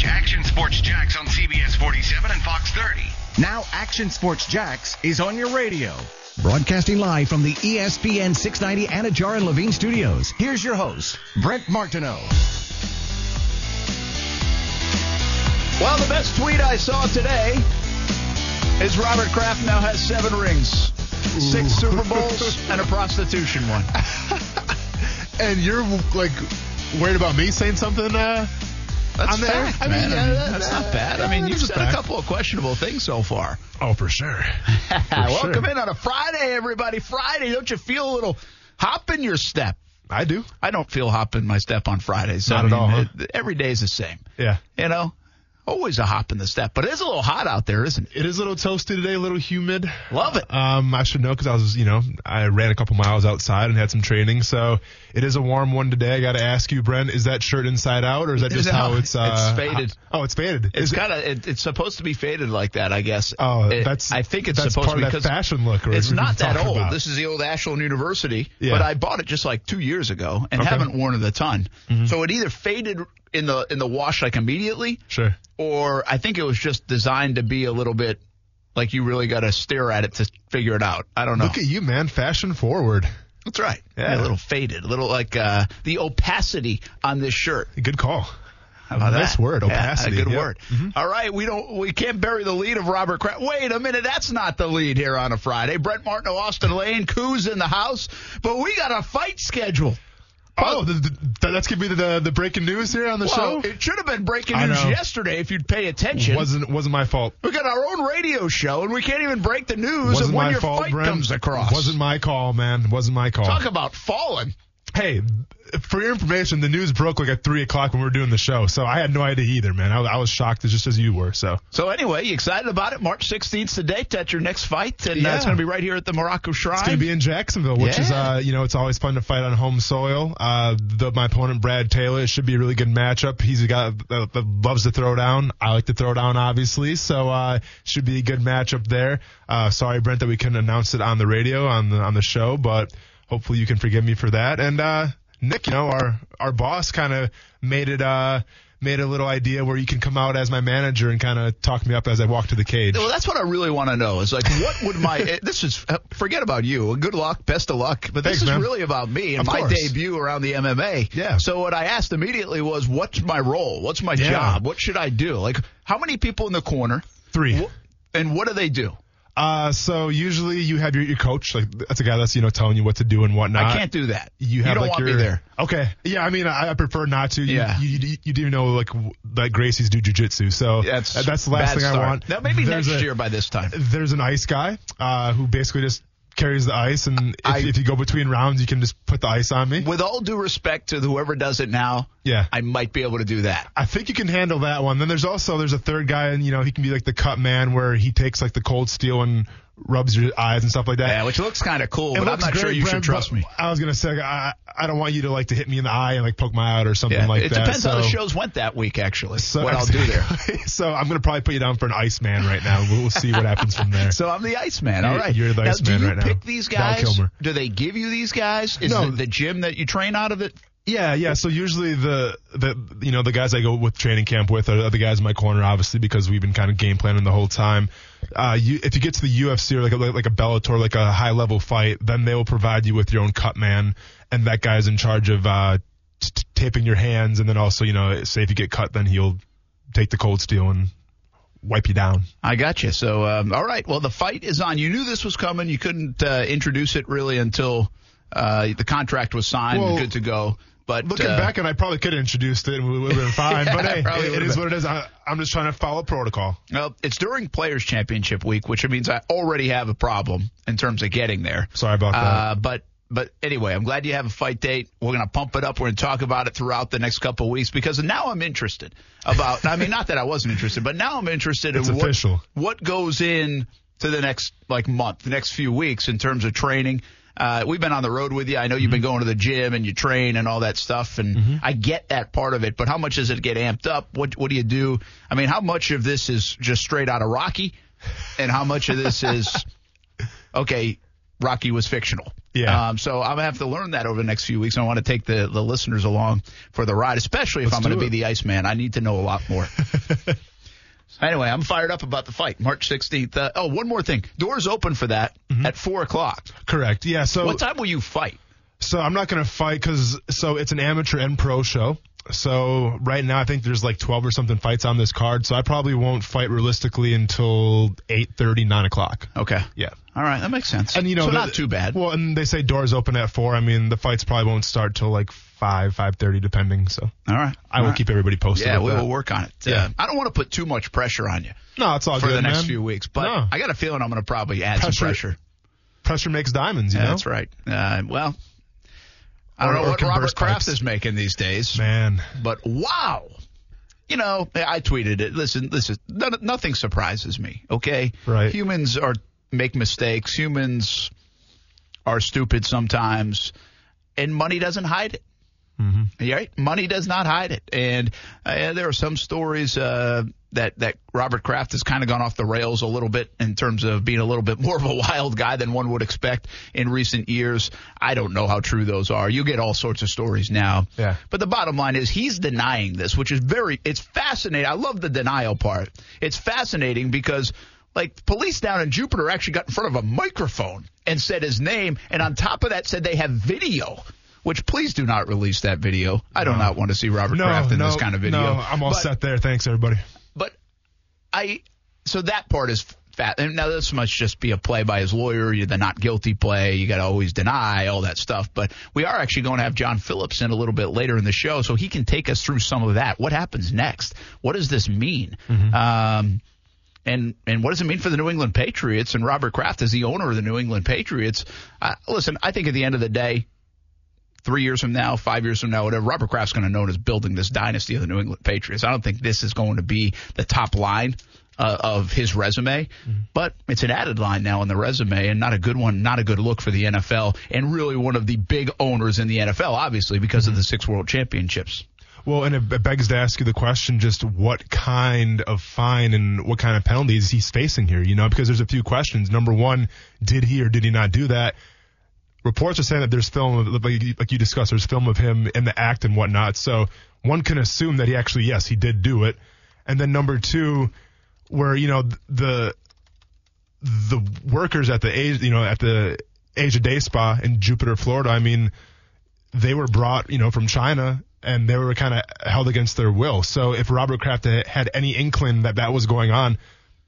Watch Action Sports Jax on CBS 47 and Fox 30. Now Action Sports Jax is on your radio. Broadcasting live from the ESPN 690 Anidjar and Levine studios. Here's your host, Brent Martineau. Well, the best tweet I saw today is Robert Kraft now has seven rings, six Super Bowls, and a prostitution one. and you're like worried about me saying something uh, That's on there? I mean, yeah, that- that's that- not bad. yeah, I mean, you've said a couple of questionable things so far. Oh, for sure. Welcome sure. in on a Friday, everybody. Friday, don't you feel a little hop in your step? I do. I don't feel hop in my step on Fridays. Not I at all, huh? it- every day is the same. Yeah. You know, always a hop in the step, but it is a little hot out there, isn't it? It is a little toasty today, a little humid. Love it. Um, I should know because I was, you know, I ran a couple miles outside and had some training. So it is a warm one today. I got to ask you, Brent, is that shirt inside out or is that just No, how it's? Uh, it's faded. Oh, it's faded. It's kind of it, it's supposed to be faded like that, I guess. Oh, It- that's. I think it's that's supposed part to be of that because fashion look. or it's not that old. about. This is the old Ashland University, Yeah. but I bought it just like two years ago and Okay. Mm-hmm. haven't worn it a ton. So it either faded in the in the wash like immediately, Sure. or I think it was just designed to be a little bit like you really got to stare at it to figure it out. I don't know. Look at you, man. Fashion forward. That's right. Yeah. a little faded, a little like uh, the opacity on this shirt. Good call. How about Nice that? word, Yeah, opacity. a good Yep. word. All right, we don't, we can't bury the lead of Robert Kraft. Wait a minute, that's not the lead here on a Friday. Brett Martin, of Austin Lane, Coos in the house, but we got a fight schedule. Oh, oh the, the, that's gonna be the the breaking news here on the Well, show. it should have been breaking news yesterday if you'd pay attention. wasn't wasn't my fault. we got our own radio show, and we can't even break the news Wasn't of when your fault, fight Brent. comes across. Wasn't my call, man. Wasn't my call. Talk about falling. Hey, for your information, the news broke like at three o'clock when we were doing the show, so I had no idea either, man. I, I was shocked just as you were. So So anyway, you excited about it? March 16th the date. That's your next fight, and uh, it's going to be right here at the Morocco Shrine. it's gonna be in Jacksonville, which is uh, you know, it's always fun to fight on home soil. Uh, the, my opponent Brad Taylor it should be a really good matchup. He's a guy that, that loves to throw down. I like to throw down, obviously, so uh, should be a good matchup there. Uh, sorry, Brent, that we couldn't announce it on the radio on the on the show, but hopefully you can forgive me for that. And uh, Nick, you know, our our boss kind of made it uh made a little idea where you can come out as my manager and kind of talk me up as I walk to the cage. Well, that's what I really want to know. Is like, what would my eh, this is uh, forget about you. Good luck, best of luck. But Thanks, this is man. really about me and Of my course. debut around the MMA. Yeah. So what I asked immediately was, what's my role? What's my Yeah. job? What should I do? Like, how many people in the corner? Three. And what do they do? Uh, so usually you have your, your coach, like that's a guy that's you know telling you what to do and whatnot. I can't do that. You have don't like want your me there. Okay. Yeah, I mean, I, I prefer not to. You, Yeah. You, you, you do know like that Gracie's do jujitsu, so That's that's the last thing I want. Now maybe There's next a- year by this time. There's an ice guy uh, who basically just carries the ice, and if, I- if you go between rounds, you can just put the ice on me. With all due respect to whoever does it now, Yeah. I might be able to do that. I think you can handle that one. Then there's also there's a third guy, and you know he can be like the cut man, where he takes like the cold steel and rubs your eyes and stuff like that. Yeah, which looks kind of cool, It but I'm not sure great, you should trust me. I was gonna say I I don't want you to like to hit me in the eye and like poke my eye out or something Yeah, like it that. It depends how the shows went that week, actually. so- what I'll do there. so I'm gonna probably put you down for an Iceman right now. We'll, we'll see what happens from there. So I'm the Iceman. All right. you're the now, Iceman do you right now. pick these guys? Do they give you these guys? Is No. it the gym that you train out of it? Yeah, yeah. So usually the the you know the guys I go with training camp with are the guys in my corner, obviously because we've been kind of game planning the whole time. Uh, you if you get to the UFC or like a, like a Bellator, like a high level fight, then they will provide you with your own cut man, and that guy's in charge of uh, t- t- taping your hands, and then also you know say if you get cut, then he'll take the cold steel and wipe you down. I got you. So, um, all right. Well, the fight is on. You knew this was coming. You couldn't uh, introduce it really until uh, the contract was signed Well, good to go. But Looking uh, back, and I probably could have introduced it and we would have been fine. But hey, it, it been. what it is. I, I'm just trying to follow protocol. well, it's during Players Championship week, which means I already have a problem in terms of getting there. Sorry about that. Uh, but but anyway, I'm glad you have a fight date. We're gonna pump it up. We're gonna talk about it throughout the next couple of weeks because now I'm interested about. I mean, not that I wasn't interested, but now I'm interested It's in what, what goes in to the next like month, the next few weeks in terms of training. Uh, we've been on the road with you. I know you've been going to the gym and you train and all that stuff, and I get that part of it. But how much does it get amped up? What what do you do? I mean, how much of this is just straight out of Rocky, and how much of this is okay? Rocky was fictional. Yeah. Um, so I'm gonna have to learn that over the next few weeks. I want to take the the listeners along for the ride, especially if Let's I'm going do to be it. the Iceman. I need to know a lot more. anyway, I'm fired up about the fight, March 16th. Uh, oh, one more thing. Doors open for that at four o'clock. Correct. Yeah. So What time will you fight? So I'm not going to fight because so it's an amateur and pro show. So right now I think there's like 12 or something fights on this card. So I probably won't fight realistically until 8:30, 9 o'clock. Okay. Yeah. All right, that makes sense. And you know, so the- not too bad. Well, and they say doors open at four. I mean, the fights probably won't start till like five, five thirty, depending. So All right. I All will right. keep everybody posted. Yeah, we that. will work on it. Yeah. Uh, I don't want to put too much pressure on you No, it's all good. for good, the next man. few weeks, but No. I got a feeling I'm going to probably add Pressure- some pressure. Pressure makes diamonds. You Yeah, know, that's right. Uh, well, I don't Or- know what Robert Kraft pipes. is making these days, man. but wow. You know, I tweeted it. Listen, listen, none, nothing surprises me. Okay, Right. Humans are make mistakes. Humans are stupid sometimes, and money doesn't hide it. Mm-hmm. Right? Money does not hide it. And uh, there are some stories uh, that that Robert Kraft has kind of gone off the rails a little bit in terms of being a little bit more of a wild guy than one would expect in recent years. I don't know how true those are. You get all sorts of stories now. Yeah. But the bottom line is he's denying this, which is very it's fascinating. I love the denial part. It's fascinating because like police down in Jupiter actually got in front of a microphone and said his name and on top of that said they have video. Which please do not release that video. I do No. not want to see Robert No, Kraft in no, this kind of video. No, I'm all But- set there. Thanks, everybody. but I so that part is fat. And now this must just be a play by his lawyer. The not guilty play. You got to always deny all that stuff. But we are actually going to have John Phillips in a little bit later in the show, so he can take us through some of that. What happens next? What does this mean? Um, and and what does it mean for the New England Patriots? And Robert Kraft is the owner of the New England Patriots. Uh, listen, I think at the end of the day, three years from now, five years from now, whatever, Robert Kraft's going to know as building this dynasty of the New England Patriots. I don't think this is going to be the top line uh, of his resume, but it's an added line now in the resume and not a good one, not a good look for the NFL, and really one of the big owners in the NFL, obviously, because of the six world championships. Well, and it begs to ask you the question: just what kind of fine and what kind of penalties he's facing here? You know, because there's a few questions. Number one, did he or did he not do that? Reports are saying that there's film, like you- discussed, there's film of him in the act and whatnot. So one can assume that he actually, yes, he did do it. And then number two, where you know the the workers at the age, you know, at the Asia Day Spa in Jupiter, Florida. I mean, they were brought, you know, from China and they were kind of held against their will. So if Robert Kraft had had any inkling that that was going on,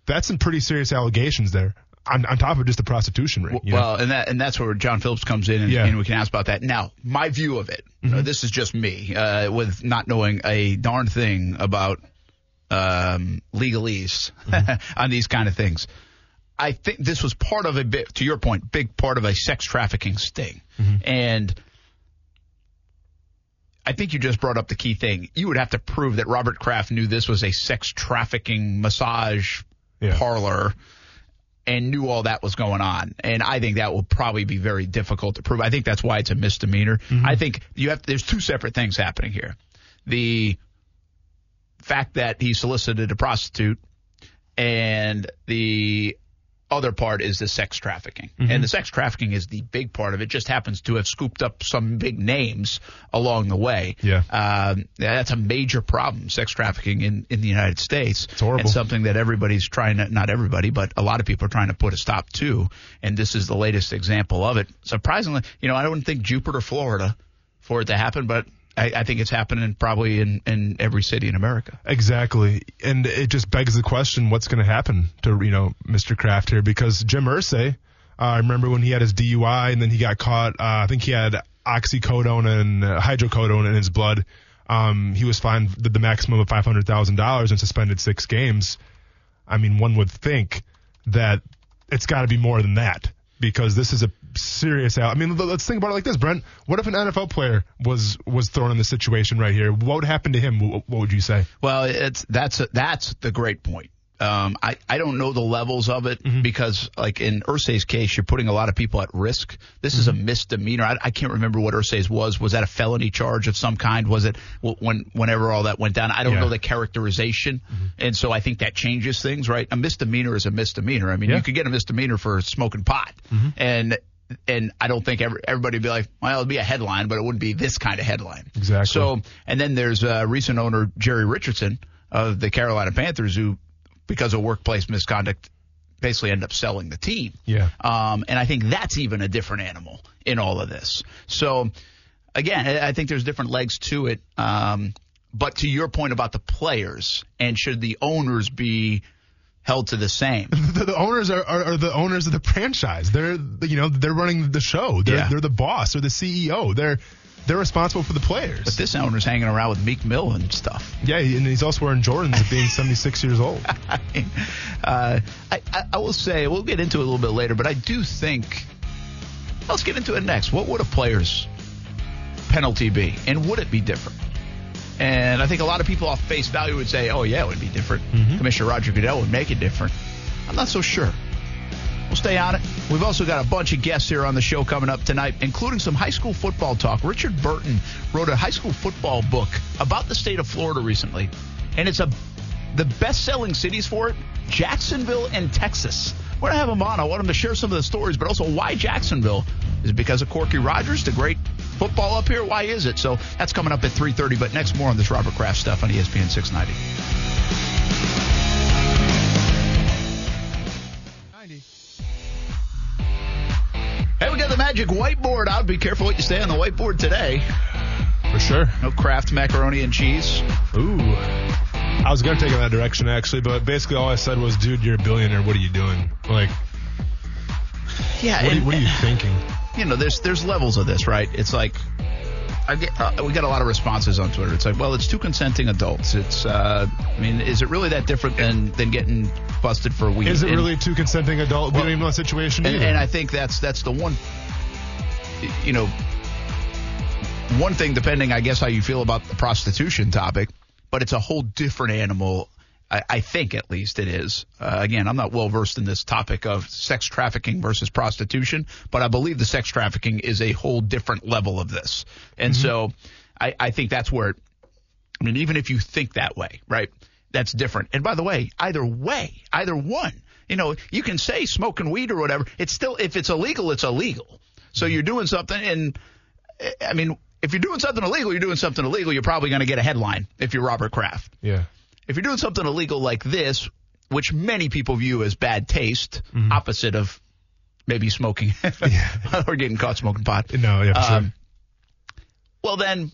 that's some pretty serious allegations there. On, on top of just the prostitution ring. you know? Well, and that and that's where John Phillips comes in, and, Yeah. and we can ask about that. Now, my view of it, uh, this is just me, uh, with not knowing a darn thing about um, legalese on these kind of things. I think this was part of a bit, to your point, big part of a sex trafficking sting, and. I think you just brought up the key thing. You would have to prove that Robert Kraft knew this was a sex trafficking massage Yeah. parlor and knew all that was going on. And I think that will probably be very difficult to prove. I think that's why it's a misdemeanor. Mm-hmm. I think you have there's two separate things happening here. The fact that he solicited a prostitute and the other part is the sex trafficking. And the sex trafficking is the big part of it. Just happens to have scooped up some big names along the way. Yeah. Um, that's a major problem, sex trafficking in, in the United States. It's horrible. And something that everybody's trying to, not everybody, but a lot of people are trying to put a stop to. And this is the latest example of it. Surprisingly, you know, I don't think Jupiter, Florida for it to happen, but I, I think it's happening probably in, in every city in America. Exactly. And it just begs the question what's going to happen to, you know, Mr. Kraft here because Jim Irsay, uh, I remember when he had his DUI and then he got caught, uh, I think he had oxycodone and uh, hydrocodone in his blood. Um, he was fined the, the maximum of $500,000 and suspended six games. I mean, one would think that it's got to be more than that because this is a serious out. I mean, let's think about it like this, Brent. What if an NFL player was was thrown in this situation right here? What would happen to him? What, what would you say? Well, it's that's a, that's the great point. Um, I I don't know the levels of it because, like in Irsay's case, you're putting a lot of people at risk. This is a misdemeanor. I, I can't remember what Irsay's was. Was that a felony charge of some kind? Was it when whenever all that went down? I don't Yeah. know the characterization, and so I think that changes things. Right? A misdemeanor is a misdemeanor. I mean, Yeah. you could get a misdemeanor for smoking pot, and and I don't think every, everybody would be like, well, it'd be a headline, but it wouldn't be this kind of headline. Exactly. So, and then there's uh, recent owner Jerry Richardson of the Carolina Panthers, who, because of workplace misconduct, basically end up selling the team. Yeah. Um, and I think that's even a different animal in all of this. So, again, I I think there's different legs to it. Um, but to your point about the players, and should the owners be held to the same? the, the owners are, are, are the owners of the franchise. They're you know they're running the show. They're Yeah. they're the boss. They're the CEO. They're they're responsible for the players. But this owner's hanging around with Meek Mill and stuff. yeah, and he's also wearing Jordans at being 76 years old. I mean, uh, I, I, I will say, we'll get into it a little bit later, but I do think, let's get into it next. What would a player's penalty be? And would it be different? And I think a lot of people off face value would say, oh, yeah, it would be different. Commissioner Roger Goodell would make it different. I'm not so sure. We'll stay on it. We've also got a bunch of guests here on the show coming up tonight, including some high school football talk. Richard Burton wrote a high school football book about the state of Florida recently, and it's a the best-selling cities for it: Jacksonville and Texas. We're gonna have him on. I want him to share some of the stories, but also why Jacksonville is because of Corky Rogers, the great football up here. Why is it? So that's coming up at 3:30. But next, more on this Robert Kraft stuff on ESPN 690. The magic whiteboard out. Be careful what you say on the whiteboard today. For sure. No Kraft macaroni and cheese. Ooh. I was gonna take it that direction actually, but basically all I said was, "Dude, you're a billionaire. What are you doing? Like, Yeah, what, are, and- what are you thinking?" you know, there's there's levels of this, right? It's like I get uh, we got a lot of responses on Twitter. It's like, well, it's two consenting adults. It's uh, I mean, is it really that different than than getting busted for weed? Is it And- really two consenting adult? we Well, don't even know the situation. And, and I think that's that's the one, you know, one thing depending, I guess, how you feel about the prostitution topic, but it's a whole different animal. I, I think, at least, it is. Uh, again, I'm not well versed in this topic of sex trafficking versus prostitution, but I believe the sex trafficking is a whole different level of this, and so I, I think that's where. It, I mean, even if you think that way, right? That's different. And by the way, either way, either one, you know, you can say smoking weed or whatever. It's still, if it's illegal, it's illegal. So you're doing something, and eh, I mean, if you're doing something illegal, you're doing something illegal. You're probably going to get a headline if you're Robert Kraft. yeah. If you're doing something illegal like this, which many people view as bad taste, opposite of maybe smoking or getting caught smoking pot. No, yeah, for sure. Um, well, then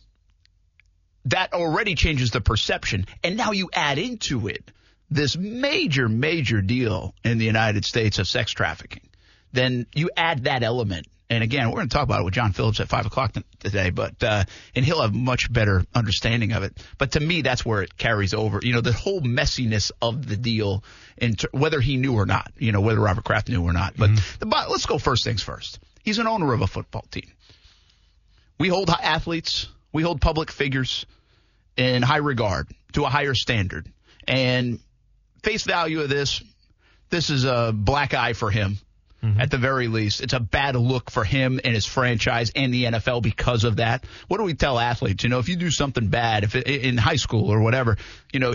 that already changes the perception. And now you add into it this major, major deal in the United States of sex trafficking. Then you add that element. And again, we're going to talk about it with John Phillips at five o'clock today, but uh, and he'll have much better understanding of it. But to me, that's where it carries over. You know, the whole messiness of the deal, in ter- whether he knew or not. You know, whether Robert Kraft knew or not. But the, but let's go first things first. He's an owner of a football team. We hold athletes, we hold public figures in high regard to a higher standard. And face value of this, this is a black eye for him. At the very least, it's a bad look for him and his franchise and the NFL because of that. What do we tell athletes? You know, if you do something bad, if it, in high school or whatever, you know,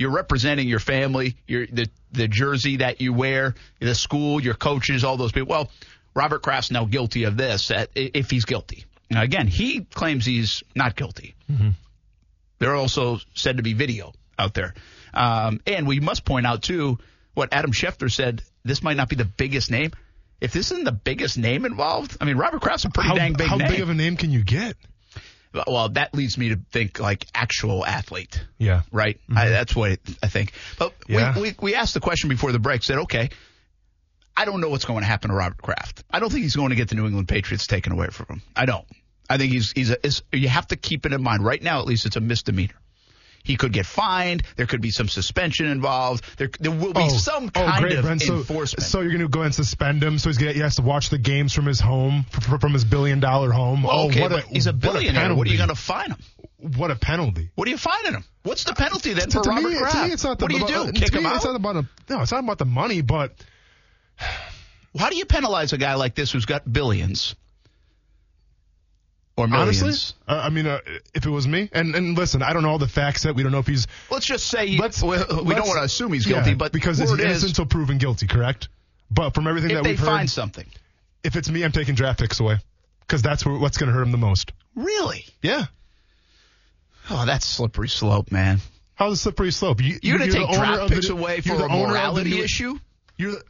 you're representing your family, your the the jersey that you wear, the school, your coaches, all those people. Well, Robert Kraft's now guilty of this. If he's guilty, now again, he claims he's not guilty. There are also said to be video out there. Um, and we must point out, too, what Adam Schefter said this might not be the biggest name. If this isn't the biggest name involved, I mean, Robert Kraft's a pretty how dang big how name. How big of a name can you get? well, that leads me to think like actual athlete, Yeah. right? Mm-hmm. I, that's what I think. But Yeah. we, we, we asked the question before the break, said, okay, I don't know what's going to happen to Robert Kraft. I don't think he's going to get the New England Patriots taken away from him. I don't. I think he's he's a, is, you have to keep it in mind right now. At least it's a misdemeanor. He could get fined. There could be some suspension involved. There there will be oh. some oh, kind great, of Brent. So, enforcement. so you're going to go and suspend him, so he's gonna, he has to watch the games from his home, from his billion dollar home. well, oh, okay, what a, he's a what billionaire. What, are you going to fine him? What a penalty! What are you fining him? What's the penalty then to, for to Robert me, Kraft? to me, it's not the, what do you do? Uh, to Kick me, him out? It's not about a, no, it's not about the money, but How do you penalize a guy like this who's got billions or millions? honestly, uh, I mean, uh, if it was me, and and listen, I don't know all the facts that we don't know if he's. Let's just say Let's, we, we don't want to assume he's yeah, guilty, but because is innocent until proven guilty, correct? But from everything that we've heard, find something, if it's me, I'm taking draft picks away because that's where, what's going to hurt him the most. Really? Yeah. Oh, that's slippery slope, man. How's a slippery slope? You, You're going to take draft of the- picks away for the a the morality issue? You're the,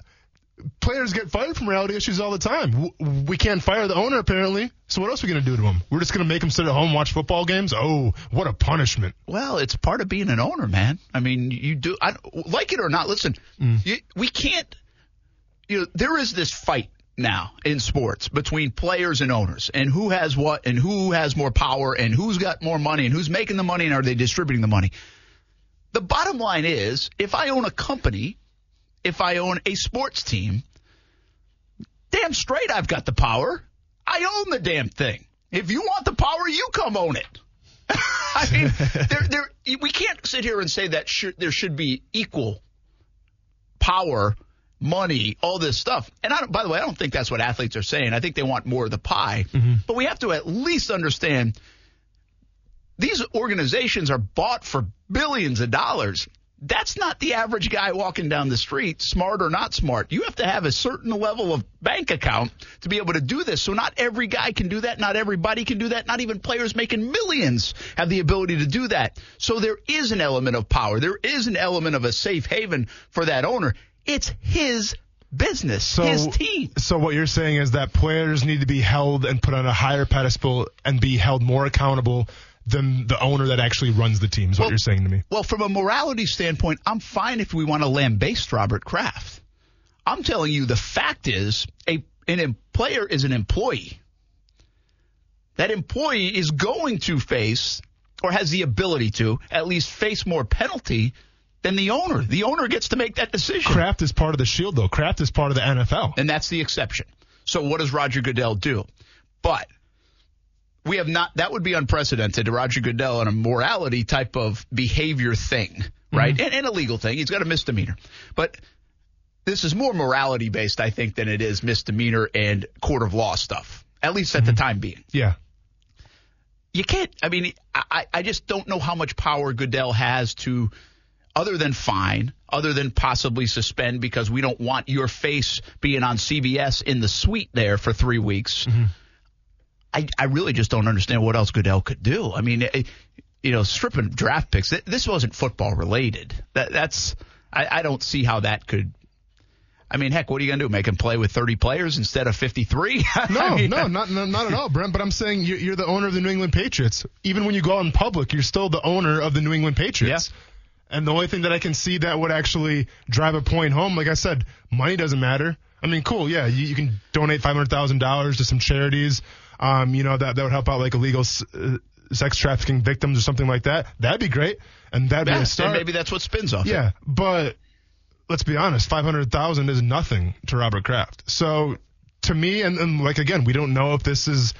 players get fired from reality issues all the time. We can't fire the owner apparently. So what else are we going to do to him? We're just going to make him sit at home and watch football games? Oh, what a punishment. Well, it's part of being an owner, man. I mean, you do I, like it or not. Listen, mm. you, we can't. You know, there is this fight now in sports between players and owners, and who has what, and who has more power, and who's got more money, and who's making the money, and are they distributing the money? The bottom line is, if I own a company, if I own a sports team, damn straight I've got the power. I own the damn thing. If you want the power, you come own it. I mean, there, there, we can't sit here and say that should, there should be equal power, money, all this stuff. And I don't, by the way, I don't think that's what athletes are saying. I think they want more of the pie. Mm-hmm. But we have to at least understand these organizations are bought for billions of dollars. That's not the average guy walking down the street, smart or not smart. You have to have a certain level of bank account to be able to do this. So not every guy can do that. Not everybody can do that. Not even players making millions have the ability to do that. So there is an element of power. There is an element of a safe haven for that owner. It's his business, So, his team. so what you're saying is that players need to be held and put on a higher pedestal and be held more accountable than the owner that actually runs the team. Is what you're saying to me? Well, from a morality standpoint, I'm fine if we want to lambaste Robert Kraft. I'm telling you, the fact is, a an em- player is an employee. That employee is going to face, or has the ability to, at least face more penalty than the owner. The owner gets to make that decision. Kraft is part of the shield, though. Kraft is part of the NFL. And that's the exception. So what does Roger Goodell do? But we have not, that would be unprecedented to Roger Goodell on a morality type of behavior thing, right? Mm-hmm. And, and a legal thing. He's got a misdemeanor. But this is more morality based, I think, than it is misdemeanor and court of law stuff, at least at the mm-hmm. time being. Yeah. You can't, I mean, I, I just don't know how much power Goodell has to, other than fine, other than possibly suspend because we don't want your face being on CBS in the suite there for three weeks. Mm-hmm. I, I really just don't understand what else Goodell could do. I mean, it, you know, stripping draft picks. th- This wasn't football related. That that's I, I don't see how that could. I mean, heck, what are you going to do? Make him play with 30 players instead of 53? No, I mean, no, not, not not at all, Brent. But I'm saying you're, you're the owner of the New England Patriots. Even when you go out in public, you're still the owner of the New England Patriots. And the only thing that I can see that would actually drive a point home, like I said, money doesn't matter. I mean, cool, yeah, you, you can donate five hundred thousand dollars to some charities. Um, you know that that would help out like illegal s- uh, sex trafficking victims or something like that. That'd be great, and that'd be Yeah, a start. and maybe that's what spins off. it. Yeah, but let's be honest, five hundred thousand is nothing to Robert Kraft. So to me, and, and like again, we don't know if this is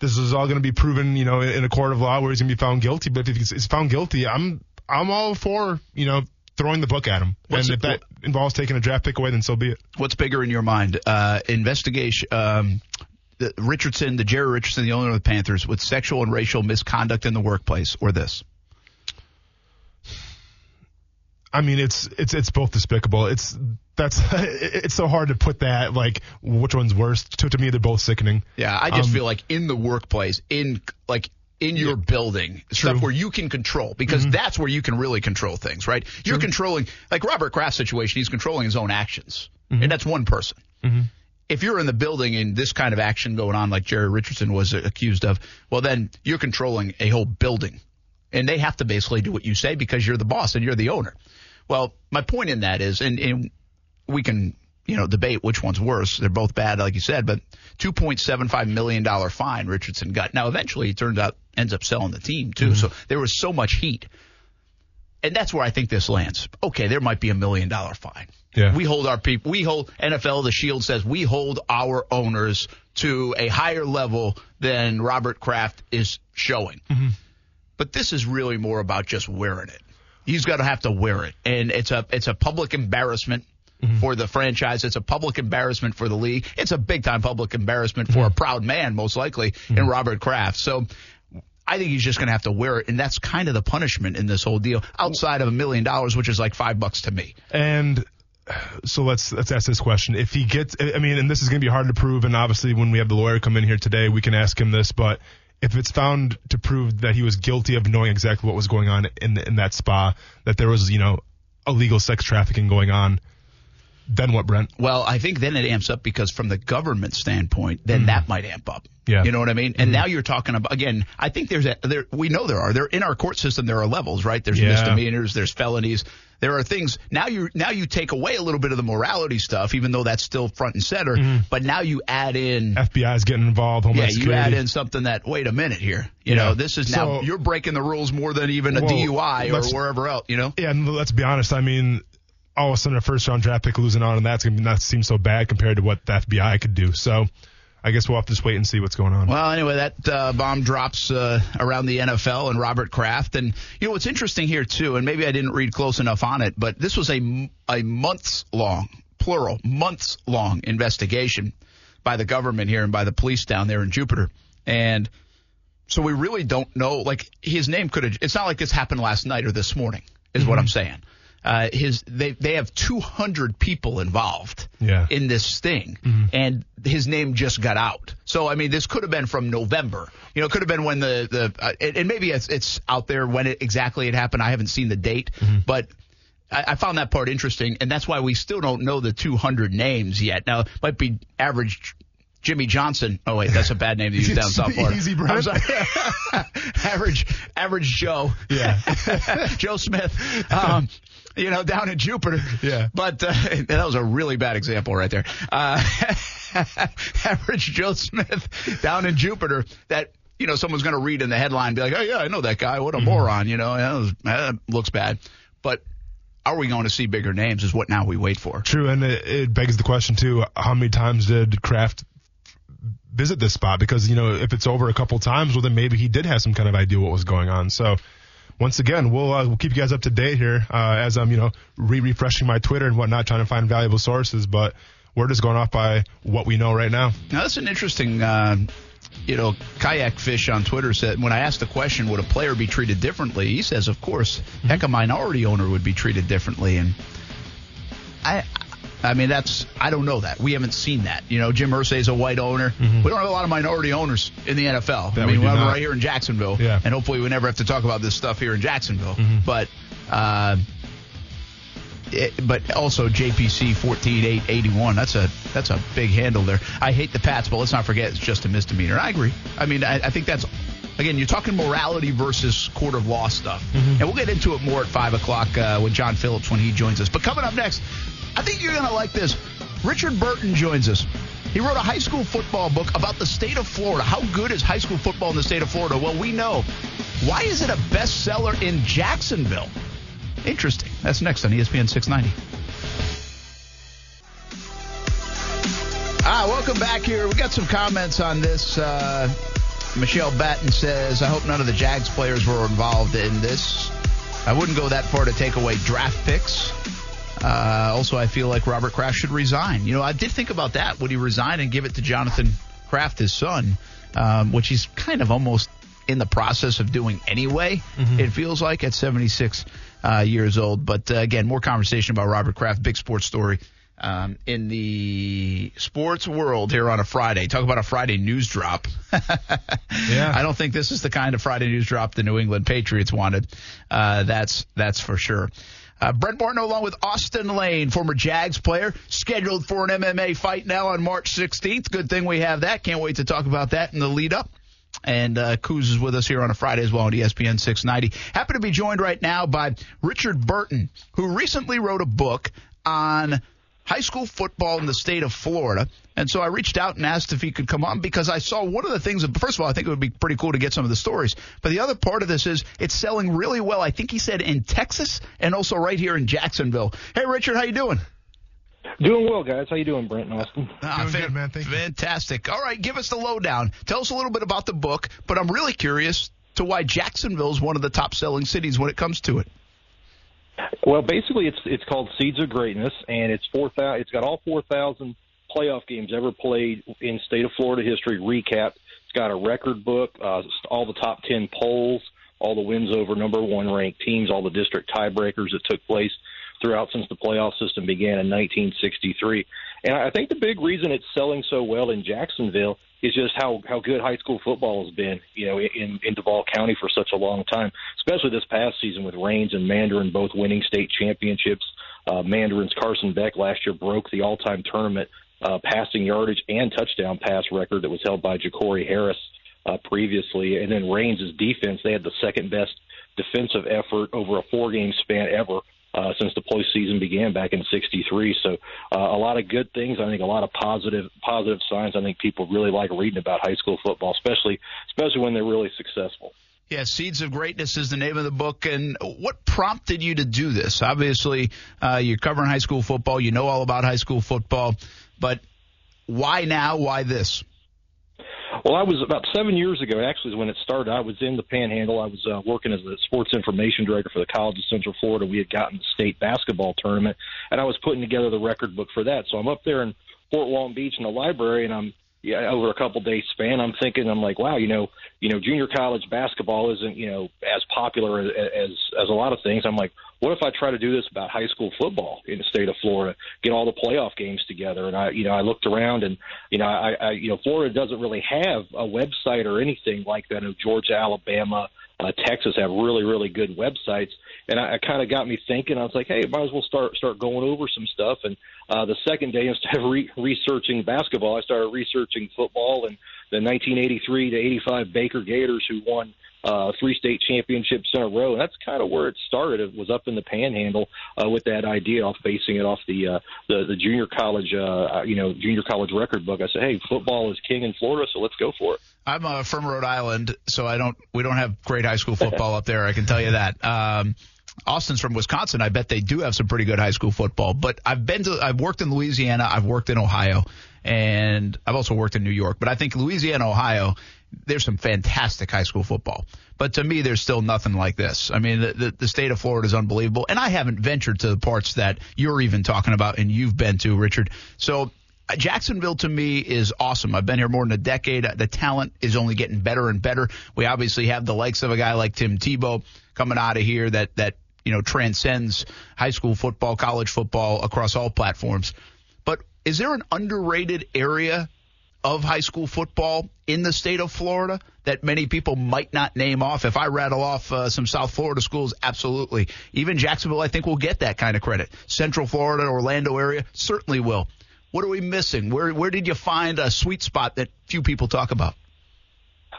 this is all going to be proven, you know, in a court of law where he's going to be found guilty. But if he's, found guilty, I'm I'm all for you know throwing the book at him. What's and it- if that involves taking a draft pick away, then so be it. What's bigger in your mind? Uh, investigation. Um, the Richardson, the Jerry Richardson, the owner of the Panthers, with sexual and racial misconduct in the workplace, or this? I mean, it's it's it's both despicable. It's that's it's so hard to put that like which one's worse. To, to me, they're both sickening. Yeah, I just Um, feel like in the workplace, in like in your building, stuff where you can control, because mm-hmm. that's where you can really control things, right? You're controlling, like Robert Kraft's situation, he's controlling his own actions, mm-hmm. and that's one person. Mm-hmm. If you're in the building and this kind of action going on, like Jerry Richardson was accused of, well, then you're controlling a whole building, and they have to basically do what you say because you're the boss and you're the owner. Well, my point in that is, and, and we can, you know, debate which one's worse. They're both bad, like you said, but $2.75 million fine Richardson got. Now, eventually, he turns out, ends up selling the team, too. Mm-hmm. So there was so much heat. And that's where I think this lands. Okay, there might be a million dollar fine. Yeah. We hold our people, we hold, NFL, the Shield says, we hold our owners to a higher level than Robert Kraft is showing. Mm-hmm. But this is really more about just wearing it. He's got to have to wear it, and it's a it's a public embarrassment mm-hmm. for the franchise. It's a public embarrassment for the league. It's a big time public embarrassment for a mm-hmm. proud man, most likely, in Robert Kraft. So. I think he's just going to have to wear it, and that's kind of the punishment in this whole deal, outside of a million dollars, which is like five bucks to me. And so let's let's ask this question. If he gets, I mean, and this is going to be hard to prove, and obviously when we have the lawyer come in here today, we can ask him this. But if it's found to prove that he was guilty of knowing exactly what was going on in in that spa, that there was you know illegal sex trafficking going on, then what, Brent? Well, I think then it amps up because from the government standpoint, then mm that might amp up. Yeah. You know what I mean? And mm now you're talking about again. I think there's a there. We know there are there in our court system. There are levels, right? There's yeah. misdemeanors. There's felonies. There are things now. You now you take away a little bit of the morality stuff, even though that's still front and center. mm But now you add in FBI is getting involved. Homeland yeah, you Security. add in something that wait a minute here. You yeah. know, this is now so, you're breaking the rules more than even a well, DUI or wherever else. You know. Yeah, and let's be honest. I mean, all of a sudden a first round draft pick losing out on that's going to not seem so bad compared to what the FBI could do. So I guess we'll have to just wait and see what's going on. Well, anyway, that uh, bomb drops uh, around the NFL and Robert Kraft. And, you know, what's interesting here, too, and maybe I didn't read close enough on it, but this was a, a months long, plural, months long investigation by the government here and by the police down there in Jupiter. And so we really don't know. Like, his name could have, it's not like this happened last night or this morning, is mm-hmm. what I'm saying uh, his they they have 200 people involved yeah. in this thing, mm-hmm. and his name just got out. So I mean, this could have been from November. You know, it could have been when the the uh, and maybe it's, it's out there when it exactly it happened. I haven't seen the date, mm-hmm. but. I, found that part interesting, and that's why we still don't know the 200 names yet. Now, it might be average Jimmy Johnson. Oh wait, that's a bad name to use down South Florida. Easy, sorry. average, average Joe. Yeah. Joe Smith. Um, you know, down in Jupiter. Yeah. But uh, that was a really bad example right there. Uh, average Joe Smith down in Jupiter that you know someone's going to read in the headline and be like, oh yeah, I know that guy. What a mm-hmm. moron. You know, that, was, that looks bad. But are we going to see bigger names? Is what now we wait for. True, and it, it begs the question too: How many times did Kraft visit this spot? Because you know, if it's over a couple times, well, then maybe he did have some kind of idea what was going on. So once again, we'll uh, we'll keep you guys up to date here uh, as I'm you know re refreshing my Twitter and whatnot, trying to find valuable sources. But we're just going off by what we know right now. Now that's an interesting. Uh, you know, kayak fish on Twitter said when I asked the question, would a player be treated differently? He says, of course, mm-hmm. heck, a minority owner would be treated differently, and I I mean, that's I don't know that. We haven't seen that. You know, Jim Irsay is a white owner. Mm-hmm. We don't have a lot of minority owners in the NFL. That I mean, we, we have right here in Jacksonville, yeah. and hopefully we never have to talk about this stuff here in Jacksonville. Mm-hmm. But. Uh, it, but also JPC 14881. That's a that's a big handle there. I hate the Pats, but let's not forget it's just a misdemeanor. I agree. I mean, I, I think that's again, you're talking morality versus court of law stuff. Mm-hmm. And we'll get into it more at 5 o'clock uh, with John Phillips when he joins us. But coming up next, I think you're going to like this. Richard Burton joins us. He wrote a high school football book about the state of Florida. How good is high school football in the state of Florida? Well, we know. Why is it a bestseller in Jacksonville? Interesting. That's next on ESPN 690. Ah, welcome back here. We got some comments on this. Uh, Michelle Batten says, I hope none of the Jags players were involved in this. I wouldn't go that far to take away draft picks. Uh, also, I feel like Robert Kraft should resign. You know, I did think about that. Would he resign and give it to Jonathan Kraft, his son, um, which he's kind of almost in the process of doing anyway, mm-hmm. it feels like at 76 uh, years old. But uh, again, more conversation about Robert Kraft, big sports story. Um, in the sports world here on a Friday. Talk about a Friday news drop. yeah. I don't think this is the kind of Friday news drop the New England Patriots wanted. Uh, that's that's for sure. Uh, Brent Martineau along with Austin Lane, former Jags player, scheduled for an MMA fight now on March 16th. Good thing we have that. Can't wait to talk about that in the lead up. And uh, Kuz is with us here on a Friday as well on ESPN 690. Happy to be joined right now by Richard Burton, who recently wrote a book on high school football in the state of Florida. And so I reached out and asked if he could come on because I saw one of the things. First of all, I think it would be pretty cool to get some of the stories. But the other part of this is it's selling really well. I think he said in Texas and also right here in Jacksonville. Hey, Richard, how you doing? Doing well, guys. How you doing, Brent and Austin? Ah, doing good, man. Thank fantastic. You. All right, give us the lowdown. Tell us a little bit about the book. But I'm really curious to why Jacksonville is one of the top selling cities when it comes to it. Well, basically, it's it's called Seeds of Greatness, and it's four thousand. It's got all four thousand playoff games ever played in state of Florida history recap. It's got a record book, uh, all the top ten polls, all the wins over number one ranked teams, all the district tiebreakers that took place throughout since the playoff system began in 1963. And I think the big reason it's selling so well in Jacksonville is just how how good high school football has been, you know, in in Duval County for such a long time, especially this past season with Raines and Mandarin both winning state championships. Uh, Mandarin's Carson Beck last year broke the all-time tournament uh, passing yardage and touchdown pass record that was held by Jacory Harris uh, previously. And then Raines' defense, they had the second best defensive effort over a four-game span ever uh, since the postseason began back in '63. So uh, a lot of good things. I think a lot of positive positive signs. I think people really like reading about high school football, especially especially when they're really successful. Yeah, Seeds of Greatness is the name of the book. And what prompted you to do this? Obviously, uh, you're covering high school football. You know all about high school football. But why now? Why this? Well, I was about seven years ago. Actually, when it started, I was in the Panhandle. I was uh, working as the sports information director for the College of Central Florida. We had gotten the state basketball tournament, and I was putting together the record book for that. So I'm up there in Fort Walton Beach in the library, and I'm yeah, over a couple days span, I'm thinking, I'm like, wow, you know, you know, junior college basketball isn't, you know, as popular as as, as a lot of things. I'm like, what if I try to do this about high school football in the state of Florida, get all the playoff games together? And I, you know, I looked around, and you know, I, I you know, Florida doesn't really have a website or anything like that. Of Georgia, Alabama, uh, Texas have really, really good websites, and I, I kind of got me thinking. I was like, hey, might as well start start going over some stuff. And uh, the second day, instead of re- researching basketball, I started researching football and the 1983 to 85 Baker Gators, who won uh, three state championships in a row. And that's kind of where it started. It was up in the Panhandle uh, with that idea, off basing it off the uh, the, the junior college, uh, you know, junior college record book. I said, hey, football is king in Florida, so let's go for it. I'm uh, from Rhode Island, so I don't. We don't have great high school football up there. I can tell you that. Um, Austin's from Wisconsin. I bet they do have some pretty good high school football. But I've been to. I've worked in Louisiana. I've worked in Ohio, and I've also worked in New York. But I think Louisiana, Ohio, there's some fantastic high school football. But to me, there's still nothing like this. I mean, the, the, the state of Florida is unbelievable, and I haven't ventured to the parts that you're even talking about and you've been to, Richard. So uh, Jacksonville to me is awesome. I've been here more than a decade. The talent is only getting better and better. We obviously have the likes of a guy like Tim Tebow coming out of here that that you know transcends high school football, college football across all platforms. Is there an underrated area of high school football in the state of Florida that many people might not name off? If I rattle off uh, some South Florida schools, absolutely. Even Jacksonville, I think, will get that kind of credit. Central Florida, Orlando area certainly will. What are we missing? Where where did you find a sweet spot that few people talk about?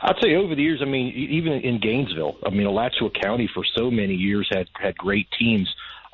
I'd say over the years, I mean, even in Gainesville, I mean, Alachua County for so many years had had great teams.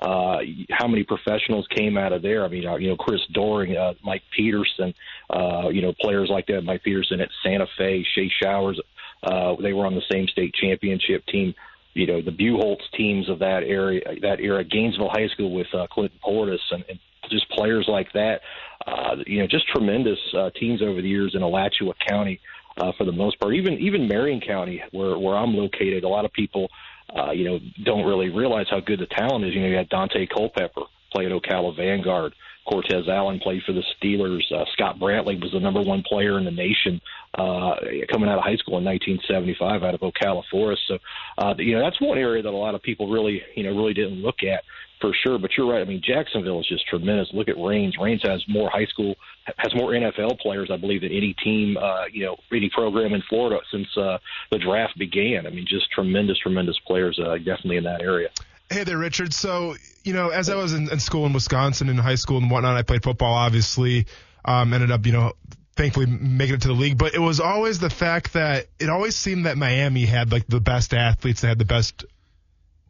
Uh, how many professionals came out of there? I mean, uh, you know, Chris Doering, uh, Mike Peterson, uh, you know, players like that. Mike Peterson at Santa Fe, Shea Showers, uh, they were on the same state championship team. You know, the Buchholz teams of that area, that era, Gainesville High School with uh, Clinton Portis and, and just players like that. Uh, you know, just tremendous uh, teams over the years in Alachua County uh, for the most part. Even even Marion County, where where I'm located, a lot of people, uh, you know, don't really realize how good the talent is. You know, you had Daunte Culpepper play at Ocala Vanguard. Cortez Allen played for the Steelers. Uh, Scott Brantley was the number one player in the nation uh, coming out of high school in 1975 out of Ocala Forest. So, uh, you know, that's one area that a lot of people really, you know, really didn't look at for sure. But you're right. I mean, Jacksonville is just tremendous. Look at Raines. Raines has more high school, has more NFL players, I believe, than any team, uh, you know, any program in Florida since uh, the draft began. I mean, just tremendous, tremendous players, uh, definitely in that area. Hey there, Richard. So, you know, as I was in, in school in Wisconsin, in high school and whatnot, I played football, obviously. Um, ended up, you know, thankfully making it to the league. But it was always the fact that it always seemed that Miami had like the best athletes, they had the best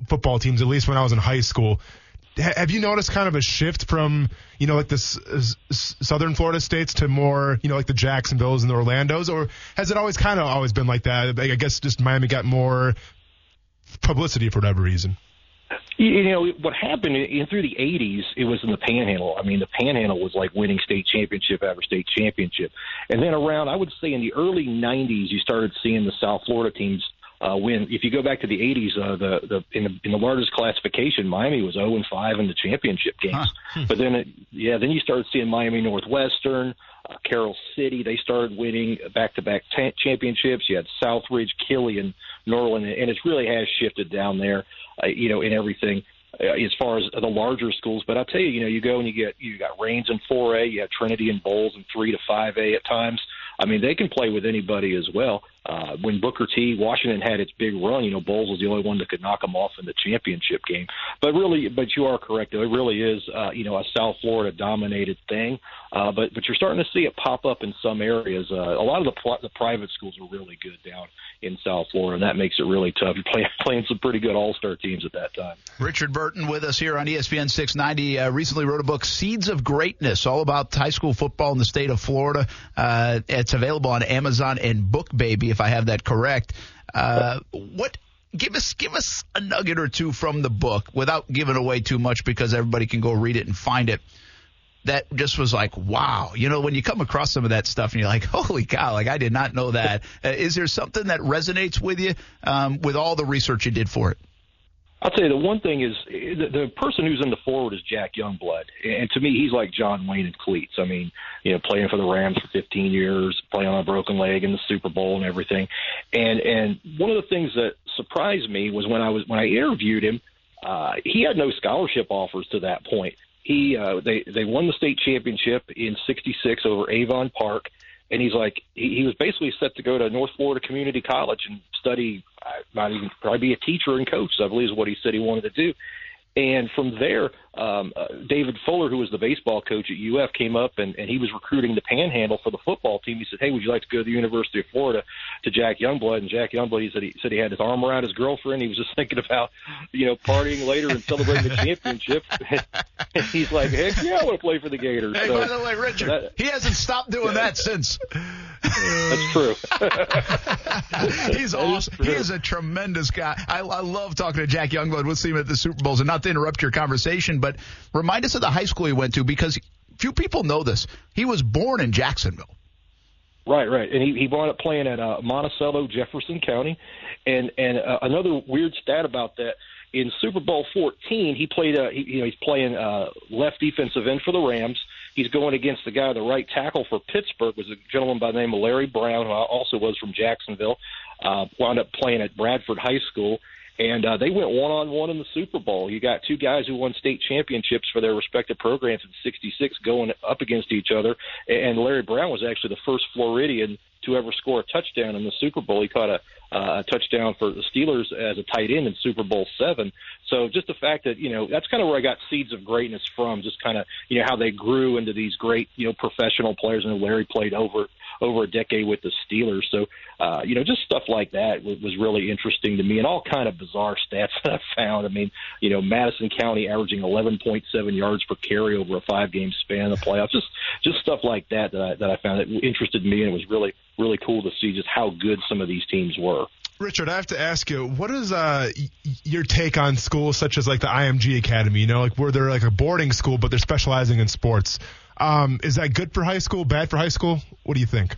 football teams, at least when I was in high school have you noticed kind of a shift from you know like the s- southern Florida states to more you know like the Jacksonville's and the Orlando's, or has it always kind of always been like that? I guess just Miami got more publicity for whatever reason. You know what happened in, through the '80s? It was in the Panhandle. I mean, the Panhandle was like winning state championship after state championship, and then around I would say in the early '90s, you started seeing the South Florida teams uh, win. If you go back to the 80s, uh, the the in, the in the largest classification, Miami was 0 and 5 in the championship games. Huh. Hmm. But then, it, yeah, then you started seeing Miami Northwestern, uh, Carol City. They started winning back-to-back t- championships. You had Southridge, Killian, Norland, and it really has shifted down there, uh, you know, in everything. uh, as far as the larger schools. But I'll tell you, you know, you go and you get you got Raines in 4A, you have Trinity and Bolles in 3 to 5A at times. I mean, they can play with anybody as well. Uh, when Booker T, Washington had its big run, you know, Bolles was the only one that could knock them off in the championship game. But really, but you are correct. It really is, uh, you know, a South Florida dominated thing. Uh, but but you're starting to see it pop up in some areas. Uh, a lot of the the private schools are really good down in South Florida, and that makes it really tough. You're playing playing some pretty good All Star teams at that time. Richard Burton with us here on ESPN 690. Uh, recently wrote a book, Seeds of Greatness, all about high school football in the state of Florida. Uh, it's available on Amazon and BookBaby, if I have that correct. Uh, what? Give us give us a nugget or two from the book without giving away too much because everybody can go read it and find it. That just was like wow, you know, when you come across some of that stuff and you're like, holy cow, like I did not know that. Uh, is there something that resonates with you um, with all the research you did for it? I'll tell you the one thing is the, the person who's in the foreword is Jack Youngblood, and to me he's like John Wayne in cleats. I mean, you know, playing for the Rams for 15 years, playing on a broken leg in the Super Bowl and everything. And and one of the things that surprised me was when I was when I interviewed him, uh, he had no scholarship offers to that point. He uh, they they won the state championship in '66 over Avon Park and he's like he, he was basically set to go to North Florida Community College and study, uh, not even probably be a teacher and coach. I believe is what he said he wanted to do. And from there, um, uh, David Fuller, who was the baseball coach at UF, came up and, and he was recruiting the Panhandle for the football team. He said, "Hey, would you like to go to the University of Florida to Jack Youngblood?" And Jack Youngblood, he said he said he had his arm around his girlfriend. He was just thinking about, you know, partying later and celebrating the championship. and he's like, "Heck yeah, I want to play for the Gators." Hey, so, by the way, Richard, that, he hasn't stopped doing that since. That's true. He's awesome. He is a tremendous guy. I, I love talking to Jack Youngblood. We'll see him at the Super Bowls. And not to interrupt your conversation, but remind us of the high school he went to because few people know this. He was born in Jacksonville. Right, right, and he he wound up playing at uh, Monticello, Jefferson County, and and uh, another weird stat about that in Super Bowl 14, he played. Uh, he, you know, he's playing uh, left defensive end for the Rams. He's going against the guy, the right tackle for Pittsburgh, was a gentleman by the name of Larry Brown, who also was from Jacksonville. Uh, wound up playing at Bradford High School, and uh, they went one on one in the Super Bowl. You got two guys who won state championships for their respective programs in '66 going up against each other, and Larry Brown was actually the first Floridian to ever score a touchdown in the Super Bowl. He caught a, uh, a touchdown for the Steelers as a tight end in Super Bowl seven. So just the fact that you know that's kind of where I got seeds of greatness from. Just kind of you know how they grew into these great you know professional players. And Larry played over over a decade with the Steelers. So uh, you know just stuff like that was, was really interesting to me, and all kind of bizarre stats that I found. I mean you know Madison County averaging 11.7 yards per carry over a five game span in the playoffs. Just just stuff like that that I, that I found that interested me, and it was really really cool to see just how good some of these teams were. Richard, I have to ask you, what is uh, your take on schools such as like the IMG Academy? You know, like where they're like a boarding school, but they're specializing in sports. Um, is that good for high school? Bad for high school? What do you think?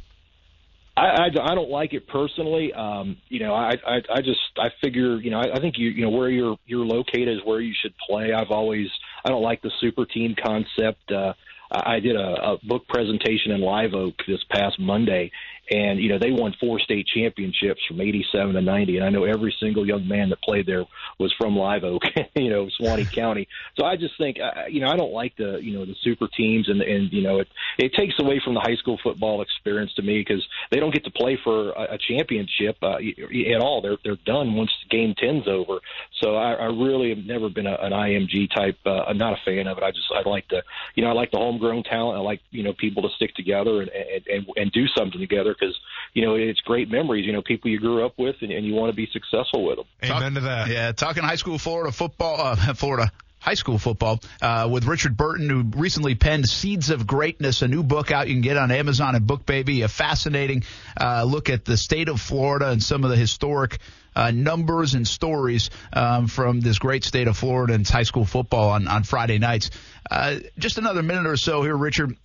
I, I, I don't like it personally. Um, you know, I, I, I just I figure you know I, I think you you know where you're you're located is where you should play. I've always I don't like the super team concept. Uh, I did a, a book presentation in Live Oak this past Monday, and you know they won four state championships from 87 to 90 and i know every single young man that played there was from live oak you know suwannee county. So i just think uh, you know i don't like the you know the super teams and and you know it it takes away from the high school football experience to me because they don't get to play for a, a championship uh, at all. They're they're done once game 10's over. So i, I really have never been a, an img type uh, i'm not a fan of it. I just i like the you know i like the homegrown talent. I like you know people to stick together and and and, and do something together because you know it's great memories. You know, people you grew up with, and, and you want to be successful with them. Amen Talk, to that. Yeah, talking high school Florida football, uh, Florida high school football uh, with Richard Burton, who recently penned Seeds of Greatness, a new book out you can get on Amazon and BookBaby. A fascinating uh, look at the state of Florida and some of the historic uh, numbers and stories um, from this great state of Florida and high school football on, on Friday nights. Uh, just another minute or so here, Richard.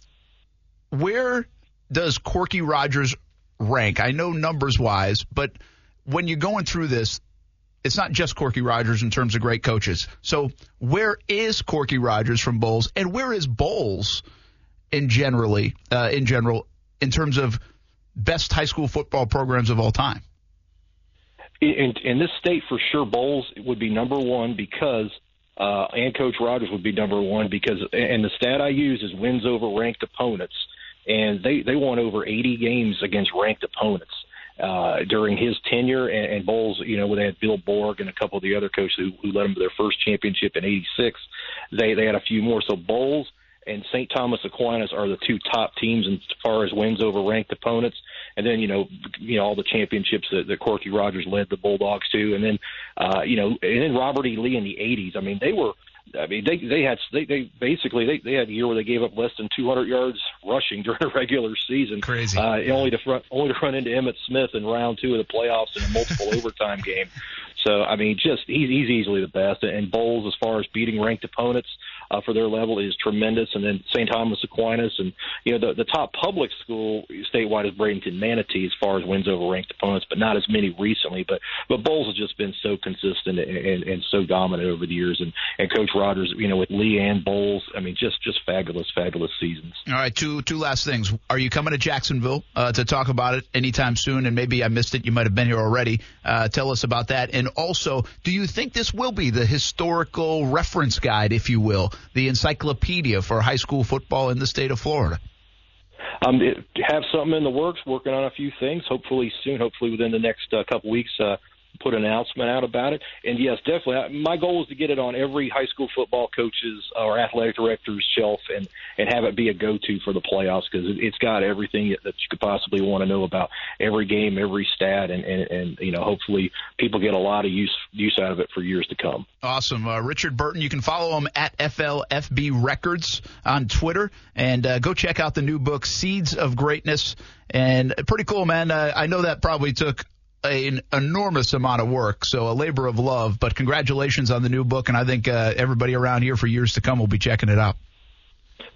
Where does Corky Rogers rank? I know numbers wise, but when you're going through this, it's not just Corky Rogers in terms of great coaches. So where is Corky Rogers from Bolles, and where is Bolles in generally uh, in general in terms of best high school football programs of all time? In, in this state, for sure, Bolles would be number one because uh, and Coach Rogers would be number one because, and the stat I use is wins over ranked opponents, and they they won over 80 games against ranked opponents. Uh, during his tenure, and, and Bolles, you know, when they had Bill Borg and a couple of the other coaches who, who led them to their first championship in '86, they they had a few more. So Bolles and St. Thomas Aquinas are the two top teams as far as wins over ranked opponents. And then you know, you know all the championships that, that Corky Rogers led the Bulldogs to, and then uh, you know, and then Robert E. Lee in the '80s. I mean, they were I mean, they they had they they basically they they had a year where they gave up less than 200 yards rushing during a regular season. Crazy. Uh, only to front, only to run into Emmitt Smith in round two of the playoffs in a multiple overtime game. So I mean, just he's, he's easily the best. And Bolles, as far as beating ranked opponents uh, for their level, is tremendous. And then St. Thomas Aquinas, and you know the the top public school statewide is Bradenton Manatee as far as wins over ranked opponents, but not as many recently. But but Bolles has just been so consistent and, and, and so dominant over the years. And and Coach Rogers, you know, with Lee Ann Bolles. I mean, just just fabulous, fabulous seasons. All right, two two last things. Are you coming to Jacksonville uh, to talk about it anytime soon? And maybe I missed it. You might have been here already. Uh, tell us about that. And also, do you think this will be the historical reference guide, if you will, the encyclopedia for high school football in the state of Florida? Um, it, have something in the works, working on a few things. Hopefully soon. Hopefully within the next uh, couple weeks. Uh, put an announcement out about it. And yes, definitely, my goal is to get it on every high school football coach's or athletic director's shelf and and have it be a go-to for the playoffs because it, it's got everything that you could possibly want to know about every game, every stat, and and, and you know, hopefully people get a lot of use use out of it for years to come. Awesome, uh, Richard Burton. You can follow him at FLFB Records on Twitter and uh, go check out the new book Seeds of Greatness. And pretty cool, man. Uh, I know that probably took an enormous amount of work, so a labor of love. But congratulations on the new book, and I think uh, everybody around here for years to come will be checking it out.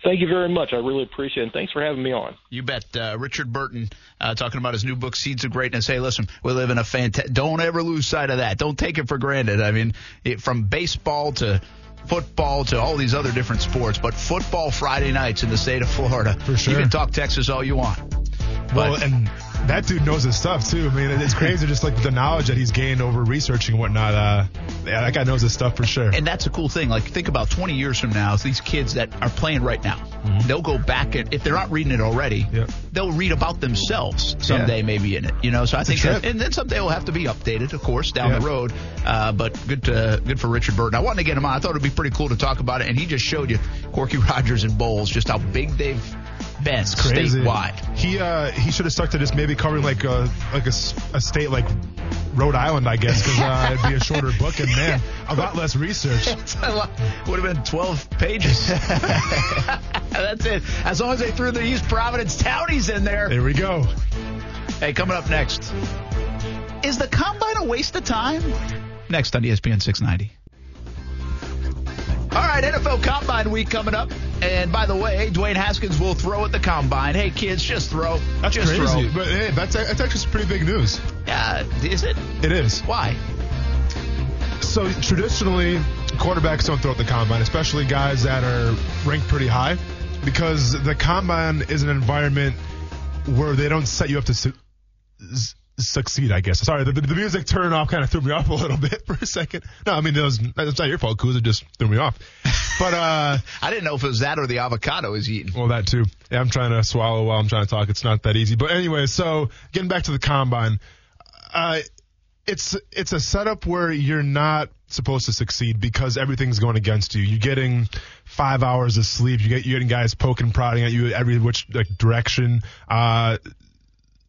Thank you very much. I really appreciate it. And thanks for having me on. You bet. Uh, Richard Burton uh, talking about his new book, Seeds of Greatness. Hey, listen, we live in a fantastic. Don't ever lose sight of that. Don't take it for granted. I mean, it, from baseball to football to all these other different sports, but football Friday nights in the state of Florida. For sure. You can talk Texas all you want. Well, But- and that dude knows his stuff too. I mean, it's crazy just like the knowledge that he's gained over researching and whatnot. Uh, yeah, that guy knows his stuff for sure. And that's a cool thing. Like, think about 20 years from now, these kids that are playing right now, they'll go back and if they're not reading it already, Mm-hmm. Yep. they'll read about themselves someday, maybe in it. You know, so I think, that, and then someday will have to be updated, of course, down Yeah. the road. Uh, but good, to, good for Richard Burton. I wanted to get him on. I thought it'd be pretty cool to talk about it, and he just showed you Corky Rogers and Bolles just how big they've been Crazy. statewide. He uh, he should have stuck to just maybe covering like a like a, s- a state like Rhode Island, I guess, because uh, it'd be a shorter book and man, a lot less research. Would have been 12 pages. That's it. As long as they threw the East Providence Townies in there. There we go. Hey, coming up next. Is the combine a waste of time? Next on ESPN 690. All right, NFL Combine Week coming up. And by the way, Dwayne Haskins will throw at the combine. Hey, kids, just throw. That's just crazy. throw. But hey, that's that's actually some pretty big news. Uh, is it? It is. Why? So traditionally, quarterbacks don't throw at the combine, especially guys that are ranked pretty high, because the combine is an environment where they don't set you up to su- s- succeed. I guess. Sorry, the, the music turning off kind of threw me off a little bit for a second. No, I mean it was that's not your fault, Kuz. It just threw me off. But uh, I didn't know if it was that or the avocado is eating. well, that too. Yeah, I'm trying to swallow while I'm trying to talk. It's not that easy. But anyway, so getting back to the combine, uh, it's it's a setup where you're not supposed to succeed because everything's going against you. You're getting five hours of sleep. You get you're getting guys poking, prodding at you every which like direction. Uh,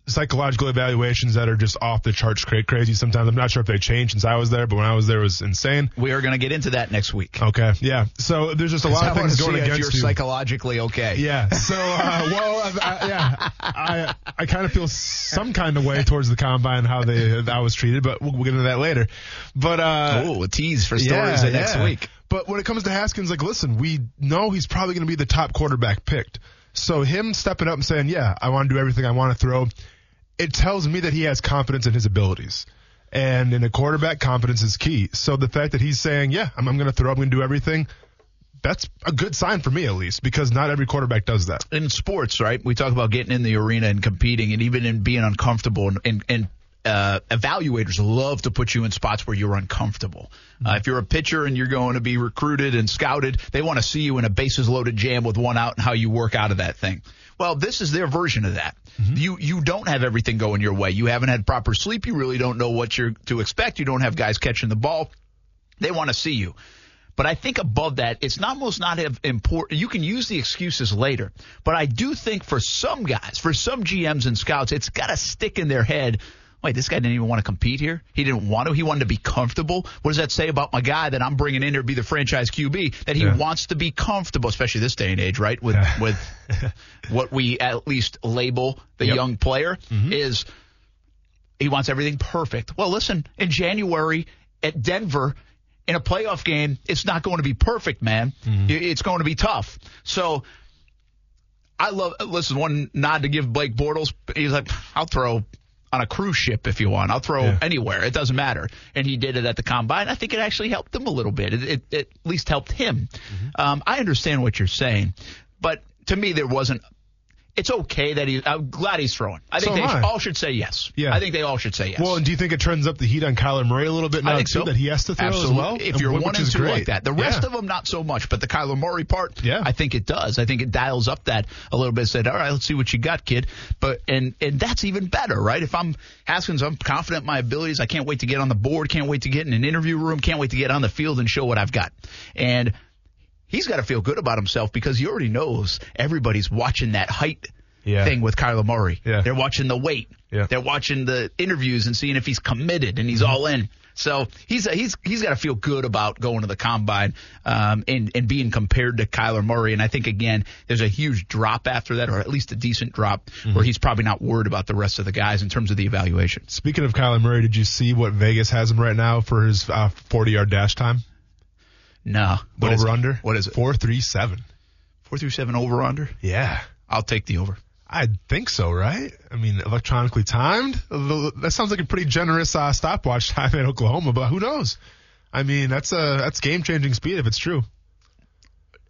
psychological evaluations that are just off the charts, crazy. Sometimes I'm not sure if they changed since I was there, but when I was there, it was insane. We are going to get into that next week. Okay, yeah. So there's just a lot of things going against you're you. psychologically okay. Yeah. So, uh, well, I, I, yeah, I I kind of feel some kind of way towards the combine how they I was treated, but we'll, we'll get into that later. But uh, Oh, a tease for stories yeah, next yeah. week. But when it comes to Haskins, like, listen, we know he's probably going to be the top quarterback picked. So him stepping up and saying, "Yeah, I want to do everything I want to throw," it tells me that he has confidence in his abilities. And in a quarterback, confidence is key. So the fact that he's saying, "Yeah, I'm, I'm going to throw, I'm going to do everything," that's a good sign for me at least, because not every quarterback does that. in sports, right? We talk about getting in the arena and competing, and even in being uncomfortable and and, and uh, evaluators love to put you in spots where you're uncomfortable. Uh, if you're a pitcher and you're going to be recruited and scouted, they want to see you in a bases loaded jam with one out and how you work out of that thing. Well, this is their version of that. Mm-hmm. You you don't have everything going your way. You haven't had proper sleep. You really don't know what you're to expect. You don't have guys catching the ball. They want to see you. But I think above that, it's not almost not have important. You can use the excuses later, but I do think for some guys, for some GMs and scouts, it's got to stick in their head. Wait, this guy didn't even want to compete here. He didn't want to. He wanted to be comfortable. What does that say about my guy that I'm bringing in here to be the franchise QB? That he Yeah. wants to be comfortable, especially this day and age, right? With Yeah. with what we at least label the Yep. young player is he wants everything perfect. Well, listen, in January at Denver, in a playoff game, it's not going to be perfect, man. Mm-hmm. It's going to be tough. So I love, listen, one nod to give Blake Bortles. He's like, I'll throw on a cruise ship if you want. I'll throw Yeah. anywhere. It doesn't matter. And he did it at the combine. I think it actually helped him a little bit. It, it, it at least helped him. Mm-hmm. Um, I understand what you're saying, but to me, there wasn't. It's okay that he. I'm glad he's throwing. I think So they all should say yes. Yeah. I think they all should say yes. Well, and do you think it turns up the heat on Kyler Murray a little bit now I think too so. that he has to throw Absolutely. as well? If you're one and two great. like that, the rest Yeah. of them not so much, but the Kyler Murray part, Yeah. I think it does. I think it dials up that a little bit. Said, all right, let's see what you got, kid. But and and that's even better, right? If I'm Haskins, I'm confident in my abilities. I can't wait to get on the board. Can't wait to get in an interview room. Can't wait to get on the field and show what I've got. And he's got to feel good about himself because he already knows everybody's watching that height Yeah. thing with Kyler Murray. Yeah. They're watching the weight. Yeah. They're watching the interviews and seeing if he's committed and he's all in. So he's he's he's got to feel good about going to the combine um, and and being compared to Kyler Murray. And I think again, there's a huge drop after that, or at least a decent drop, where he's probably not worried about the rest of the guys in terms of the evaluation. Speaking of Kyler Murray, did you see what Vegas has him right now for his uh, 40 yard dash time? No, what is over it? under? What is it? Four three seven. Four three seven over under. Yeah. I'll take the over. I think so, right? I mean, electronically timed. That sounds like a pretty generous uh, stopwatch time in Oklahoma, but who knows? I mean, that's a that's game changing speed if it's true.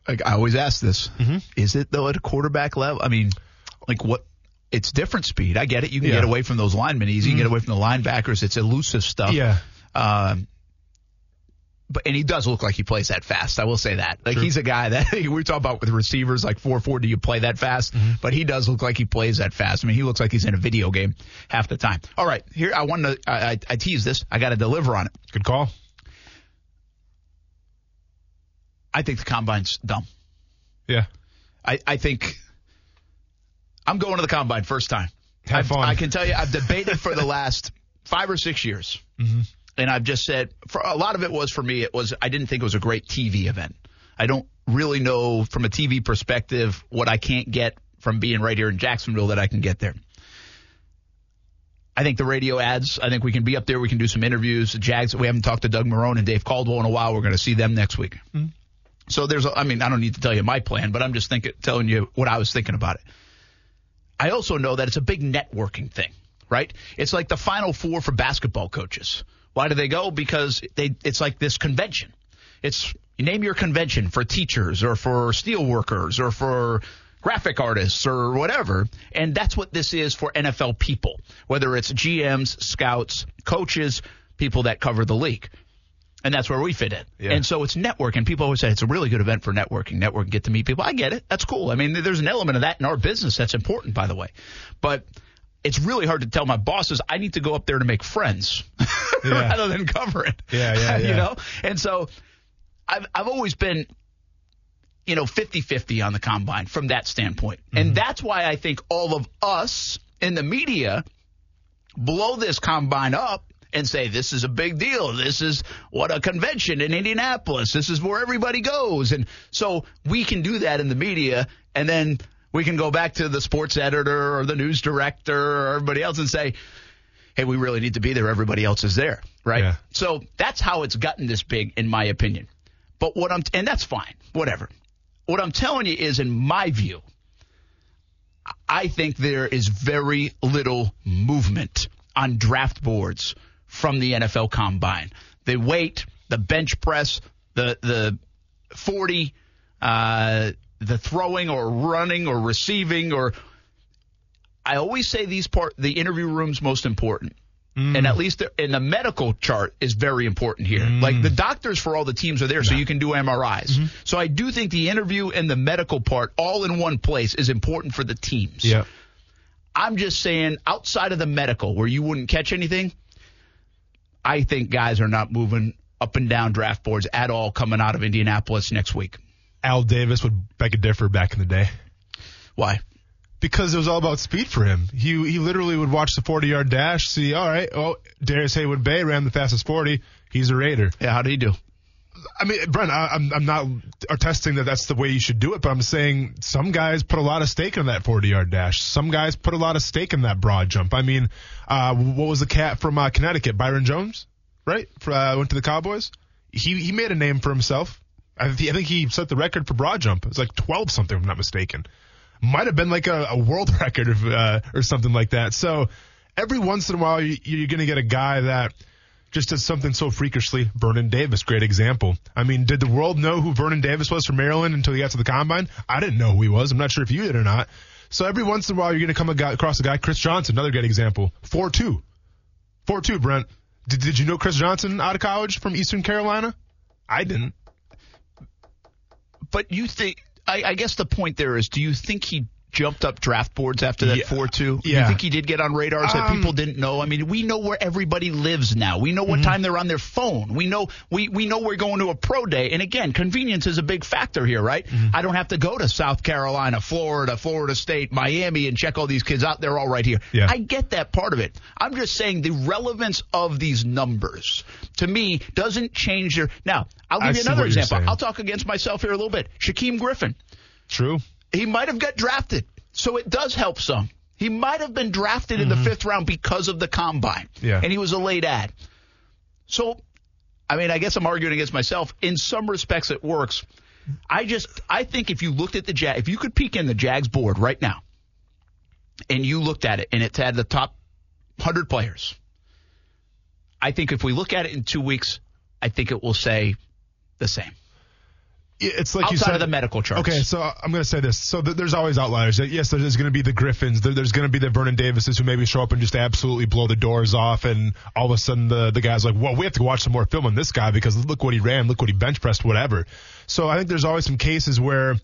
Like I always ask this: Mm-hmm. Is it though at a quarterback level? I mean, like what? It's different speed. I get it. You can Yeah. Mm-hmm. get away from those linemen easy. You can get away from the linebackers. It's elusive stuff. Yeah. Um, but and he does look like he plays that fast. I will say that. Like True. he's a guy that we talk about with receivers like four four. Do you play that fast? Mm-hmm. But he does look like he plays that fast. I mean, he looks like he's in a video game half the time. All right, here I want to. I, I, I tease this. I got to deliver on it. Good call. I think the combine's dumb. Yeah. I, I think I'm going to the combine first time. Have I've- fun. I can tell you, I've debated for the last five or six years, Mm-hmm. And I've just said for a lot of it was for me. It was I didn't think it was a great TV event. I don't really know from a TV perspective what I can't get from being right here in Jacksonville that I can get there. I think the radio ads. I think we can be up there. We can do some interviews. The Jags. We haven't talked to Doug Marrone and Dave Caldwell in a while. We're going to see them next week. Mm-hmm. So there's. A, I mean, I don't need to tell you my plan, but I'm just thinking, telling you what I was thinking about it. I also know that it's a big networking thing, right? It's like the Final Four for basketball coaches. Why do they go? Because they. It's like this convention. It's you name your convention for teachers or for steel workers or for graphic artists or whatever. And that's what this is for NFL people, whether it's GMs, scouts, coaches, people that cover the league. And that's where we fit in. Yeah. And so it's networking. People always say it's a really good event for networking. Networking, get to meet people. I get it. That's cool. I mean, there's an element of that in our business that's important, by the way. But it's really hard to tell my bosses I need to go up there to make friends Yeah. rather than cover it. Yeah, yeah, you know? And so I've I've always been you know 50-50 on the combine from that standpoint. Mm-hmm. And that's why I think all of us in the media blow this combine up and say this is a big deal. This is what a convention in Indianapolis. This is where everybody goes. And so we can do that in the media and then we can go back to the sports editor or the news director or everybody else and say, hey, we really need to be there. Everybody else is there, right? Yeah. So that's how it's gotten this big, in my opinion. But what I'm, and that's fine, whatever. What I'm telling you is, in my view, I think there is very little movement on draft boards from the NFL Combine. The weight, the bench press, the the 40, uh, the throwing or running or receiving or I always say these part the interview room's most important. Mm. And at least in the medical chart is very important here. Mm. Like the doctors for all the teams are there, so you can do MRIs. Mm-hmm. So I do think the interview and the medical part all in one place is important for the teams. Yeah. I'm just saying, outside of the medical, where you wouldn't catch anything, I think guys are not moving up and down draft boards at all coming out of Indianapolis next week. Al Davis would beg a differ back in the day. Why? because it was all about speed for him. He he literally would watch the 40 yard dash, see, all right, oh, Darrius Heyward-Bey ran the fastest 40. He's a Raider. Yeah, how did he do? I mean, Brent, I, I'm I'm not attesting that that's the way you should do it, but I'm saying some guys put a lot of stake in that 40 yard dash. Some guys put a lot of stake in that broad jump. I mean, uh, what was the cat from uh, Connecticut, Byron Jones, right? For, uh, went to the Cowboys. He he made a name for himself. I, th- I think he set the record for broad jump. It was like 12 something, if I'm not mistaken might have been like a, a world record uh, or something like that. So every once in a while, you, you're going to get a guy that just does something so freakishly. Vernon Davis, great example. I mean, did the world know who Vernon Davis was from Maryland until he got to the combine? I didn't know who he was. I'm not sure if you did or not. So every once in a while, you're going to come across a guy, Chris Johnson, another great example. 4-2. 4-2, Brent. Did, did you know Chris Johnson out of college from Eastern Carolina? I didn't. But you think I, I, guess the point there is, do you think he jumped up draft boards after that four yeah. two? Yeah. You think he did get on radars um, that people didn't know? I mean, we know where everybody lives now. We know what mm-hmm. time they're on their phone. We know we we know we're going to a pro day. And again, convenience is a big factor here, right? Mm-hmm. I don't have to go to South Carolina, Florida, Florida State, Miami, and check all these kids out. They're all right here. Yeah. I get that part of it. I'm just saying the relevance of these numbers to me doesn't change their. Now, I'll give I you another example. I'll talk against myself here a little bit. Shaquem Griffin. True. He might have got drafted, so it does help some. He might have been drafted mm-hmm. in the fifth round because of the combine. Yeah. And he was a late ad. So, I mean, I guess I'm arguing against myself. In some respects, it works. I just, I think if you looked at the Jag, if you could peek in the Jags board right now, and you looked at it, and it had the top 100 players, I think if we look at it in two weeks, I think it will say the same it's like outside you said, of the medical charts. Okay, so I'm going to say this. So th- there's always outliers. Yes, there's going to be the Griffins. There, there's going to be the Vernon Davises who maybe show up and just absolutely blow the doors off, and all of a sudden the the guy's like, well, we have to watch some more film on this guy because look what he ran, look what he bench pressed, whatever. So I think there's always some cases where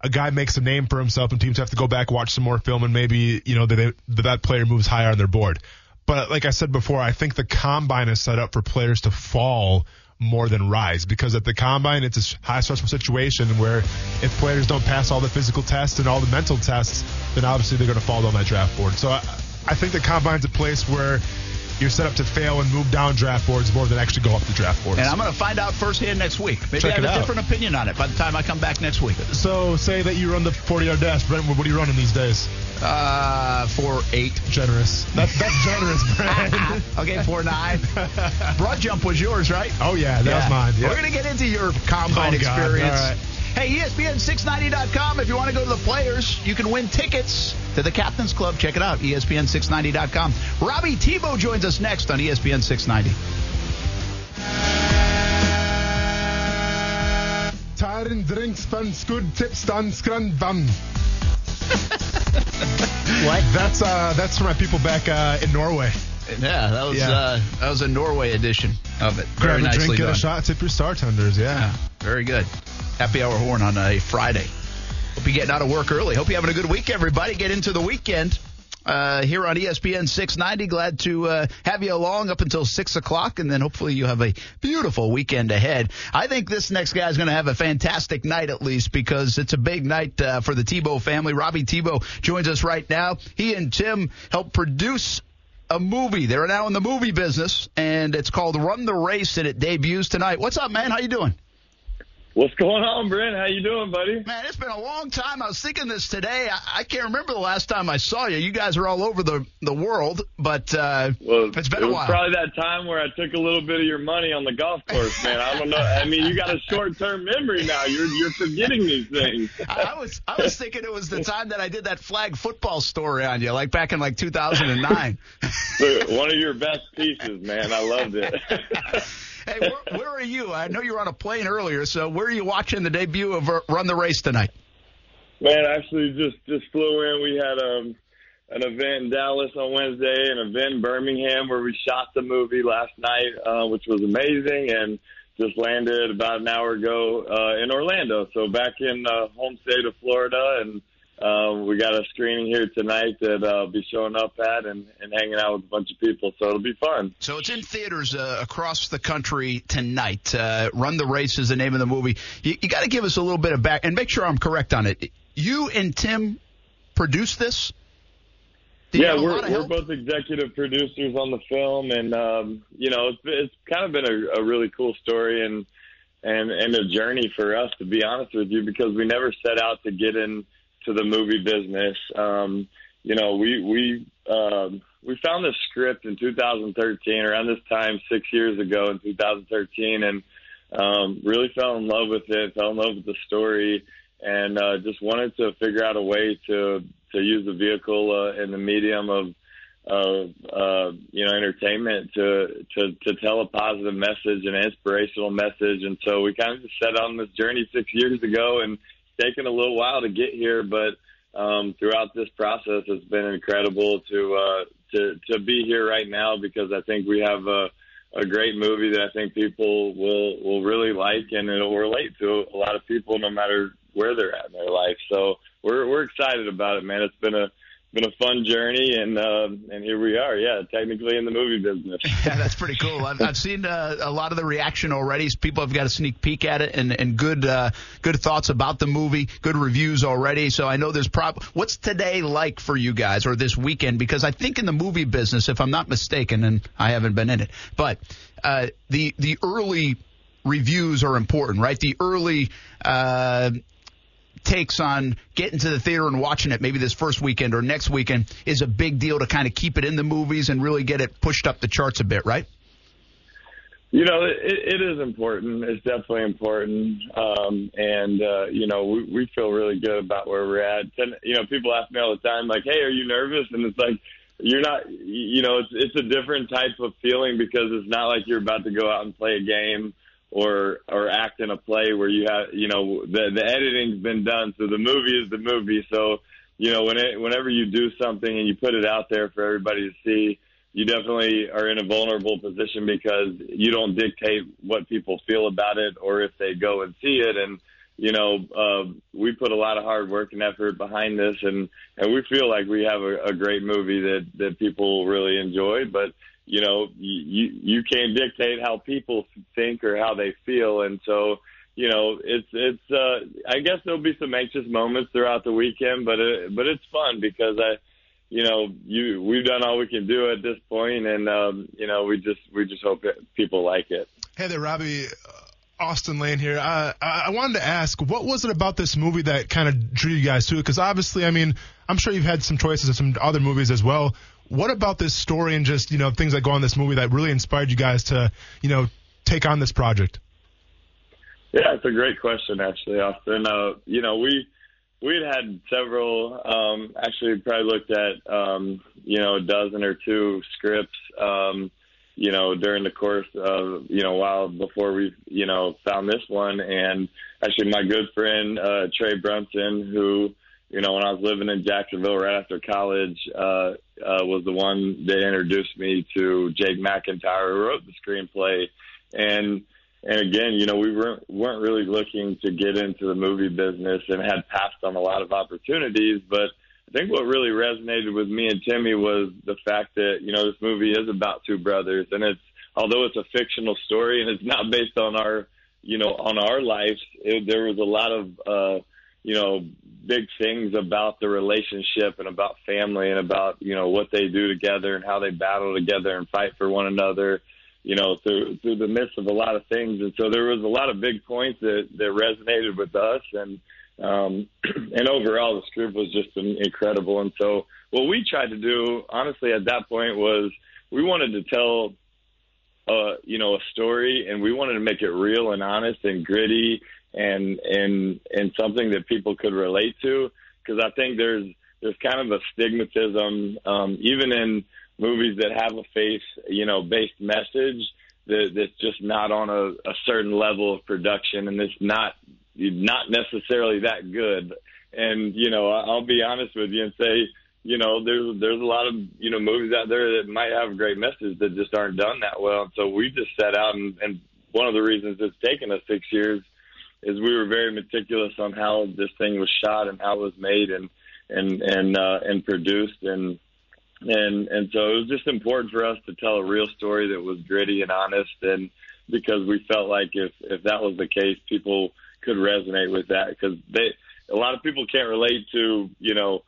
a guy makes a name for himself, and teams have to go back watch some more film, and maybe you know that that player moves higher on their board. But like I said before, I think the combine is set up for players to fall more than rise because at the combine it's a high stressful situation where if players don't pass all the physical tests and all the mental tests, then obviously they're going to fall down that draft board. So I, I think the combine's a place where you're set up to fail and move down draft boards more than actually go up the draft boards. And I'm going to find out firsthand next week. Maybe Check I have a out. different opinion on it by the time I come back next week. So say that you run the 40 yard dash, Brent. What are you running these days? Uh, four eight. Generous. That, that's generous, Brent. okay, four nine. Broad jump was yours, right? Oh yeah, that yeah. was mine. Yeah. We're gonna get into your combine Oh, experience. Hey, E ESPN690.com. If you want to go to the players, you can win tickets to the Captain's Club. Check it out, E ESPN690.com. Robbie Tebow joins us next on ESPN 690. Taren drinks van good tips dan skran van. What? That's uh that's for my people back uh, in Norway. Yeah, that was Yeah. Uh, that was a Norway edition of it. Grab Very a nicely drink, get a shot, tip your star tenders. Yeah. Yeah, very good. Happy hour horn on a Friday. Hope you're getting out of work early. Hope you're having a good week, everybody. Get into the weekend. Uh, here on ESPN 690. Glad to uh, have you along up until 6 o'clock, and then hopefully you have a beautiful weekend ahead. I think this next guy is going to have a fantastic night, at least, because it's a big night uh, for the Tebow family. Robbie Tebow joins us right now. He and Tim helped produce a movie. They're now in the movie business, and it's called Run the Race, and it debuts tonight. What's up, man? How you doing? What's going on, Brent? How you doing, buddy? Man, it's been a long time. I was thinking this today. I, I can't remember the last time I saw you. You guys are all over the the world, but uh, Well, it's been it a was while. probably that time where I took a little bit of your money on the golf course, man. I don't know. I mean, you got a short-term memory now. You're you're forgetting these things. I, I was I was thinking it was the time that I did that flag football story on you, like back in like 2009. One of your best pieces, man. I loved it. hey, where, where are you? I know you were on a plane earlier, so where are you watching the debut of uh, Run the Race tonight? man, actually, just just flew in. We had um an event in Dallas on Wednesday, an event in Birmingham where we shot the movie last night, uh, which was amazing, and just landed about an hour ago uh, in Orlando. So back in uh, home state of Florida, and uh, we got a screening here tonight that uh, I'll be showing up at and, and hanging out with a bunch of people. So it'll be fun. So it's in theaters uh, across the country tonight. Uh, Run the Race is the name of the movie. You, you got to give us a little bit of back and make sure I'm correct on it. You and Tim produced this. Did yeah, we're we're both executive producers on the film, and um, you know it's it's kind of been a, a really cool story and and and a journey for us to be honest with you because we never set out to get into the movie business. Um, you know, we we um, we found this script in 2013, around this time, six years ago in 2013, and um, really fell in love with it, fell in love with the story, and uh, just wanted to figure out a way to to use the vehicle uh, in the medium of of uh, you know entertainment to to to tell a positive message, an inspirational message, and so we kind of just set on this journey six years ago, and taken a little while to get here, but um, throughout this process, it's been incredible to uh, to to be here right now because I think we have a a great movie that I think people will will really like and it'll relate to a lot of people no matter where they're at in their life. So we're we're excited about it, man. It's been a been a fun journey and um, and here we are. Yeah, technically in the movie business. Yeah, that's pretty cool. I've, I've seen uh, a lot of the reaction already. People have got a sneak peek at it and, and good uh, good thoughts about the movie, good reviews already. So I know there's prob. What's today like for you guys or this weekend? Because I think in the movie business, if I'm not mistaken, and I haven't been in it, but uh, the the early reviews are important, right? The early. Uh, takes on getting to the theater and watching it maybe this first weekend or next weekend is a big deal to kind of keep it in the movies and really get it pushed up the charts a bit, right? You know, it, it is important. It's definitely important, um, and uh, you know, we, we feel really good about where we're at. And, you know, people ask me all the time, like, "Hey, are you nervous?" And it's like, you're not. You know, it's it's a different type of feeling because it's not like you're about to go out and play a game or or act in a play where you have you know the the editing's been done so the movie is the movie. So you know when it, whenever you do something and you put it out there for everybody to see you definitely are in a vulnerable position because you don't dictate what people feel about it or if they go and see it. And you know uh we put a lot of hard work and effort behind this and and we feel like we have a, a great movie that that people really enjoy. But you know, you you can't dictate how people think or how they feel, and so you know, it's it's. uh I guess there'll be some anxious moments throughout the weekend, but it, but it's fun because I, you know, you we've done all we can do at this point, and um, you know, we just we just hope people like it. Hey there, Robbie. Austin Lane here. Uh, I I wanted to ask, what was it about this movie that kind of drew you guys to it? Because obviously, I mean, I'm sure you've had some choices of some other movies as well. What about this story and just you know things that go on in this movie that really inspired you guys to you know take on this project? Yeah, it's a great question, actually, Austin. Uh, you know, we we'd had several. Um, actually, probably looked at um, you know a dozen or two scripts. Um, you know, during the course of you know while before we you know found this one, and actually my good friend uh, Trey Brunson, who you know when I was living in Jacksonville right after college, uh, uh, was the one that introduced me to Jake McEntire, who wrote the screenplay, and and again, you know, we weren't weren't really looking to get into the movie business and had passed on a lot of opportunities. But I think what really resonated with me and Timmy was the fact that you know this movie is about two brothers, and it's although it's a fictional story and it's not based on our you know on our lives, it, there was a lot of uh, you know big things about the relationship and about family and about you know what they do together and how they battle together and fight for one another you know, through through the midst of a lot of things. And so there was a lot of big points that that resonated with us, and um, and overall the script was just incredible. And so what we tried to do, honestly, at that point was we wanted to tell. Uh, you know, a story, and we wanted to make it real and honest and gritty, and and and something that people could relate to. Because I think there's there's kind of a stigmatism, um, even in movies that have a faith, you know, based message that, that's just not on a, a certain level of production and it's not not necessarily that good. And you know, I'll be honest with you and say, you know, there's there's a lot of you know movies out there that might have great message that just aren't done that well. So we just set out, and, and one of the reasons it's taken us six years is we were very meticulous on how this thing was shot and how it was made and and and uh, and produced. And and and so it was just important for us to tell a real story that was gritty and honest. And because we felt like if if that was the case people could resonate with that. Because they a lot of people can't relate to you know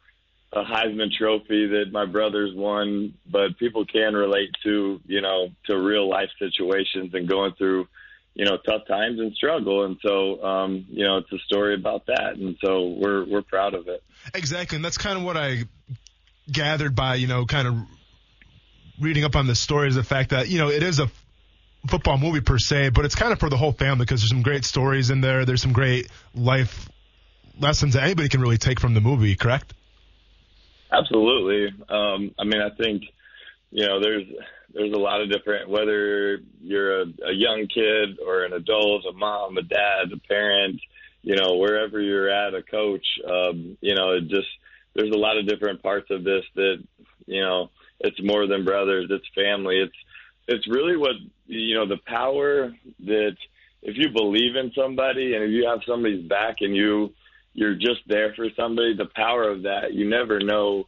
a Heisman Trophy that my brothers won, but people can relate to you know to real life situations and going through you know tough times and struggle, and so um, you know it's a story about that, and so we're we're proud of it. Exactly, and that's kind of what I gathered by you know kind of reading up on the story is the fact that you know it is a football movie per se, but it's kind of for the whole family because there's some great stories in there. There's some great life lessons that anybody can really take from the movie. Correct? Absolutely. Um, I mean, I think you know there's there's a lot of different whether you're a, a young kid or an adult, a mom, a dad, a parent, you know, wherever you're at, a coach. Um, you know, it just there's a lot of different parts of this that you know it's more than brothers, it's family, it's it's really what you know the power that if you believe in somebody and if you have somebody's back and you you're just there for somebody, the power of that, you never know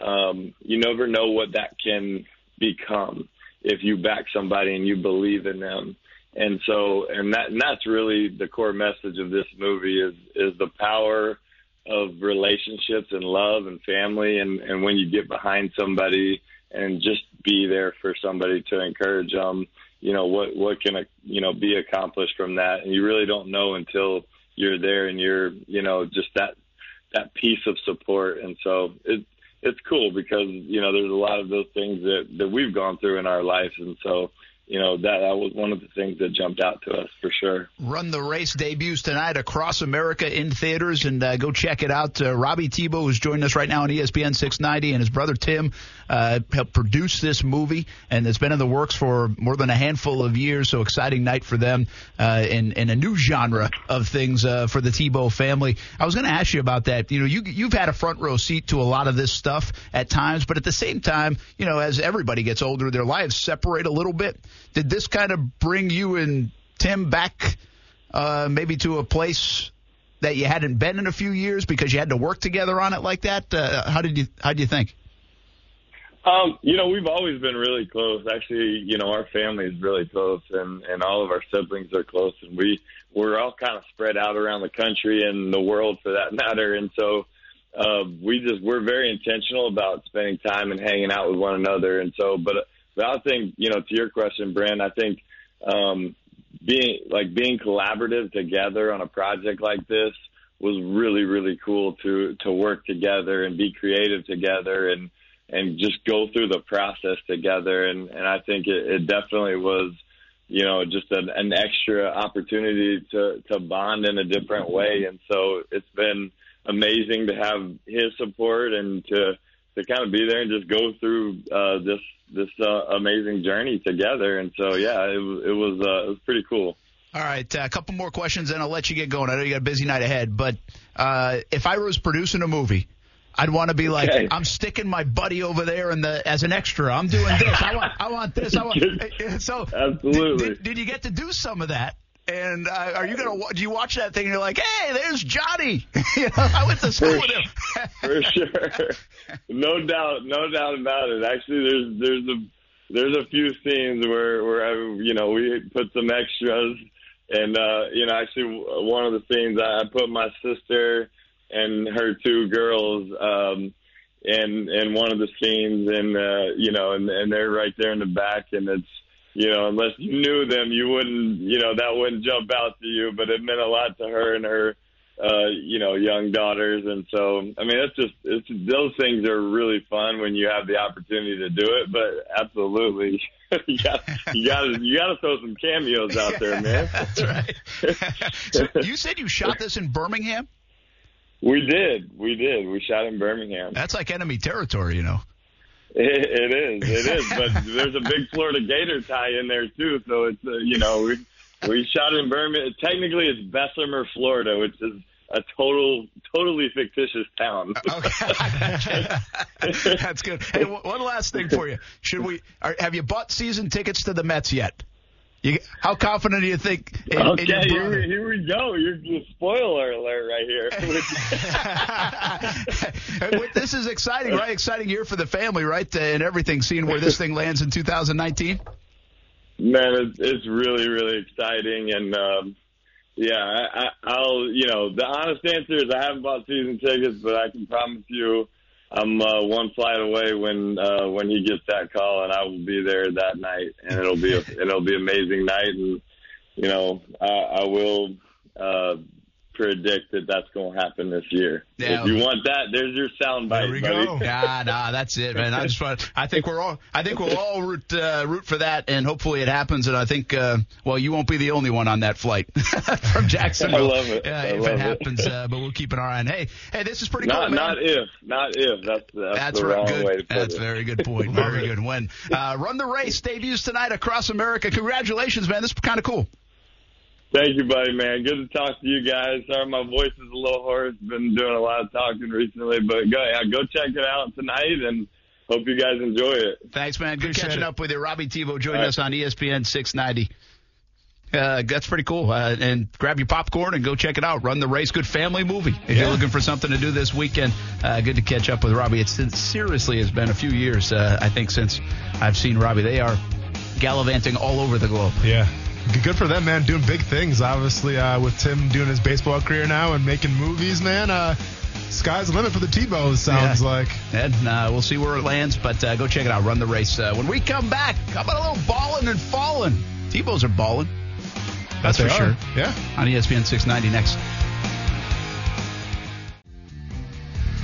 um, you never know what that can become if you back somebody and you believe in them. And so and that and that's really the core message of this movie is is the power of relationships and love and family and, and when you get behind somebody and just be there for somebody to encourage them, you know, what, what can, you know, be accomplished from that. And you really don't know until you're there and you're, you know, just that, that piece of support. And so it, it's cool because, you know, there's a lot of those things that, that we've gone through in our lives. And so, you know that that was one of the things that jumped out to us for sure. Run the race debuts tonight across America in theaters, and uh, go check it out. Uh, Robbie Tebow is joining us right now on ESPN 690, and his brother Tim uh, helped produce this movie, and it's been in the works for more than a handful of years. So exciting night for them uh, in a new genre of things uh, for the Tebow family. I was going to ask you about that. You know, you you've had a front row seat to a lot of this stuff at times, but at the same time, you know, as everybody gets older, their lives separate a little bit. Did this kind of bring you and Tim back uh, maybe to a place that you hadn't been in a few years because you had to work together on it like that? Uh, how did you how do you think? Um, you know, we've always been really close. Actually, you know, our family is really close, and and all of our siblings are close, and we we're all kind of spread out around the country and the world for that matter. And so, uh, we just we're very intentional about spending time and hanging out with one another. And so, but but I think, you know, to your question, Brent, I think um, being like being collaborative together on a project like this was really, really cool to to work together and be creative together and and just go through the process together. And and I think it, it definitely was, you know, just an, an extra opportunity to to bond in a different way. And so it's been amazing to have his support and to to kind of be there and just go through uh, this this uh, amazing journey together. And so, yeah, it, it was uh, it was pretty cool. All right, uh, a couple more questions, and I'll let you get going. I know you got a busy night ahead, but uh, if I was producing a movie, I'd want to be like, okay. I'm sticking my buddy over there in the as an extra. I'm doing this. I want, I want this. I want. So, absolutely. Did, did, you get to do some of that? And uh, are you gonna? Do you watch that thing and you're like, hey, there's Johnny. you know, I went to school for, with him. for sure, no doubt, no doubt about it. Actually, there's there's a there's a few scenes where where I, you know we put some extras, and uh, you know actually one of the scenes I put my sister and her two girls. um in in one of the scenes and uh you know and and they're right there in the back and it's you know, unless you knew them, you wouldn't, you know, that wouldn't jump out to you. But it meant a lot to her and her, uh, you know, young daughters. And so, I mean, it's just, it's those things are really fun when you have the opportunity to do it. But absolutely, you got, you got to, you got to throw some cameos out there, man. That's right. so you said you shot this in Birmingham. We did. We did. We shot in Birmingham. That's like enemy territory, you know. It, it is, it is, but there's a big Florida Gator tie in there too. So it's uh, you know we we shot in Birmingham. Technically, it's Bessemer, Florida, which is a total, totally fictitious town. Okay, that's good. Hey, one last thing for you. Should we? Are, have you bought season tickets to the Mets yet? You, how confident do you think? In, okay, in here, here, we go. You're the spoiler alert right here. this is exciting, right? Exciting year for the family, right? And everything. Seeing where this thing lands in 2019. Man, it's, it's really, really exciting, and um, yeah, I, I'll. You know, the honest answer is I haven't bought season tickets, but I can promise you I'm uh, one flight away when uh, when he gets that call, and I will be there that night, and it'll be a, it'll be amazing night, and you know I, I will uh, predict that that's going to happen this year. Yeah. If you want that, there's your sound bite, There we buddy. go. Nah, nah, that's it, man. I just want. I think we're all. I think we'll all root uh, root for that, and hopefully it happens. And I think, uh, well, you won't be the only one on that flight from Jacksonville. I love it. Yeah, I if it it. happens, uh, but we'll keep an eye on. Hey, hey, this is pretty Not cool, man. not if, not if. That's that's, That's the right. wrong Good. way to put That's it. very good point. Very good. When uh, run the race debuts tonight across America. Congratulations, man. This is kind of cool. Thank you, buddy, man. Good to talk to you guys. Sorry, my voice is a little hoarse. Been doing a lot of talking recently, but go yeah, go check it out tonight, and hope you guys enjoy it. Thanks, man. Good Appreciate catching it. up with you. Robbie Tebow joining All right. us on ESPN 690. Uh, that's pretty cool. Uh, and grab your popcorn and go check it out. Run the race. Good family movie. If you're looking for something to do this weekend, uh, good to catch up with Robbie. It seriously has been a few years, uh, I think, since I've seen Robbie. They are gallivanting all over the globe. Yeah. Good for them, man. Doing big things. Obviously, uh, with Tim doing his baseball career now and making movies, man. Uh, sky's the limit for the Tebow. Sounds Yeah. like. And uh, we'll see where it lands, but uh, go check it out. Run the race. Uh, when we come back, how about a little balling and falling? Tebow's are balling. That's They for are. sure. Yeah. On ESPN 690 next.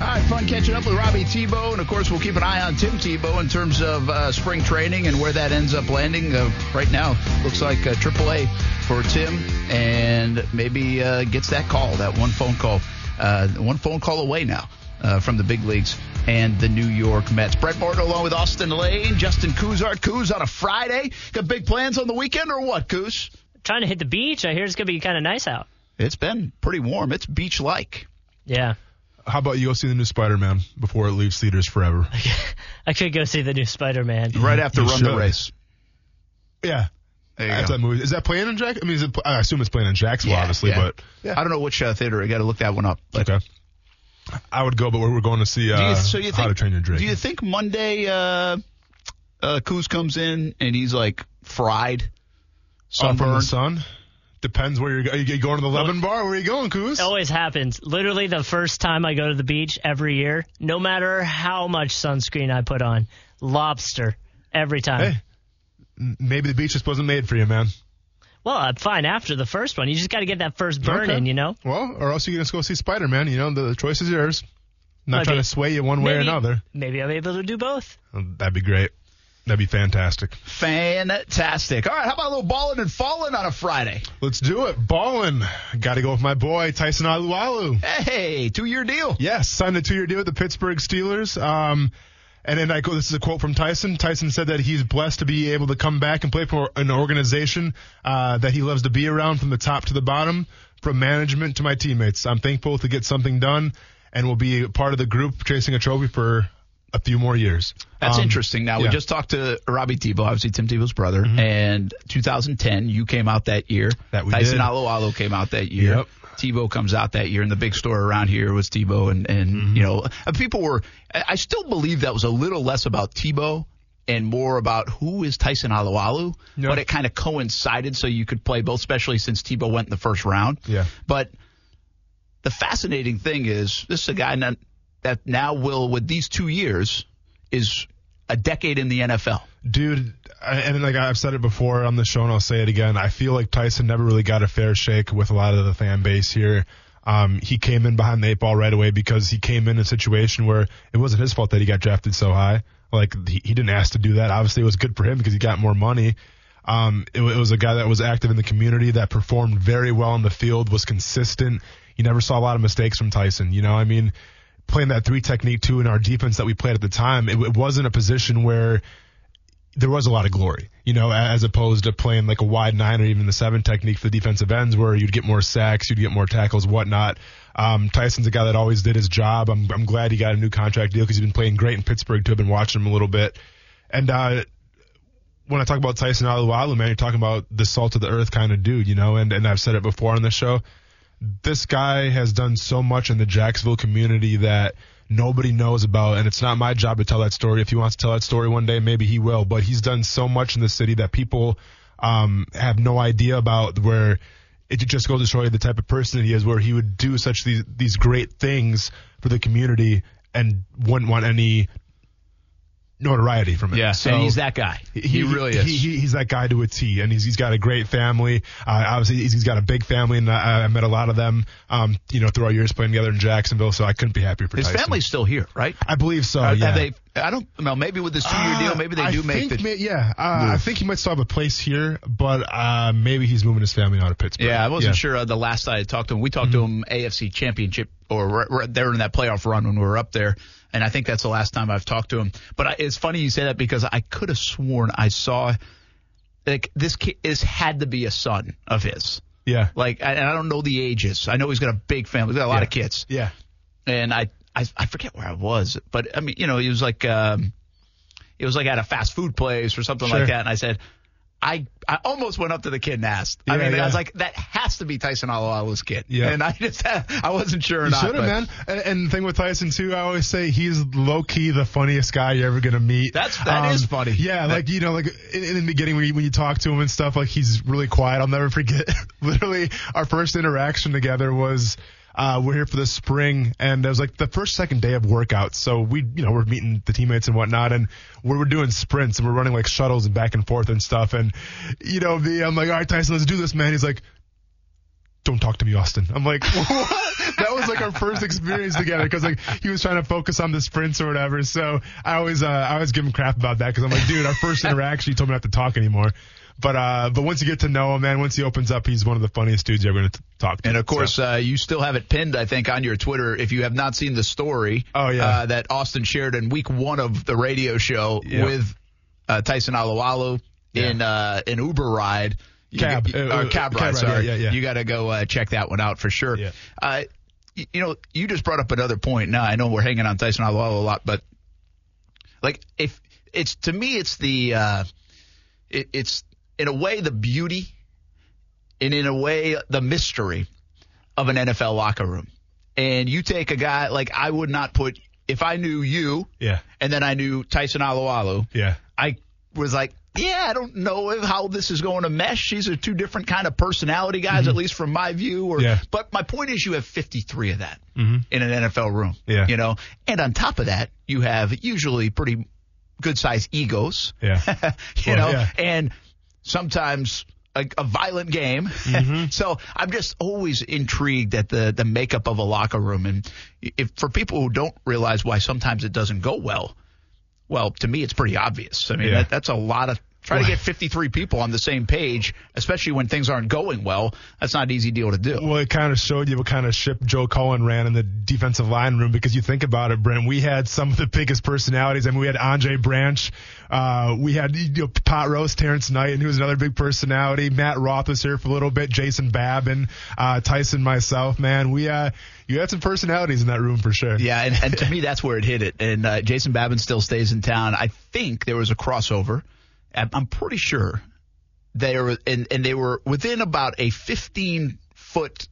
All right, fun catching up with Robbie Tebow, and of course we'll keep an eye on Tim Tebow in terms of uh, spring training and where that ends up landing. Uh, right now, looks like uh, AAA for Tim, and maybe uh, gets that call, that one phone call, uh, one phone call away now uh, from the big leagues and the New York Mets. Brent Martineau along with Austin Lane, Justin Kuzart. Kuz on a Friday. Got big plans on the weekend or what, Kuz? Trying to hit the beach. I hear it's gonna be kind of nice out. It's been pretty warm. It's beach-like. Yeah, How about you go see the new Spider-Man before it leaves theaters forever? I could go see the new Spider-Man. Right after You Run the. Race. Yeah. There you That's go. that movie. Is that playing in Jack? I mean, is it, I assume it's playing in Jacksonville, Yeah, obviously, yeah. but I don't know which uh, theater. I got to look that one up. But okay. I would go, but we're we're going to see do uh, you, so you How to think? Train Your Dragon. Do you think Monday uh, uh, Kuz comes in and he's like fried, Oh, from the sunburned? sun? Depends where you're going. Are you going to the Lemon Bar? Where are you going, Coos? It always happens. Literally, the first time I go to the beach every year, no matter how much sunscreen I put on, lobster every time. Hey, maybe the beach just wasn't made for you, man. Well, I'm fine after the first one. You just got to get that first burn Okay. in, you know. Well, or else you can just go see Spider Man. You know, the, the choice is yours. I'm Not Maybe- trying to sway you one way or another. Maybe I'm able to do both. That'd be great. That'd be fantastic. Fantastic. All right, how about a little balling and falling on a Friday? Let's do it. Ballin'. Got to go with my boy Tyson Alualu. Hey, two-year deal. Yes, signed a two-year deal with the Pittsburgh Steelers. Um, and then I go. This is a quote from Tyson. Tyson said that he's blessed to be able to come back and play for an organization uh, that he loves to be around, from the top to the bottom, from management to my teammates. I'm thankful to get something done, and will be part of the group chasing a trophy for a few more years. That's Um, interesting. Now we just talked to Robbie Tebow, obviously Tim Tebow's brother, and 2010 you came out that year. That we Tyson did. Alualu came out that year. Yep. Tebow comes out that year, and the big story around here was Tebow, and and Mm-hmm. you know people were. I still believe that was a little less about Tebow and more about who is Tyson Alualu, Yeah. but it kind of coincided so you could play both, especially since Tebow went in the first round. Yeah. But the fascinating thing is this is a guy that, that now will, with these two years, is a decade in the NFL. Dude, I- and like I've said it before on the show, and I'll say it again. I feel like Tyson never really got a fair shake with a lot of the fan base here. Um, he came in behind the eight ball right away because he came in a situation where it wasn't his fault that he got drafted so high. Like he, he didn't ask to do that. Obviously, it was good for him because he got more money. Um, it, it was a guy that was active in the community, that performed very well in the field, was consistent. You never saw a lot of mistakes from Tyson. You know, I mean, playing that three technique too in our defense that we played at the time, it, it wasn't a position where there was a lot of glory, you know, as opposed to playing like a wide nine or even the seven technique for the defensive ends where you'd get more sacks, you'd get more tackles, whatnot. Um, Tyson's a guy that always did his job. I'm, I'm glad he got a new contract deal because he's been playing great in Pittsburgh too. I've been watching him a little bit. And, uh, when I talk about Tyson Alualu, man, you're talking about the salt of the earth kind of dude, you know, and, and I've said it before on the show. This guy has done so much in the Jacksonville community that nobody knows about, and it's not my job to tell that story. If he wants to tell that story one day, maybe he will. But he's done so much in the city that people um, have no idea about. Where it just goes to show you the type of person he is, where he would do such these these great things for the community and wouldn't want any notoriety from it. Yeah, so and he's that guy. He, really is. He, he, he's that guy to a T, and he's he's got a great family. Uh, obviously, he's, he's got a big family, and I, I met a lot of them, um, you know, through our years playing together in Jacksonville. So I couldn't be happier for His Tyson. family's still here, right? I believe so. Are- yeah. They? I don't know. Maybe with this two-year deal, maybe they Uh, do I make think the. may- yeah, uh, I think he might still have a place here, but uh, maybe he's moving his family out of Pittsburgh. Yeah, I wasn't sure uh, the last I talked to him. We talked to him AFC Championship or right there in that playoff run when we were up there, and I think that's the last time I've talked to him. But I, it's funny you say that because I could have sworn I saw like this kid is had to be a son of his. Yeah. Like, and I don't know the ages. I know he's got a big family. He's got a lot Yeah. of kids. Yeah. and I, I I forget where I was, but I mean, you know, he was like um, it was like at a fast food place or something Sure. like that, and I said. I, I almost went up to the kid and asked. I Yeah, mean, I was like, that has to be Tyson Alualu's kid. Yeah. And I just I wasn't sure or not. should have, man. And, and the thing with Tyson too, I always say he's low key the funniest guy you're ever gonna meet. Um, That's- that is funny. Yeah, That- like you know, like in, in the beginning when you, when you talk to him and stuff, like he's really quiet. I'll never forget. Literally, our first interaction together was. Uh, we're here for the spring, and it was like the first second day of workouts. So we, you know, we're meeting the teammates and whatnot, and we're, we're doing sprints and we're running like shuttles and back and forth and stuff. And you know, me, I'm like, all right, Tyson, let's do this, man. He's like, don't talk to me, Austin. I'm like, what? that was like our first experience together because like he was trying to focus on the sprints or whatever. So I always, uh, I always give him crap about that because I'm like, dude, our first interaction, he told me not to talk anymore. But, uh, but once you get to know him, man, once he opens up, he's one of the funniest dudes you're going to talk to. And of course, So- uh, you still have it pinned, I think, on your Twitter. If you have not seen the story, Oh, yeah. uh, that Austin shared in week one of the radio show Yeah. with uh, Tyson Alualu in uh, an Uber ride. You Cab. get- Uh, or cab cab ride, ride, sorry. yeah, yeah, yeah. You got to go uh, check that one out for sure. Yeah. Uh, you know, you just brought up another point. Now I know we're hanging on Tyson Alualu a lot, but like if it's to me, it's the uh, it, it's in a way the beauty, and in a way the mystery of an NFL locker room. And you take a guy like I would not put if I knew you yeah, and then I knew Tyson Alualu. yeah, I was like, yeah, I don't know how this is going to mesh. These are two different kind of personality guys, at least from my view. Or, Mm-hmm. Yeah. but my point is, you have 53 of that Mhm. in an NFL room. Yeah. you know, and on top of that, you have usually pretty good sized egos. yeah. you Well, know, yeah. and sometimes a, a violent game. Mm-hmm. so I'm just always intrigued at the the makeup of a locker room, and if for people who don't realize why sometimes it doesn't go well, well, to me it's pretty obvious. I mean, Yeah. that, that's a lot of. Try to get 53 people on the same page, especially when things aren't going well. That's not an easy deal to do. Well, it kind of showed you what kind of ship Joe Cullen ran in the defensive line room because you think about it, Brent. We had some of the biggest personalities. I mean, we had Andre Branch, uh, we had you know, Pot Roast, Terrence Knight, and he was another big personality. Matt Roth was here for a little bit. Jason Babin, uh, Tyson, myself. Man, we uh, you had some personalities in that room for sure. Yeah, and, and to me, that's where it hit it. And uh, Jason Babin still stays in town. I think there was a crossover. I'm I'm pretty sure they were, and, and they were within about a 15 foot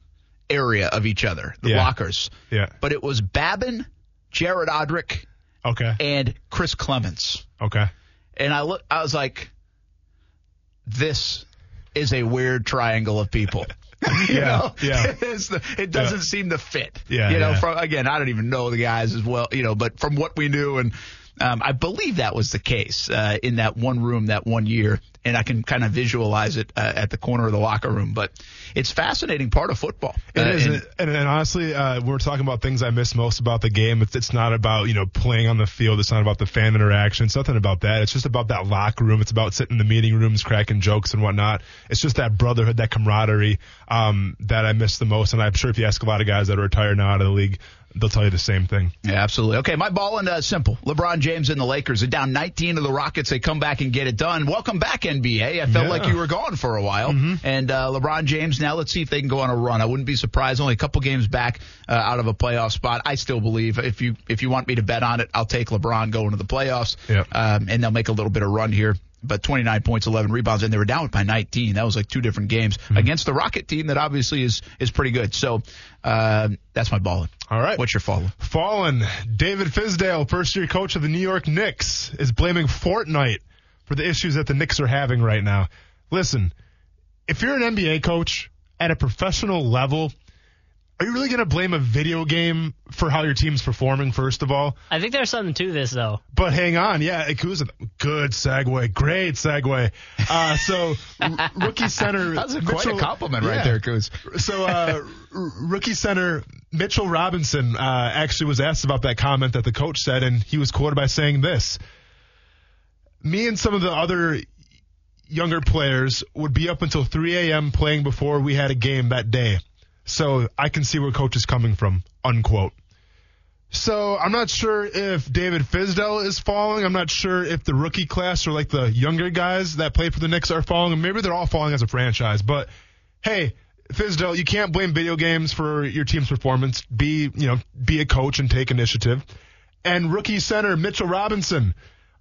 area of each other, the Yeah. lockers. Yeah. But it was Babin, Jared Odrick, Okay. and Chris Clemons. Okay. And I look, I was like, this is a weird triangle of people. you Yeah, know? yeah. The- it doesn't seem to fit. Yeah, You know, yeah. from again, I don't even know the guys as well, you know, but from what we knew and um, I believe that was the case uh, in that one room that one year, and I can kind of visualize it uh, at the corner of the locker room. But it's fascinating part of football. It Uh, is, and- and, and, honestly, uh, we're talking about things I miss most about the game. It's, it's not about you know playing on the field. It's not about the fan interaction. It's nothing about that. It's just about that locker room. It's about sitting in the meeting rooms, cracking jokes and whatnot. It's just that brotherhood, that camaraderie um, that I miss the most. And I'm sure if you ask a lot of guys that are retired now out of the league, they'll tell you the same thing. Yeah, absolutely. Okay, my ball and uh, simple. LeBron James and the Lakers are down 19 to the Rockets. They come back and get it done. Welcome back, NBA. I felt Yeah. like you were gone for a while. And uh, LeBron James, now let's see if they can go on a run. I wouldn't be surprised. Only a couple games back uh, out of a playoff spot. I still believe if you if you want me to bet on it, I'll take LeBron going to the playoffs. Yeah. Um, and they'll make a little bit of run here. But 29 points, 11 rebounds, and they were down by 19. That was like two different games against the Rocket team that obviously is is pretty good. So um, that's my balling. All right. What's your follow? Fallen. David Fizdale, first year coach of the New York Knicks, is blaming Fortnite for the issues that the Knicks are having right now. Listen, if you're an NBA coach at a professional level, are you really going to blame a video game for how your team's performing, first of all? I think there's something to this though. But hang on, yeah, Ikuza, good segue, great segue. Uh, so r- rookie center, That's a quite a Mitchell- compliment right yeah. there, Kuz. So, uh, r- rookie center Mitchell Robinson uh, actually was asked about that comment that the coach said, and he was quoted by saying this: "Me and some of the other younger players would be up until 3 a.m. playing before we had a game that day, so I can see where coach is coming from." Unquote. So I'm not sure if David Fizdale is falling. I'm not sure if the rookie class or like the younger guys that play for the Knicks are falling. Maybe they're all falling as a franchise. But hey, Fizdale, you can't blame video games for your team's performance. Be you know be a coach and take initiative. And rookie center Mitchell Robinson,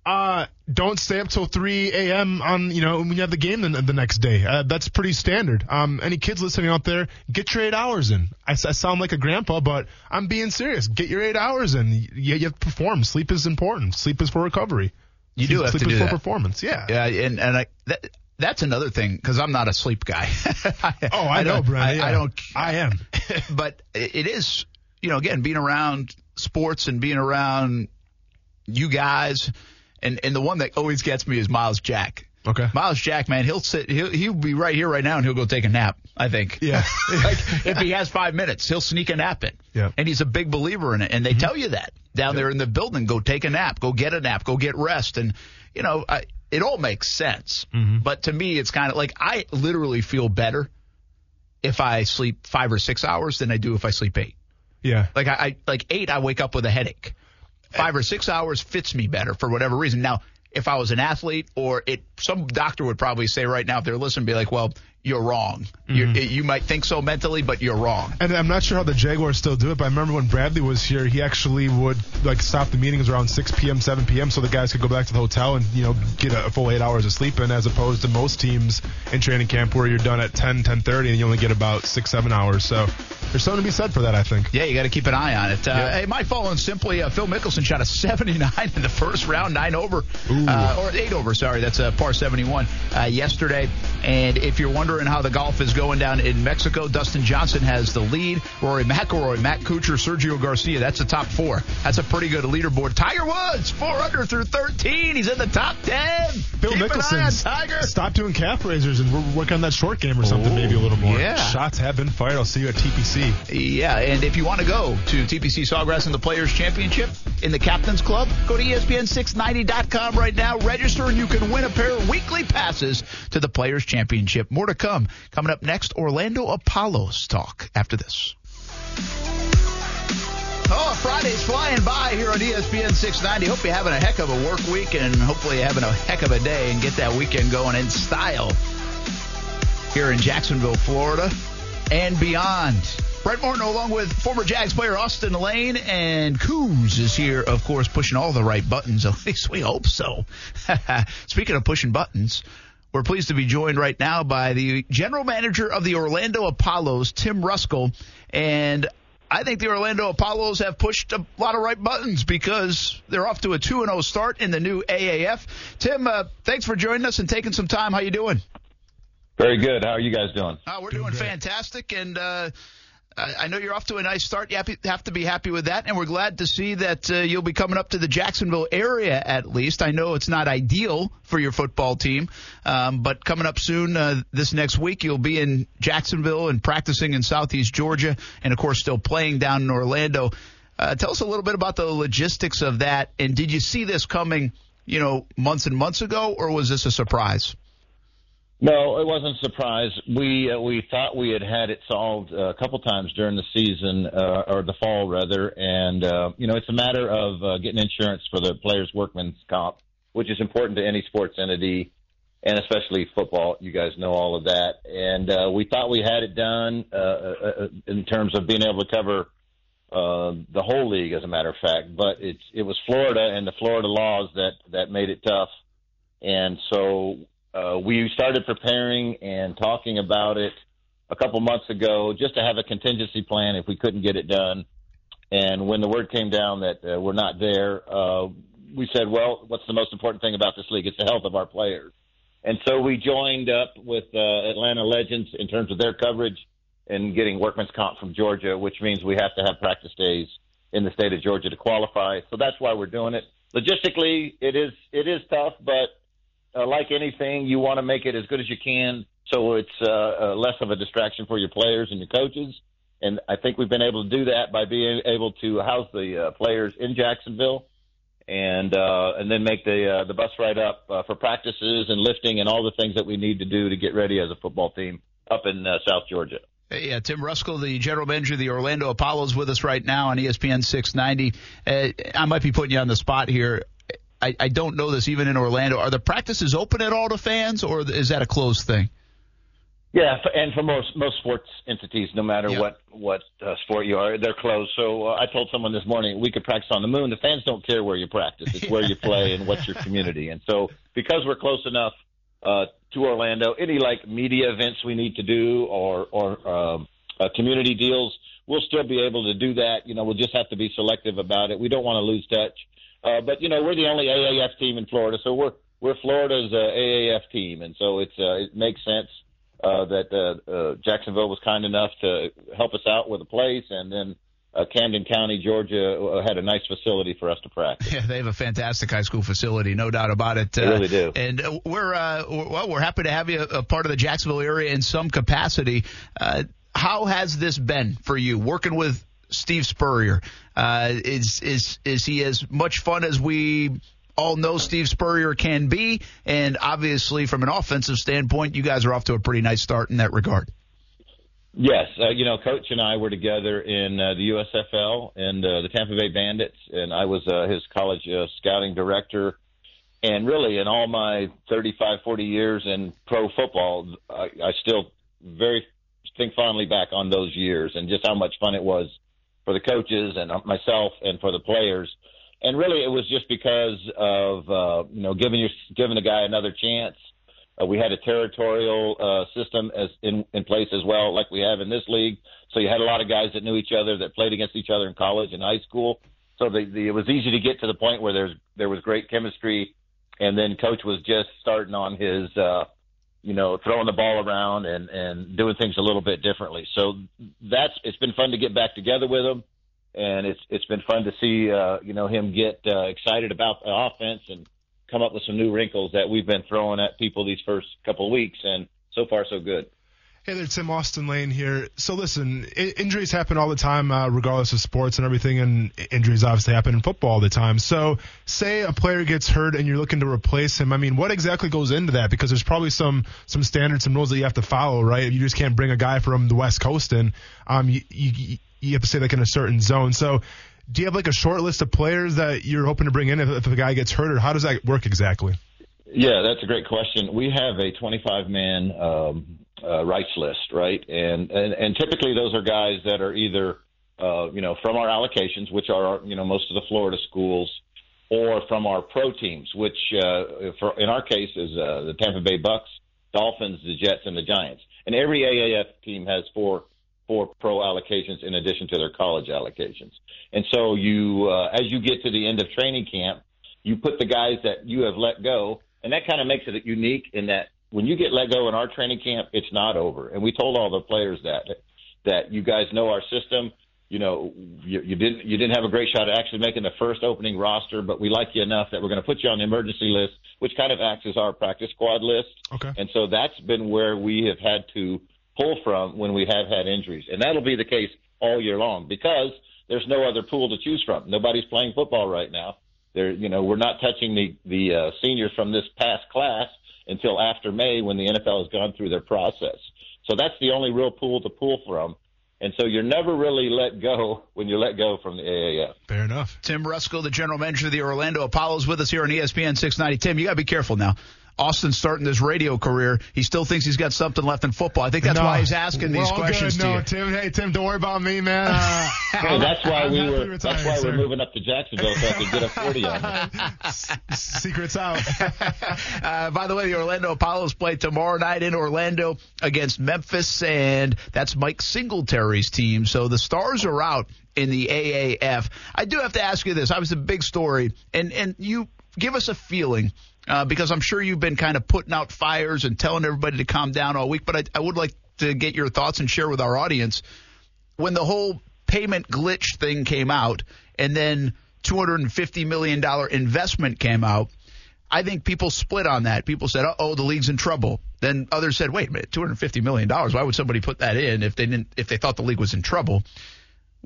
uh, don't stay up till 3 a.m. on you know when you have the game the, the next day. Uh, that's pretty standard. Um, any kids listening out there, get your eight hours in. I, I sound like a grandpa, but I'm being serious. Get your eight hours in. You, you have to perform. Sleep is important. Sleep is for recovery. You do Sleep have to is do for performance. Yeah. Yeah, and and I that, that's another thing because I'm not a sleep guy. Oh, I, know, don't- Brent. I, yeah. I don't. I am. but it it is, you know, again, being around sports and being around you guys, and and the one that always gets me is Myles Jack. Okay. Myles Jack, man, he'll sit, he'll he'll be right here right now, and he'll go take a nap. I think. Yeah. like if he has five minutes, he'll sneak a nap in. Yeah. And he's a big believer in it, and they mm-hmm. tell you that down there in the building. Go take a nap. Go get a nap. Go get rest. And you know, I, it all makes sense. Mm-hmm. But to me, it's kind of like I literally feel better if I sleep five or six hours than I do if I sleep eight. Yeah. Like I, I like eight, I wake up with a headache. Five or six hours fits me better for whatever reason. Now, if I was an athlete, or it, some doctor would probably say right now, if they're listening, be like, "Well, you're wrong. You, you might think so mentally, but you're wrong." And I'm not sure how the Jaguars still do it, but I remember when Bradley was here, he actually would like stop the meetings around 6 p.m., 7 p.m. so the guys could go back to the hotel and you know get a full eight hours of sleep in, as opposed to most teams in training camp where you're done at 10, 10:30 and you only get about six, seven hours. So there's something to be said for that, I think. Yeah, you got to keep an eye on it. Uh, Yeah. Hey, my following simply, uh, Phil Mickelson shot a 79 in the first round, nine over, uh, or eight over. Sorry, that's a par 71 uh, yesterday. And if you're wondering how the golf is going down in Mexico, Dustin Johnson has the lead. Rory McIlroy, Matt Kuchar, Sergio Garcia. That's the top four. That's a pretty good leaderboard. Tiger Woods, four under through 13. He's in the top 10. Bill keep Mickelson, an eye on Tiger. stop doing calf raisers and we're working on that short game or something, maybe a little more. yeah. Shots have been fired. I'll see you at TPC. Yeah, and if you want to go to TPC Sawgrass and the Players Championship in the Captain's Club, go to E ESPN690.com right now. Register and you can win a pair of weekly passes to the Players Championship. More to come. Coming up next, Orlando Apollos talk after this. Oh, Friday's flying by here on ESPN 690. Hope you're having a heck of a work week and hopefully having a heck of a day and get that weekend going in style here in Jacksonville, Florida, and beyond. Brent Martineau, along with former Jags player Austin Lane, and Coos is here, of course, pushing all the right buttons. At least we hope so. Speaking of pushing buttons, we're pleased to be joined right now by the general manager of the Orlando Apollos, Tim Ruskell, and I think the Orlando Apollos have pushed a lot of right buttons because they're off to a 2 0 start in the new AAF. Tim, uh, thanks for joining us and taking some time. How you doing? Very good. How are you guys doing? Uh, we're doing fantastic, and uh, I know you're off to a nice start. You have to be happy with that, and we're glad to see that uh, you'll be coming up to the Jacksonville area at least. I know it's not ideal for your football team, um, but coming up soon uh, this next week, you'll be in Jacksonville and practicing in Southeast Georgia, and of course, still playing down in Orlando. Uh, tell us a little bit about the logistics of that, and did you see this coming, you know, months and months ago, or was this a surprise? No, it wasn't a surprise. We uh, we thought we had had it solved uh, a couple times during the season uh, or the fall rather, and uh, you know it's a matter of uh, getting insurance for the players' workman's comp, which is important to any sports entity, and especially football. You guys know all of that, and uh, we thought we had it done uh, uh, in terms of being able to cover uh, the whole league, as a matter of fact. But it's it was Florida and the Florida laws that that made it tough, and so uh, we started preparing and talking about it a couple months ago just to have a contingency plan if we couldn't get it done. And when the word came down that uh, we're not there, uh, we said, well, what's the most important thing about this league? It's the health of our players. And so we joined up with uh, Atlanta Legends in terms of their coverage and getting workman's comp from Georgia, which means we have to have practice days in the state of Georgia to qualify. So that's why we're doing it. Logistically, it is it is tough, but uh, like anything, you want to make it as good as you can so it's uh, uh, less of a distraction for your players and your coaches. And I think we've been able to do that by being able to house the uh, players in Jacksonville and uh, and then make the uh, the bus ride up uh, for practices and lifting and all the things that we need to do to get ready as a football team up in uh, South Georgia. Uh, Tim Ruskell, the general manager of the Orlando Apollos, with us right now on ESPN 690. Uh, I might be putting you on the spot here. I, I don't know this even in Orlando. Are the practices open at all to fans, or is that a closed thing? Yeah, and for most most sports entities, no matter yeah. what what uh, sport you are, they're closed. So uh, I told someone this morning we could practice on the moon. The fans don't care where you practice; it's where you play and what's your community. And so because we're close enough uh, to Orlando, any like media events we need to do or or um, uh, community deals, we'll still be able to do that. You know, we'll just have to be selective about it. We don't want to lose touch. Uh, but you know, we're the only AAF team in Florida, so we're we're Florida's uh, AAF team, and so it's uh, it makes sense uh, that uh, uh, Jacksonville was kind enough to help us out with a place, and then uh, Camden County, Georgia, uh, had a nice facility for us to practice. Yeah, they have a fantastic high school facility, no doubt about it. They uh, really do. And uh, we're uh, well, we're happy to have you a part of the Jacksonville area in some capacity. Uh, how has this been for you working with Steve Spurrier? Uh, is is is he as much fun as we all know Steve Spurrier can be? And obviously, from an offensive standpoint, you guys are off to a pretty nice start in that regard. Yes, uh, you know, Coach and I were together in uh, the USFL and uh, the Tampa Bay Bandits, and I was uh, his college uh, scouting director. And really, in all my 35, 40 years in pro football, I, I still very think fondly back on those years and just how much fun it was for the coaches and myself and for the players. And really, it was just because of uh, you know giving your giving the guy another chance. Uh, we had a territorial uh, system as in, in place as well, like we have in this league. So you had a lot of guys that knew each other, that played against each other in college and high school. So the, the, it was easy to get to the point where there's there was great chemistry, and then coach was just starting on his uh, you know, throwing the ball around and and doing things a little bit differently. So that's it's been fun to get back together with him, and it's it's been fun to see uh, you know him get uh, excited about the offense and come up with some new wrinkles that we've been throwing at people these first couple of weeks, and so far so good. Hey there, Tim Austin Lane here. So listen, I- injuries happen all the time, uh, regardless of sports and everything, and injuries obviously happen in football all the time. So say a player gets hurt and you're looking to replace him. I mean, what exactly goes into that? Because there's probably some some standards, some rules that you have to follow, right? You just can't bring a guy from the West Coast in. Um, you, you, you have to say like in a certain zone. So do you have like a short list of players that you're hoping to bring in if, if a guy gets hurt, or how does that work exactly? Yeah, that's a great question. We have a 25 man um, uh, rights list, right? And, and and typically those are guys that are either uh, you know from our allocations, which are you know most of the Florida schools, or from our pro teams, which uh, for, in our case is uh, the Tampa Bay Bucks, Dolphins, the Jets, and the Giants. And every AAF team has four four pro allocations in addition to their college allocations. And so you, uh, as you get to the end of training camp, you put the guys that you have let go, and that kind of makes it unique in that when you get let go in our training camp, it's not over. And we told all the players that that you guys know our system. You know, you, you didn't you didn't have a great shot at actually making the first opening roster, but we like you enough that we're going to put you on the emergency list, which kind of acts as our practice squad list. Okay. And so that's been where we have had to pull from when we have had injuries, and that'll be the case all year long because there's no other pool to choose from. Nobody's playing football right now. There, you know, we're not touching the the uh, seniors from this past class until after May when the NFL has gone through their process. So that's the only real pool to pull from. And so you're never really let go when you're let go from the AAF. Fair enough. Tim Ruskell, the general manager of the Orlando Apollos, with us here on ESPN 690. Tim, you got to be careful now. Austin's starting his radio career. He still thinks he's got something left in football. I think that's No, why he's asking these questions good. to no, you. Tim. Hey, Tim, don't worry about me, man. Uh, Hey, that's why I'm we were. Retired, that's why sir. we're moving up to Jacksonville so I could get a forty on you. Secrets out. Uh, by the way, the Orlando Apollos play tomorrow night in Orlando against Memphis, and that's Mike Singletary's team. So the Stars are out in the AAF. I do have to ask you this. I was a big story, and and you give us a feeling. Uh, because I'm sure you've been kind of putting out fires and telling everybody to calm down all week, but I, I would like to get your thoughts and share with our audience. When the whole payment glitch thing came out, and then $250 million investment came out, I think people split on that. People said, "Oh, the league's in trouble." Then others said, "Wait a minute, 250 million dollars. Why would somebody put that in if they didn't if they thought the league was in trouble?"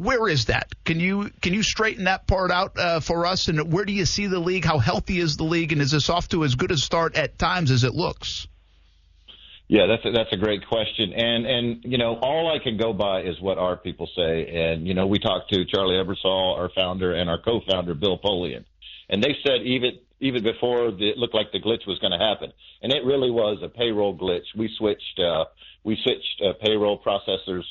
Where is that? Can you can you straighten that part out uh, for us? And where do you see the league? How healthy is the league? And is this off to as good a start at times as it looks? Yeah, that's a, that's a great question, and and you know all I can go by is what our people say, and you know we talked to Charlie Ebersol, our founder, and our co-founder Bill Polian, and they said even even before the, it looked like the glitch was going to happen, and it really was a payroll glitch. We switched uh, we switched uh, payroll processors,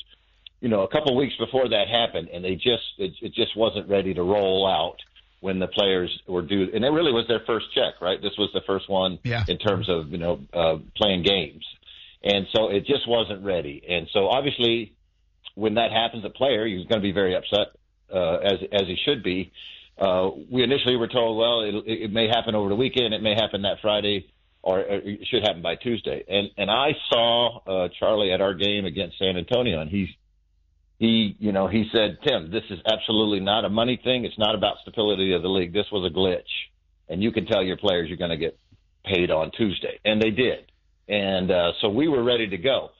you know, a couple weeks before that happened, and they just it, it just wasn't ready to roll out when the players were due, and it really was their first check, right? This was the first one Yeah. in terms of you know uh, playing games and so it just wasn't ready. And so obviously, when that happens, a player he's going to be very upset, uh, as as he should be. Uh, we initially were told, well, it, it may happen over the weekend, it may happen that Friday, or it should happen by Tuesday. And and I saw uh, Charlie at our game against San Antonio, and he he you know he said, Tim, this is absolutely not a money thing. It's not about stability of the league. This was a glitch, and you can tell your players you're going to get paid on Tuesday, and they did and uh, so we were ready to go.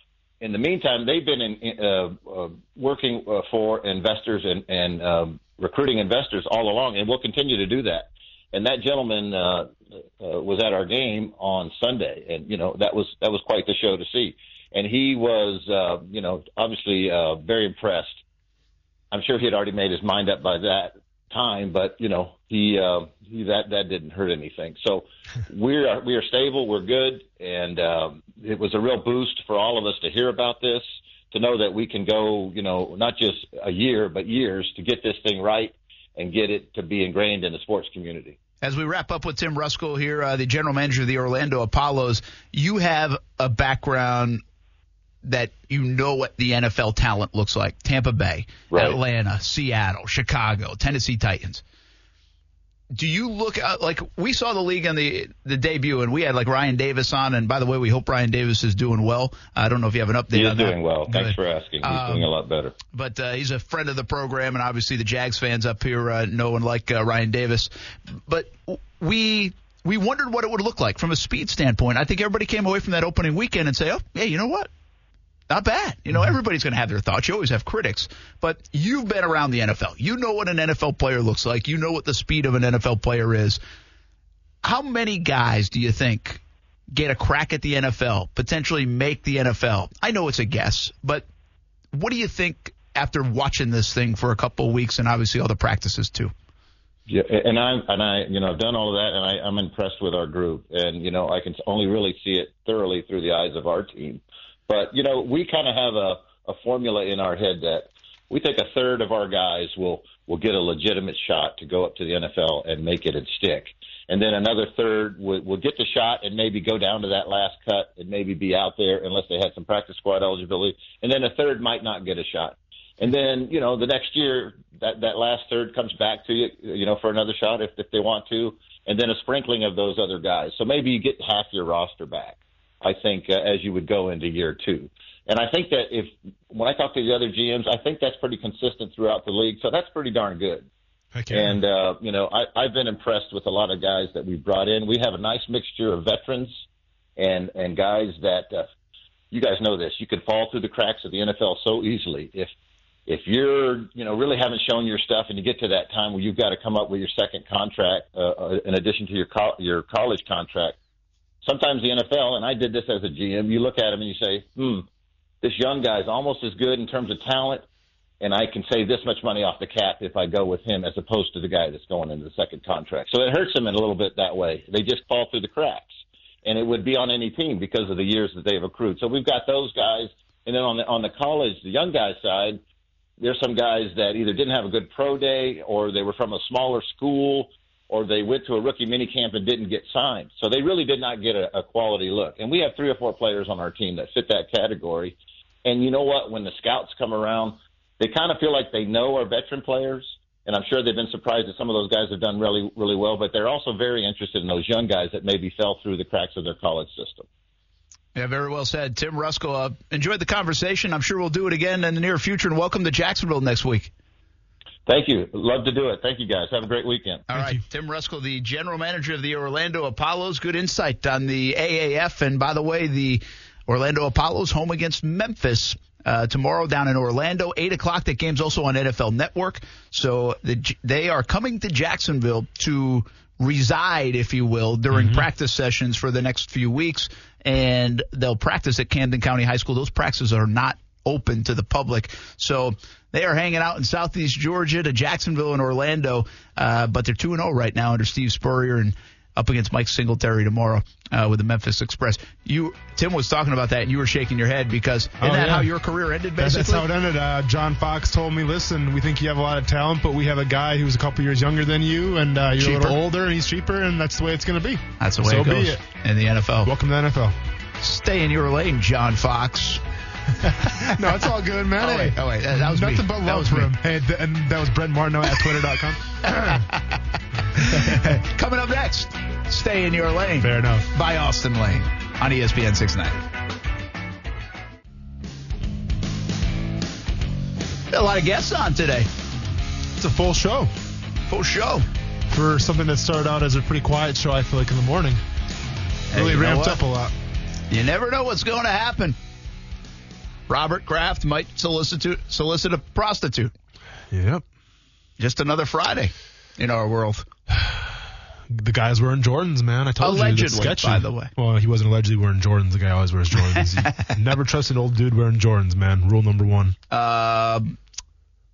In the meantime, they've been in, uh, uh, working uh, for investors and, and um, recruiting investors all along, and we'll continue to do that. And that gentleman uh, uh, was at our game on Sunday, and you know that was that was quite the show to see. And he was, uh, you know, obviously uh, very impressed. I'm sure he had already made his mind up by that time, but you know, he, uh, he that that didn't hurt anything. So we are we are stable, we're good, and um, it was a real boost for all of us to hear about this, to know that we can go, you know, not just a year but years to get this thing right and get it to be ingrained in the sports community. As we wrap up with Tim Ruskell here, uh, the general manager of the Orlando Apollos, you have a background that you know what the NFL talent looks like. Tampa Bay, Right. Atlanta, Seattle, Chicago, Tennessee Titans. Do you look at, like we saw the league on the the debut and we had like Ryan Davis on and by the way we hope Ryan Davis is doing well. I don't know if you have an update He is on that. doing well. Thanks Good. for asking. He's Um, doing a lot better. but uh, he's a friend of the program, and obviously the Jags fans up here uh, know and like uh, Ryan Davis. But we we wondered what it would look like from a speed standpoint. I think everybody came away from that opening weekend and say, "Oh, yeah, you know what? Not bad." You know, mm-hmm. everybody's going to have their thoughts. You always have critics, but you've been around the NFL. You know what an NFL player looks like. You know what the speed of an NFL player is. How many guys do you think get a crack at the NFL, potentially make the NFL? I know it's a guess, but what do you think after watching this thing for a couple of weeks and obviously all the practices too? Yeah, and I and I, you know, I've done all of that, and I, I'm impressed with our group, and you know, I can only really see it thoroughly through the eyes of our team. But you know, we kind of have a, a formula in our head that we think a third of our guys will will get a legitimate shot to go up to the NFL and make it and stick, and then another third will, will get the shot and maybe go down to that last cut and maybe be out there unless they had some practice squad eligibility, and then a third might not get a shot. And then, you know, the next year that that last third comes back to you, you know, for another shot if if they want to, and then a sprinkling of those other guys. So maybe you get half your roster back. I think uh, as you would go into year two. And I think that if when I talk to the other GMs, I think that's pretty consistent throughout the league. So that's pretty darn good. Yeah. And uh, you know, I, I've been impressed with a lot of guys that we've brought in. We have a nice mixture of veterans and and guys that uh, you guys know this. You can fall through the cracks of the NFL so easily if if you're you know really haven't shown your stuff and you get to that time where you've got to come up with your second contract uh, uh, in addition to your co- your college contract. Sometimes the NFL, and I did this as a GM, you look at him and you say, hmm, this young guy's almost as good in terms of talent, and I can save this much money off the cap if I go with him as opposed to the guy that's going into the second contract. So it hurts them in a little bit that way. They just fall through the cracks, and it would be on any team because of the years that they've accrued. So we've got those guys, and then on the on the college, the young guys side, there's some guys that either didn't have a good pro day or they were from a smaller school or they went to a rookie mini camp and didn't get signed. So they really did not get a, a quality look. And we have three or four players on our team that fit that category. And you know what? When the scouts come around, they kind of feel like they know our veteran players. And I'm sure they've been surprised that some of those guys have done really, really well, but they're also very interested in those young guys that maybe fell through the cracks of their college system. Yeah, very well said. Tim Ruskell, uh, enjoyed the conversation. I'm sure we'll do it again in the near future, and welcome to Jacksonville next week. Thank you. Love to do it. Thank you, guys. Have a great weekend. All right, Tim Ruskell, the general manager of the Orlando Apollos. Good insight on the AAF. And by the way, the Orlando Apollos home against Memphis uh, tomorrow down in Orlando, eight o'clock. That game's also on NFL Network. So the, they are coming to Jacksonville to reside, if you will, during Mm-hmm. practice sessions for the next few weeks, and they'll practice at Camden County High School. Those practices are not open to the public, so they are hanging out in Southeast Georgia to Jacksonville and Orlando, uh, but they're two and zero right now under Steve Spurrier and. Up against Mike Singletary tomorrow uh, with the Memphis Express. You, Tim was talking about that, and you were shaking your head because isn't Oh, that yeah. how your career ended? Basically, that's how it ended. Uh, John Fox told me, "Listen, we think you have a lot of talent, but we have a guy who's a couple years younger than you, and uh, you're Cheaper. a little older, and he's cheaper, and that's the way it's going to be." That's the way so it goes be it. in the NFL. Welcome to the NFL. Stay in your lane, John Fox. no, it's all good, man. Oh, wait, oh, wait, that- that was nothing me. but love for him. Hey, th- and that was Brent Martineau at Twitter.com. Coming up next, stay in your lane. Fair enough. By Austin Lane on ESPN 690. Got a lot of guests on today. It's a full show Full show. for something that started out as a pretty quiet show. I feel like in the morning, Hey, really ramped up a lot. You never know what's going to happen. Robert Kraft might solicit solicit a prostitute. Yep. Just another Friday in our world. The guy's wearing Jordans, man. I told you. Allegedly, That's sketchy. by the way. Well, he wasn't allegedly wearing Jordans. The guy always wears Jordans. You never trust an old dude wearing Jordans, man. Rule number one. Um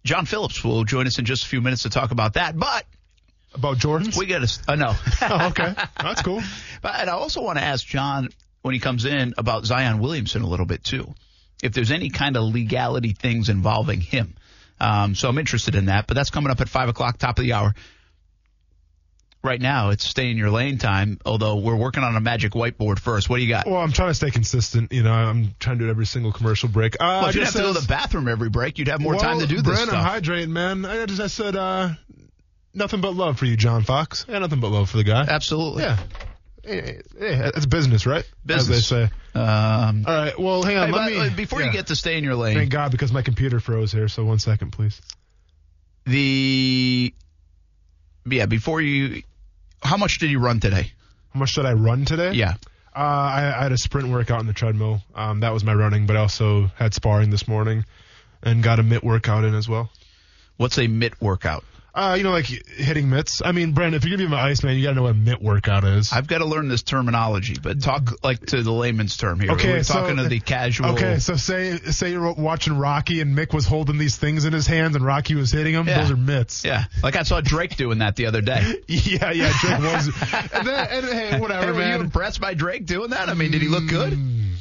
John Phillips will join us in just a few minutes to talk about that. But About Jordans? we got to. Uh, no. oh, okay. That's cool. But and I also want to ask John when he comes in about Zion Williamson a little bit too. If there's any kind of legality things involving him. Um, so I'm interested in that. But that's coming up at five o'clock, top of the hour. Right now, it's stay in your lane time. Although we're working on a magic whiteboard first. What do you got? Well, I'm trying to stay consistent. You know, I'm trying to do it every single commercial break. Uh, Well, I if you have to go to the bathroom every break, you'd have more well, time to do this Brent, stuff. I'm hydrating, man. I just I said uh, nothing but love for you, John Fox. Yeah, nothing but love for the guy. Absolutely. Yeah. It's business, right? As they say. Um, All right. Well, hang on. hey, let but, me uh, before yeah. you get to stay in your lane, Thank God, because my computer froze here. So one second, please. the yeah, before you, how much did you run today? How much did I run today? Yeah. Uh, I, I had a sprint workout on the treadmill. Um, that was my running, but I also had sparring this morning and got a mitt workout in as well. What's a mitt workout? Uh, you know, like hitting mitts. I mean, Brandon, if you're gonna be my ice man, you gotta know what mitt workout is. I've got to learn this terminology, but talk like to the layman's term here. Okay, We're so- talking to the casual. Okay, so say say you're watching Rocky and Mick was holding these things in his hands and Rocky was hitting them. Yeah. Those are mitts. Yeah, like I saw Drake doing that the other day. yeah, yeah. Drake was. and then, and, hey, whatever, Hey, were you man. impressed by Drake doing that? I mean, did he look good? Mm,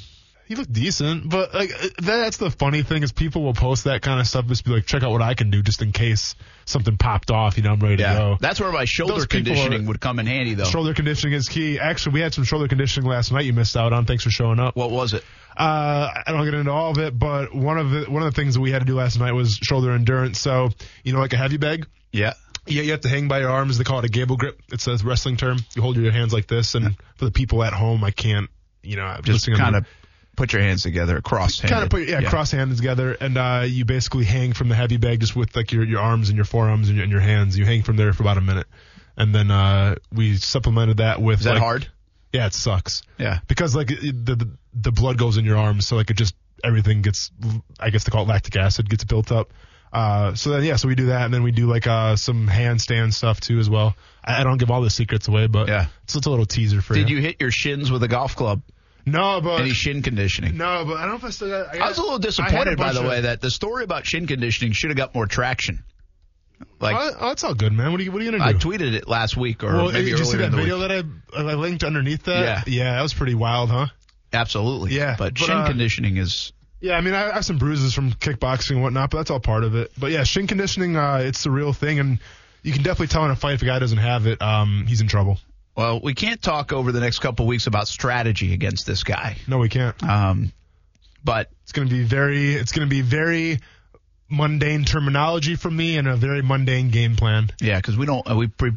He looked decent, but like that's the funny thing is people will post that kind of stuff just be like, check out what I can do just in case something popped off. You know, I'm ready to Yeah, go. that's where my shoulder Those conditioning are- would come in handy, though. Shoulder conditioning is key. Actually, we had some shoulder conditioning last night. You missed out on. Thanks for showing up. What was it? Uh, I don't get into all of it, but one of the one of the things that we had to do last night was shoulder endurance. So you know, like a heavy bag. Yeah. Yeah, you have to hang by your arms. They call it a gable grip. It's a wrestling term. You hold your hands like this, and for the people at home, I can't. You know, Just listening on kind of put your hands together, cross kind of put yeah, cross hands together, and uh, you basically hang from the heavy bag just with like your your arms and your forearms and your, and your hands. You hang from there for about a minute, and then uh, we supplemented that with. Is that like- hard? Yeah, it sucks Yeah. because like it- the, the the blood goes in your arms, so like it just everything gets. I guess they call it lactic acid gets built up. Uh, so then yeah, so we do that, and then we do like uh some handstand stuff too as well. I, I don't give all the secrets away, but Yeah. it's just a little teaser for you. Did you. you hit your shins with a golf club? No, but Any shin conditioning? no, but I don't know if I still got. I, got, I was a little had a disappointed, by the of- way, that the story about shin conditioning should have got more traction. Like Oh, oh, it's all good, man. What are you What are you gonna do? I tweeted it last week, or well, maybe did you see that video week. that I I linked underneath that? Yeah. yeah, that was pretty wild, huh? Absolutely, Yeah, But, but, shin uh, conditioning is Yeah, I mean, I I have some bruises from kickboxing and whatnot, but that's all part of it. But yeah, shin conditioning, uh, it's the real thing, and you can definitely tell in a fight if a guy doesn't have it, um, he's in trouble. Well. We can't talk over the next couple weeks about strategy against this guy, No, we can't. um, but It's gonna be very, it's gonna be very mundane terminology from me and a very mundane game plan. yeah, because we don't. uh, We pre,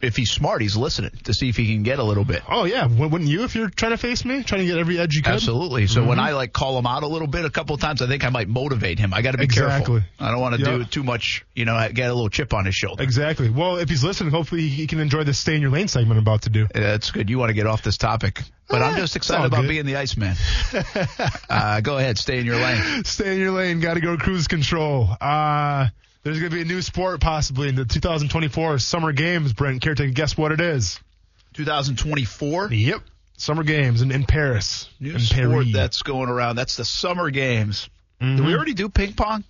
if he's smart, he's listening to see if he can get a little bit. Oh yeah, wouldn't you if you're trying to face me, trying to get every edge you could? Absolutely. So when Mm-hmm. I like call him out a little bit a couple of times, I think I might motivate him. I got to be Exactly. careful. I don't want to Yeah. do too much. You know, get a little chip on his shoulder. Exactly. Well, if he's listening, hopefully he can enjoy the stay in your lane segment I'm about to do. Yeah, That's good. You want to get off this topic, but I'm Eh, just excited about good. being the Iceman. uh, go ahead, stay in your lane. Stay in your lane. Got to go cruise control. Uh, there's going to be a new sport possibly in the 2024 Summer Games. Brent, care to guess what it is? 2024 Yep. Summer Games in, in Paris. new in sport Paris. that's going around. That's the Summer Games. Mhm. Did we already do ping pong?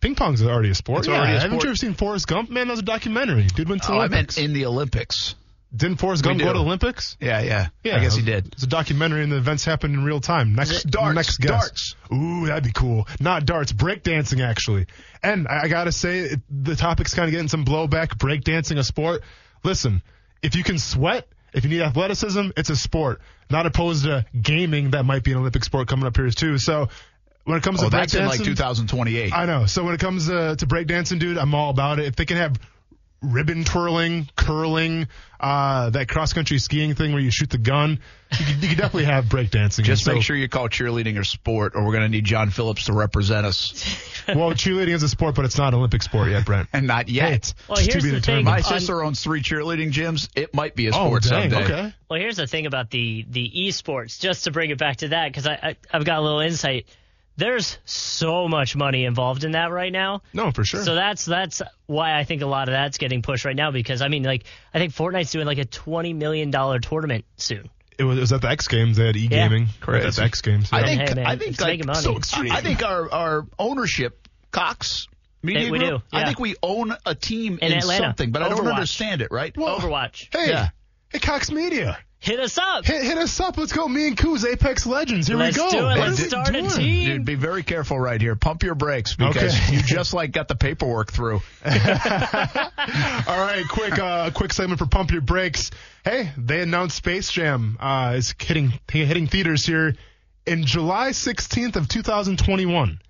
Ping pong's already a sport. It's yeah. already a Haven't you ever seen Forrest Gump? Man, that was a documentary. Dude went to the Oh, I meant in the Olympics. Didn't Forrest Gump go to the Olympics? Yeah, yeah. Yeah, I guess he did. It's a documentary and the events happened in real time. Next, Darts, next guess. darts. Ooh, that'd be cool. Not darts, breakdancing actually. And I, I gotta say, it, the topic's kind of getting some blowback. Breakdancing, a sport. Listen, if you can sweat, if you need athleticism, it's a sport. Not opposed to gaming, that might be an Olympic sport coming up here too. So when it comes Oh, to that's in like 2028. I know. So when it comes uh, to breakdancing, dude, I'm all about it. If they can have ribbon twirling, curling, uh, that cross country skiing thing where you shoot the gun, you could, you could definitely have breakdancing. Just So- make sure you call cheerleading a sport, or we're going to need John Phillips to represent us. Well, cheerleading is a sport, but it's not an Olympic sport yet, Brent. And not yet. Well, Just to here's be the determined. thing. My On- sister owns three cheerleading gyms. It might be a sport Oh, sport dang. someday. Okay. Well, here's the thing about the the esports. Just to bring it back to that, because I, I I've got a little insight. There's so much money involved in that right now. No, for sure. So that's that's why I think a lot of that's getting pushed right now. Because I mean, like I think Fortnite's doing like a twenty million dollar tournament soon. it, was, it was at the X Games. They had e gaming. Crazy. At the X Games. I yeah. think Hey, man, I think like, money. so extreme. I think our our ownership Cox Media Hey, we Group, do, I think we own a team In in, Atlanta. something, but I don't understand it. Right? Overwatch. Hey, Yeah. hey, Cox Media. Hit us up. Hit, hit us up. Let's go. Me and Koo's Apex Legends. Here Let's we go. do it. Let's are start a team. Dude, be very careful right here. Pump your brakes because Okay. you just like got the paperwork through. All right, quick, uh, quick segment for pump your brakes. Hey, they announced Space Jam uh, is hitting hitting theaters here in July 16th of 2021.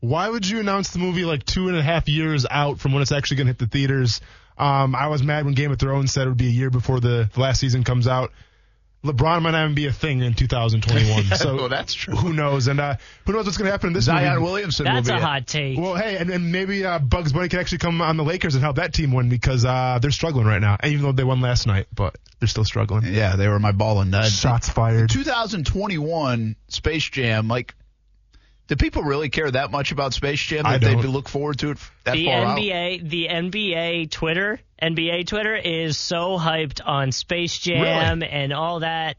Why would you announce the movie like two and a half years out from when it's actually going to hit the theaters? Um, I was mad when Game of Thrones said it would be a year before the, the last season comes out. LeBron might not even be a thing in 2021. So Well, that's true. Who knows? And uh, who knows what's going to happen in this Zion movie? Williamson That's will a it. hot take. Well, hey, and, and maybe uh, Bugs Bunny can actually come on the Lakers and help that team win because uh, they're struggling right now. Even though they won last night, but they're still struggling. Yeah, they were my ball and nut. Shots fired. 2021 Space Jam, like, do people really care that much about Space Jam that they don't. look forward to it that the far out? NBA, the NBA Twitter, NBA Twitter is so hyped on Space Jam and all that.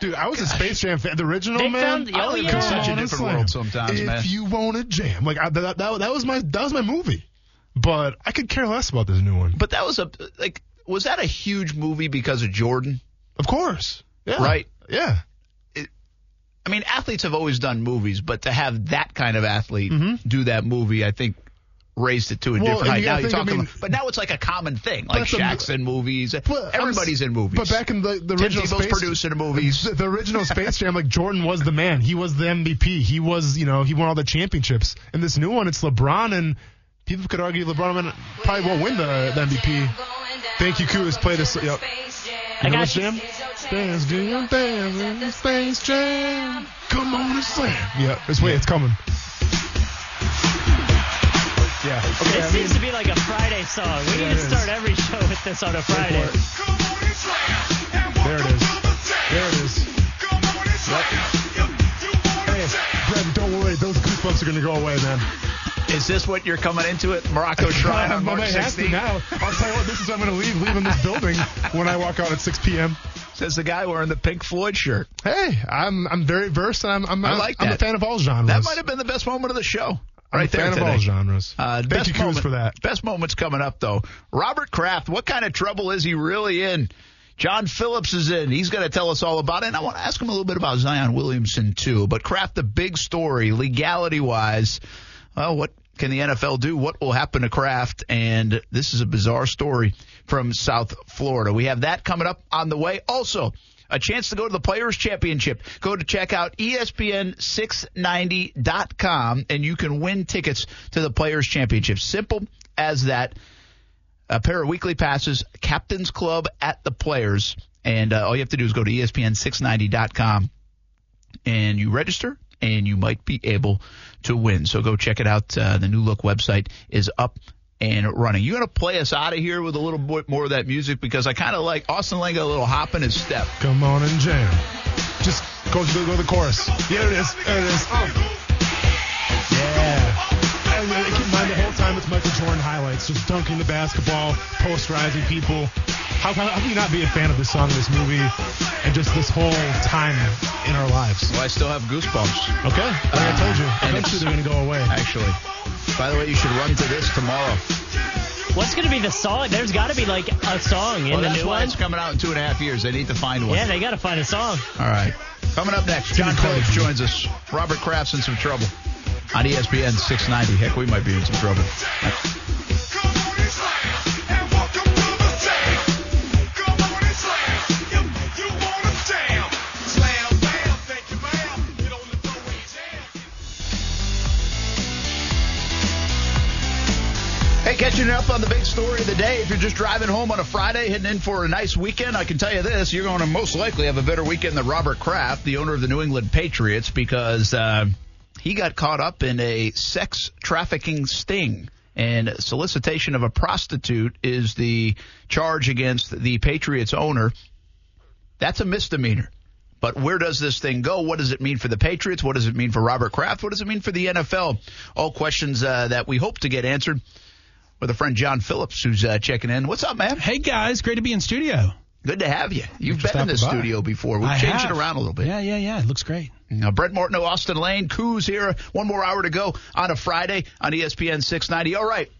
Dude, I was a Space Jam fan. The original, They man. found- oh, live in yeah. such a different world sometimes, if man. If you want to jam, like I, that, that, that was my that was my movie. But I could care less about this new one. But that was a like, was that a huge movie because of Jordan? Of course, yeah, Right. Yeah, I mean, athletes have always done movies, but to have that kind of athlete Mhm. do that movie, I think raised it to a Well, different and height. Now you're think, I talking, mean- about, but now it's like a common thing. Like the- in movies, everybody's in movies. But back in the, the Tim original Tebow's Space producing movies. The, the original Space Jam, like Jordan was the man. He was the MVP. He was, you know, he won all the championships. In this new one, it's LeBron, and people could argue LeBron probably won't win the, the MVP. Thank you, Kuz. Play this. Yep. I got you. jam? Dance, your dance in the Space Jam. Come on and slam. Yeah, just wait, it's coming. Yeah. Okay, It I seems mean, to be like a Friday song. We Yeah, need to is. start every show with this on a Friday. there it is. There it is. Hey, Brent, don't worry. Those goosebumps are going to go away, man. Is this what you're coming into at Morocco Shrine on March might have to 16th? now. I'll tell you what, this is I'm going to leave, leaving this building when I walk out at 6 p.m. Says the guy wearing the Pink Floyd shirt. Hey, I'm I'm very versed, and I'm I'm, I like I'm a fan of all genres. That might have been the best moment of the show. I'm right a fan there of all genres. Uh, Thank you, moment- for that. Best moments coming up, though. Robert Kraft, what kind of trouble is he really in? John Phillips is in. He's going to tell us all about it. And I want to ask him a little bit about Zion Williamson, too. But Kraft, the big story, legality wise, well, what can the NFL do? What will happen to Kraft? And this is a bizarre story from South Florida. We have that coming up on the way. Also, a chance to go to the Players Championship. Go to check out E ESPN690.com and you can win tickets to the Players Championship. Simple as that. A pair of weekly passes, Captain's Club at the Players. And uh, all you have to do is go to E ESPN690.com and you register and you might be able to win. So go check it out. Uh, the new look website is up and running. You're going to play us out of here with a little bit more of that music because I kind of like Austin Lane a little hop in his step. Come on and jam. Just go to go to the chorus. There it is. There it is. Yeah. And uh, keep in mind the whole time it's Michael Jordan highlights, just dunking the basketball, posterizing people. How, how, how can you not be a fan of this song, this movie, and just this whole time in our lives? Well, I still have goosebumps. Okay, like I told you, and eventually it's- they're gonna go away. Actually, by the way, you should run to this tomorrow. What's going to be the song? There's got to be like a song in Well, the new why one. it's coming out in two and a half years. They need to find one. Yeah, they got to find a song. All right. Coming up next, John Phillips joins us. Robert Kraft's in some trouble on ESPN 690. Heck, we might be in some trouble. Catching up on the big story of the day. If you're just driving home on a Friday, heading in for a nice weekend, I can tell you this: you're going to most likely have a better weekend than Robert Kraft, the owner of the New England Patriots, because uh, he got caught up in a sex trafficking sting. And solicitation of a prostitute is the charge against the Patriots owner. That's a misdemeanor. But where does this thing go? What does it mean for the Patriots? What does it mean for Robert Kraft? What does it mean for the NFL? All questions uh, that we hope to get answered with a friend John Phillips who's uh, checking in. What's up, man? Hey guys, great to be in studio. Good to have you. You've been in this by. studio before. We've I changed have. it around a little bit. Yeah, yeah, yeah. It looks great. Now, Brent Martineau, Austin Lane, Coos here. One more hour to go on a Friday on ESPN 690. All right.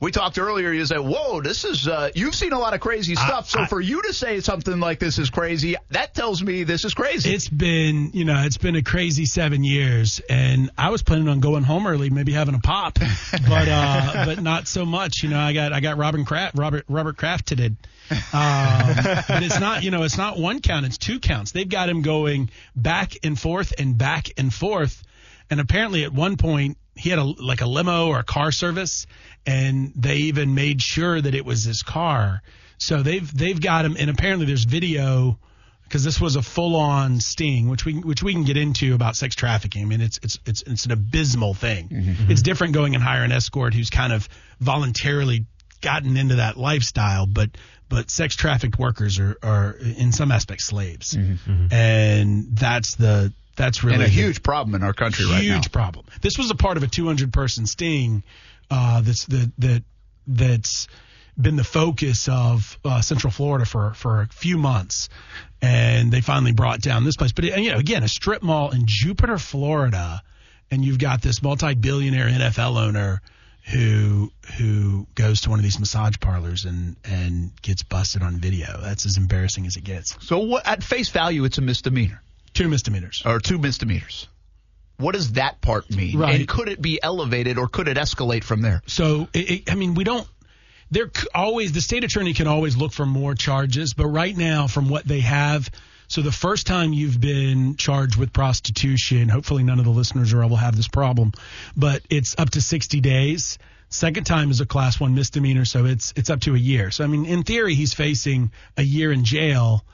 We talked earlier. You said, "Whoa, this is uh, you've seen a lot of crazy stuff." so I- for you to say something like this is crazy, that tells me this is crazy. It's been, you know, it's been a crazy seven years, and I was planning on going home early, maybe having a pop, but uh, but not so much. You know, I got I got Robin Kraft, Robert Robert Kraft today. Um, but it's not, you know, it's not one count; it's two counts. They've got him going back and forth and back and forth, and apparently at one point he had a like a limo or a car service, and they even made sure that it was his car. So they've they've got him, and apparently there's video because this was a full-on sting, which we which we can get into about sex trafficking. I mean, it's it's it's it's an abysmal thing. Mm-hmm. It's different going and hire an escort who's kind of voluntarily gotten into that lifestyle, but but sex trafficked workers are are in some aspects slaves, mm-hmm. Mm-hmm. and that's the that's really and a huge problem in our country right now. huge problem. This was a part of a 200 person sting uh, that's that that that's been the focus of uh, Central Florida for for a few months, and they finally brought down this place. But you know, again, a strip mall in Jupiter, Florida, and you've got this multi-billionaire NFL owner who who goes to one of these massage parlors and and gets busted on video. That's as embarrassing as it gets. So what, at face value, it's a misdemeanor Two misdemeanors. or two misdemeanors. What does that part mean? Right. And could it be elevated or could it escalate from there? So, it, I mean, we don't. There always the state attorney can always look for more charges, but right now, from what they have, so the first time you've been charged with prostitution, hopefully none of the listeners or I will have this problem, but it's up to 60 days. Second time is a class one misdemeanor, so it's it's up to a year. So I mean, in theory, he's facing a year in jail,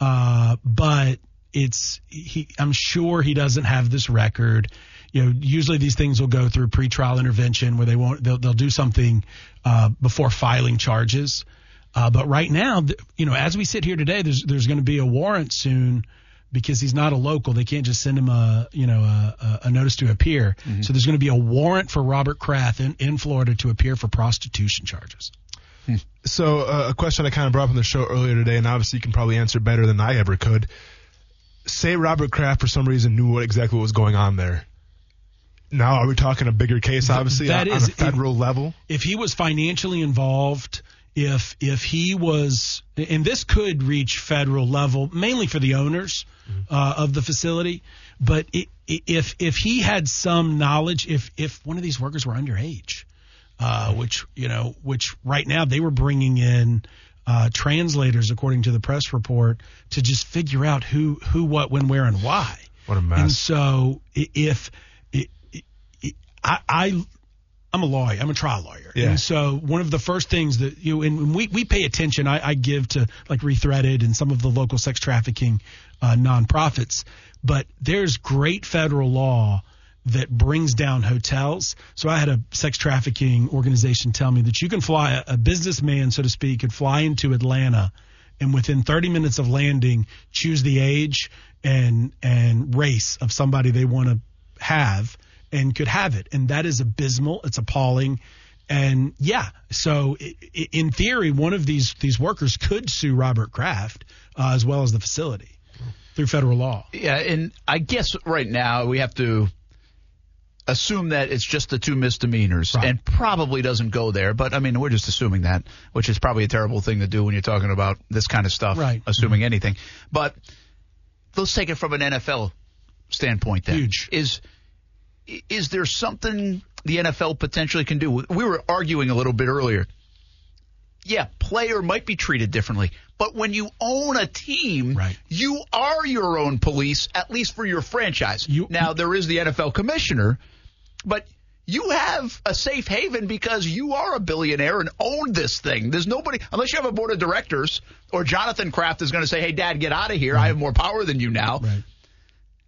uh, but it's he. I'm sure he doesn't have this record. You know, usually these things will go through pretrial intervention where they won't. They'll they'll do something uh, before filing charges. Uh, but right now, you know, as we sit here today, there's there's going to be a warrant soon because he's not a local. They can't just send him a you know a, a notice to appear. Mm-hmm. So there's going to be a warrant for Robert Kraft in, in Florida to appear for prostitution charges. So uh, a question I kind of brought up on the show earlier today, and obviously you can probably answer better than I ever could. Say Robert Kraft for some reason knew what exactly what was going on there. Now are we talking a bigger case, obviously that on, is- on a federal level? if he was financially involved, if if he was, and this could reach federal level, mainly for the owners uh, of the facility, but i i if if he had some knowledge, if if one of these workers were underage, uh, which you know, which right now they were bringing in. Uh, translators, according to the press report, to just figure out who, who, what, when, where, and why. What a mess. And so, i- if i i I, I I'm a lawyer. I'm a trial lawyer. Yeah. And so one of the first things that you know, and we we pay attention. I, I give to like Rethreaded and some of the local sex trafficking uh, nonprofits, but there's great federal law that brings down hotels. So I had a sex trafficking organization tell me that you can fly a, a businessman, so to speak, could fly into Atlanta and within 30 minutes of landing, choose the age and and race of somebody they want to have and could have it. And that is abysmal. It's appalling. And yeah, so in theory, one of these these workers could sue Robert Kraft uh, as well as the facility through federal law. Yeah, and I guess right now we have to assume that it's just the two misdemeanors Right. and probably doesn't go there. But I mean, we're just assuming that, which is probably a terrible thing to do when you're talking about this kind of stuff, Right. assuming anything. But let's take it from an NFL standpoint then. Huge. Is is there something the NFL potentially can do? We were arguing a little bit earlier. Yeah, player might be treated differently, but when you own a team, Right. you are your own police, at least for your franchise. You- now there is the NFL commissioner, but you have a safe haven because you are a billionaire and own this thing. There's nobody unless you have a board of directors or Jonathan Kraft is going to say, "Hey, Dad, get out of here. I have more power than you now." Right.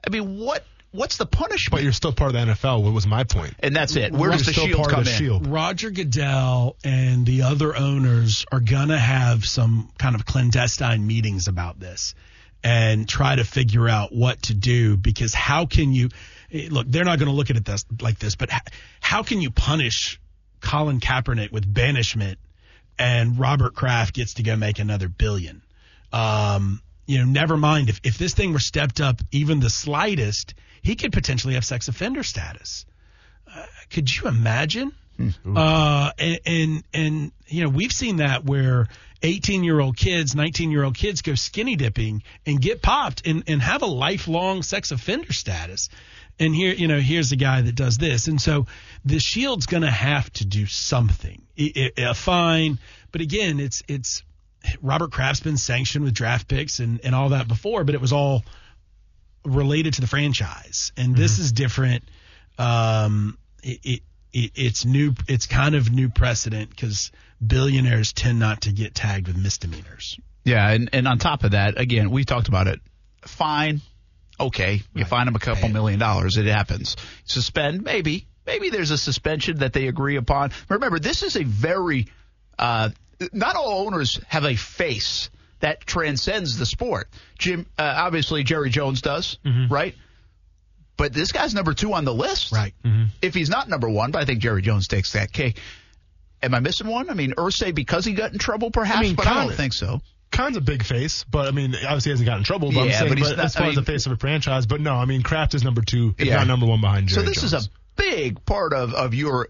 I mean, what what's the punishment? But you're still part of the NFL. What was my point? and that's it. Where does the still shield part come of the in? shield. Roger Goodell and the other owners are going to have some kind of clandestine meetings about this and try to figure out what to do because how can you look they're not going to look at it this, like this but how, can you punish Colin Kaepernick with banishment and Robert Kraft gets to go make another billion? Um you know never mind. If if this thing were stepped up even the slightest he could potentially have sex offender status. Could you imagine? Uh, and, and and you know we've seen that where 18 year old kids, 19 year old kids go skinny dipping and get popped and and have a lifelong sex offender status. And here you know here's a guy that does this, and so the Shield's going to have to do something, I- I- a fine. But again, it's it's Robert Kraft's been sanctioned with draft picks and and all that before, but it was all related to the franchise, and this is different. Um, it, it, it it's new. It's kind of new precedent because billionaires tend not to get tagged with misdemeanors. Yeah, and, and on top of that, again, we talked about it. Fine, okay, you fine them a couple million dollars, it happens. Suspend, maybe, maybe there's a suspension that they agree upon. Remember, this is a very, uh, not all owners have a face that transcends the sport. Jim, uh, obviously Jerry Jones does, right? But this guy's number two on the list, Right. If he's not number one, but I think Jerry Jones takes that cake. Am I missing one? I mean, Irsay because he got in trouble, perhaps, mean, but I don't think so. Khan's a big face, but I mean, obviously he hasn't gotten in trouble. But Yeah, I'm saying, but he's but not- as far I as the face of a franchise, but no, I mean, Kraft is number two, if Yeah. not number one behind Jerry. So this Jones. is a big part of of your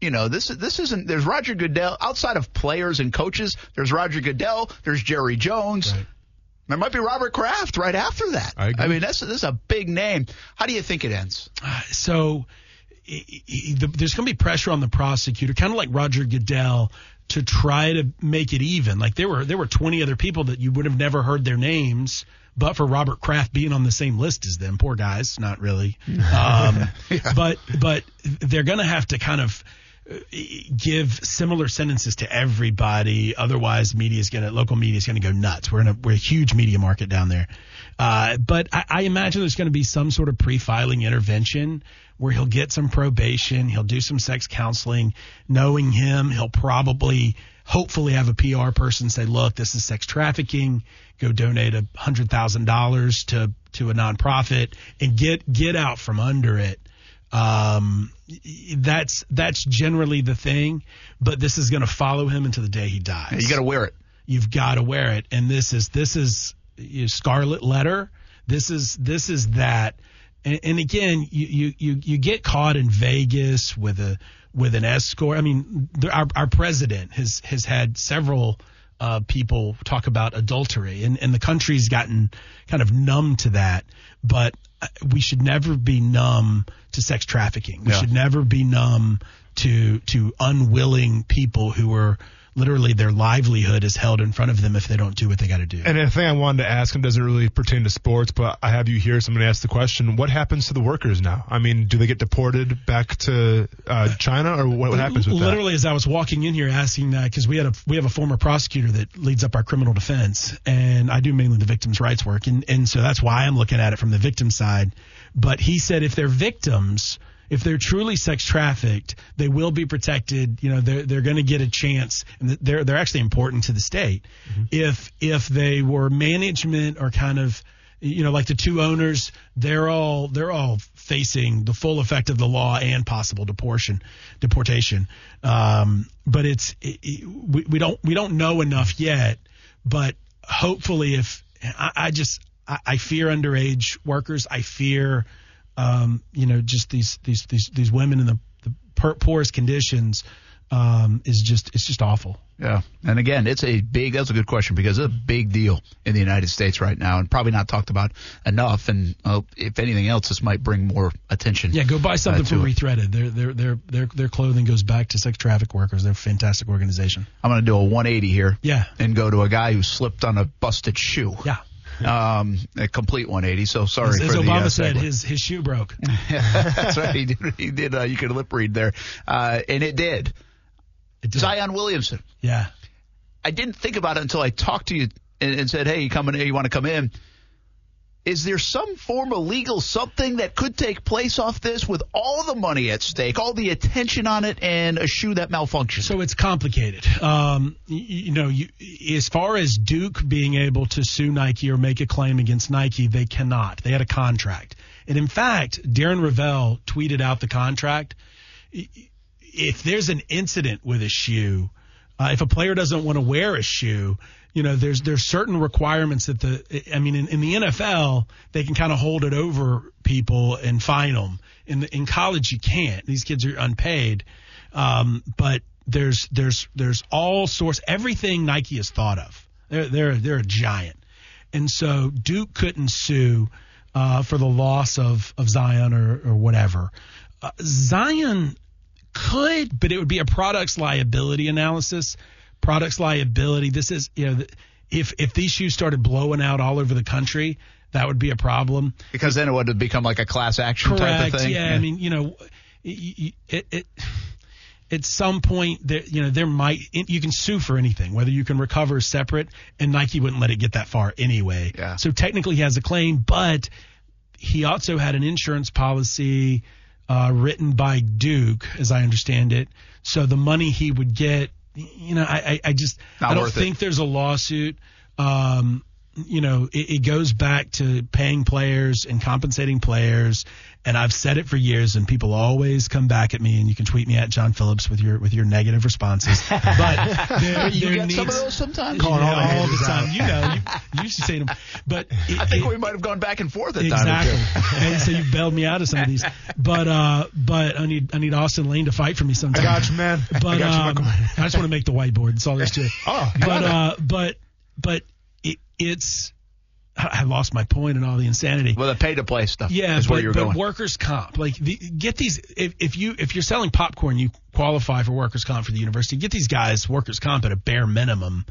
you know this this isn't there's Roger Goodell outside of players and coaches there's Roger Goodell there's Jerry Jones Right. there might be Robert Kraft right after that I agree. mean that's this is a big name how do you think it ends uh, So i- i- the, there's going to be pressure on the prosecutor, kind of like Roger Goodell, to try to make it even. Like there were there were 20 other people that you would have never heard their names, but for Robert Kraft being on the same list as them. Poor guys, not really. Um, But but they're going to have to kind of give similar sentences to everybody. Otherwise, media is going to local media is going to go nuts. We're in a we're a huge media market down there. Uh, but I, I imagine there's going to be some sort of pre-filing intervention where he'll get some probation, he'll do some sex counseling. Knowing him, he'll probably hopefully have a PR person say, look, this is sex trafficking. Go donate a hundred thousand dollars to to a nonprofit and get get out from under it. Um, that's that's generally the thing, but this is going to follow him until the day he dies. You got to wear it. You've got to wear it, and this is this is scarlet letter. This is this is that. And, and again, you, you you you get caught in Vegas with a with an escort. I mean, our our president has has had several uh, people talk about adultery, and and the country's gotten kind of numb to that. But uh, we should never be numb to sex trafficking. We Yeah. should never be numb to to unwilling people who are literally their livelihood is held in front of them if they don't do what they got to do. And a thing I wanted to ask, and doesn't really pertain to sports, but I have you here, so I'm going to ask the question: What happens to the workers now? I mean, do they get deported back to uh, China, or what, what happens with that? Literally, as I was walking in here asking that, because we had a we have a former prosecutor that leads up our criminal defense, and I do mainly the victims' rights work, and and so that's why I'm looking at it from the victim side. But he said if they're victims, if they're truly sex trafficked, they will be protected. You know, they're they're going to get a chance, and they're they're actually important to the state. If if they were management or kind of you know, like the two owners, they're all they're all facing the full effect of the law and possible deportation. Deportation, um, but it's it, it, we, we don't we don't know enough yet. But hopefully, if I, I just I, I fear underage workers, I fear um, you know just these these these these women in the, the poorest conditions um, is just it's just awful. Yeah. And again, it's a big, that's a good question because it's a big deal in the United States right now and probably not talked about enough. And uh, if anything else, this might bring more attention. Yeah, go buy something uh, from. Rethreaded. Their their their their their clothing goes back to sex traffic workers. They're a fantastic organization. I'm going to do a 180 here. Yeah. And go to a guy who slipped on a busted shoe. Yeah. Um, a complete 180. So sorry As, for as the Obama uh, said, his his shoe broke. That's right. He did. He did. Uh, you could lip read there, uh, and it did. It did. Zion Williamson. Yeah. I didn't think about it until I talked to you and, and said, "Hey, you coming? You want to come in?" Is there some form of legal something that could take place off this with all the money at stake, all the attention on it, and a shoe that malfunctioned? So it's complicated. Um, you, you know, you, as far as Duke being able to sue Nike or make a claim against Nike, they cannot. They had a contract. And in fact, Darren Rovell tweeted out the contract. If there's an incident with a shoe, uh, if a player doesn't want to wear a shoe, you know, there's there's certain requirements that the I mean in, in the NFL they can kind of hold it over people and fine them. In the, in college you can't. These kids are unpaid. Um, but there's there's there's all sorts everything Nike has thought of. They're they're they're a giant, and so Duke couldn't sue uh, for the loss of of Zion or or whatever. Uh, Zion could, but it would be a products liability analysis. Products liability. This is you know if if these shoes started blowing out all over the country, that would be a problem. because then it would have become like a class action type of thing. Yeah, I mean, you know, it, it, it at some point there, you know, there might you can sue for anything, whether you can recover separate, and Nike wouldn't let it get that far anyway. Yeah. So technically, he has a claim, but he also had an insurance policy uh, written by Duke, as I understand it. So the money he would get, you know, I, I, I just Not I don't worth it. think there's a lawsuit. Um, you know, it, it goes back to paying players and compensating players. And I've said it for years, and people always come back at me. And you can tweet me at John Phillips with your with your negative responses. But there, You there get needs, some of those sometimes. Yeah, Calling all the all, haters the time. out. You know, you, you used to say them. But it, I think it- we might have gone back and forth at Exactly. and so you bailed me out of some of these. But uh, but I need I need Austin Lane to fight for me I sometime. got you, man. I But got you, um, Michael. I just want to make the whiteboard. That's all there's to it. Oh, but uh, but but it, it's I lost my point and all the insanity. Well, the pay to play stuff Yeah, is but, where you're but going. workers comp, like the, get these. If, if you if you're selling popcorn, you qualify for workers comp for the university. Get these guys workers comp at a bare minimum.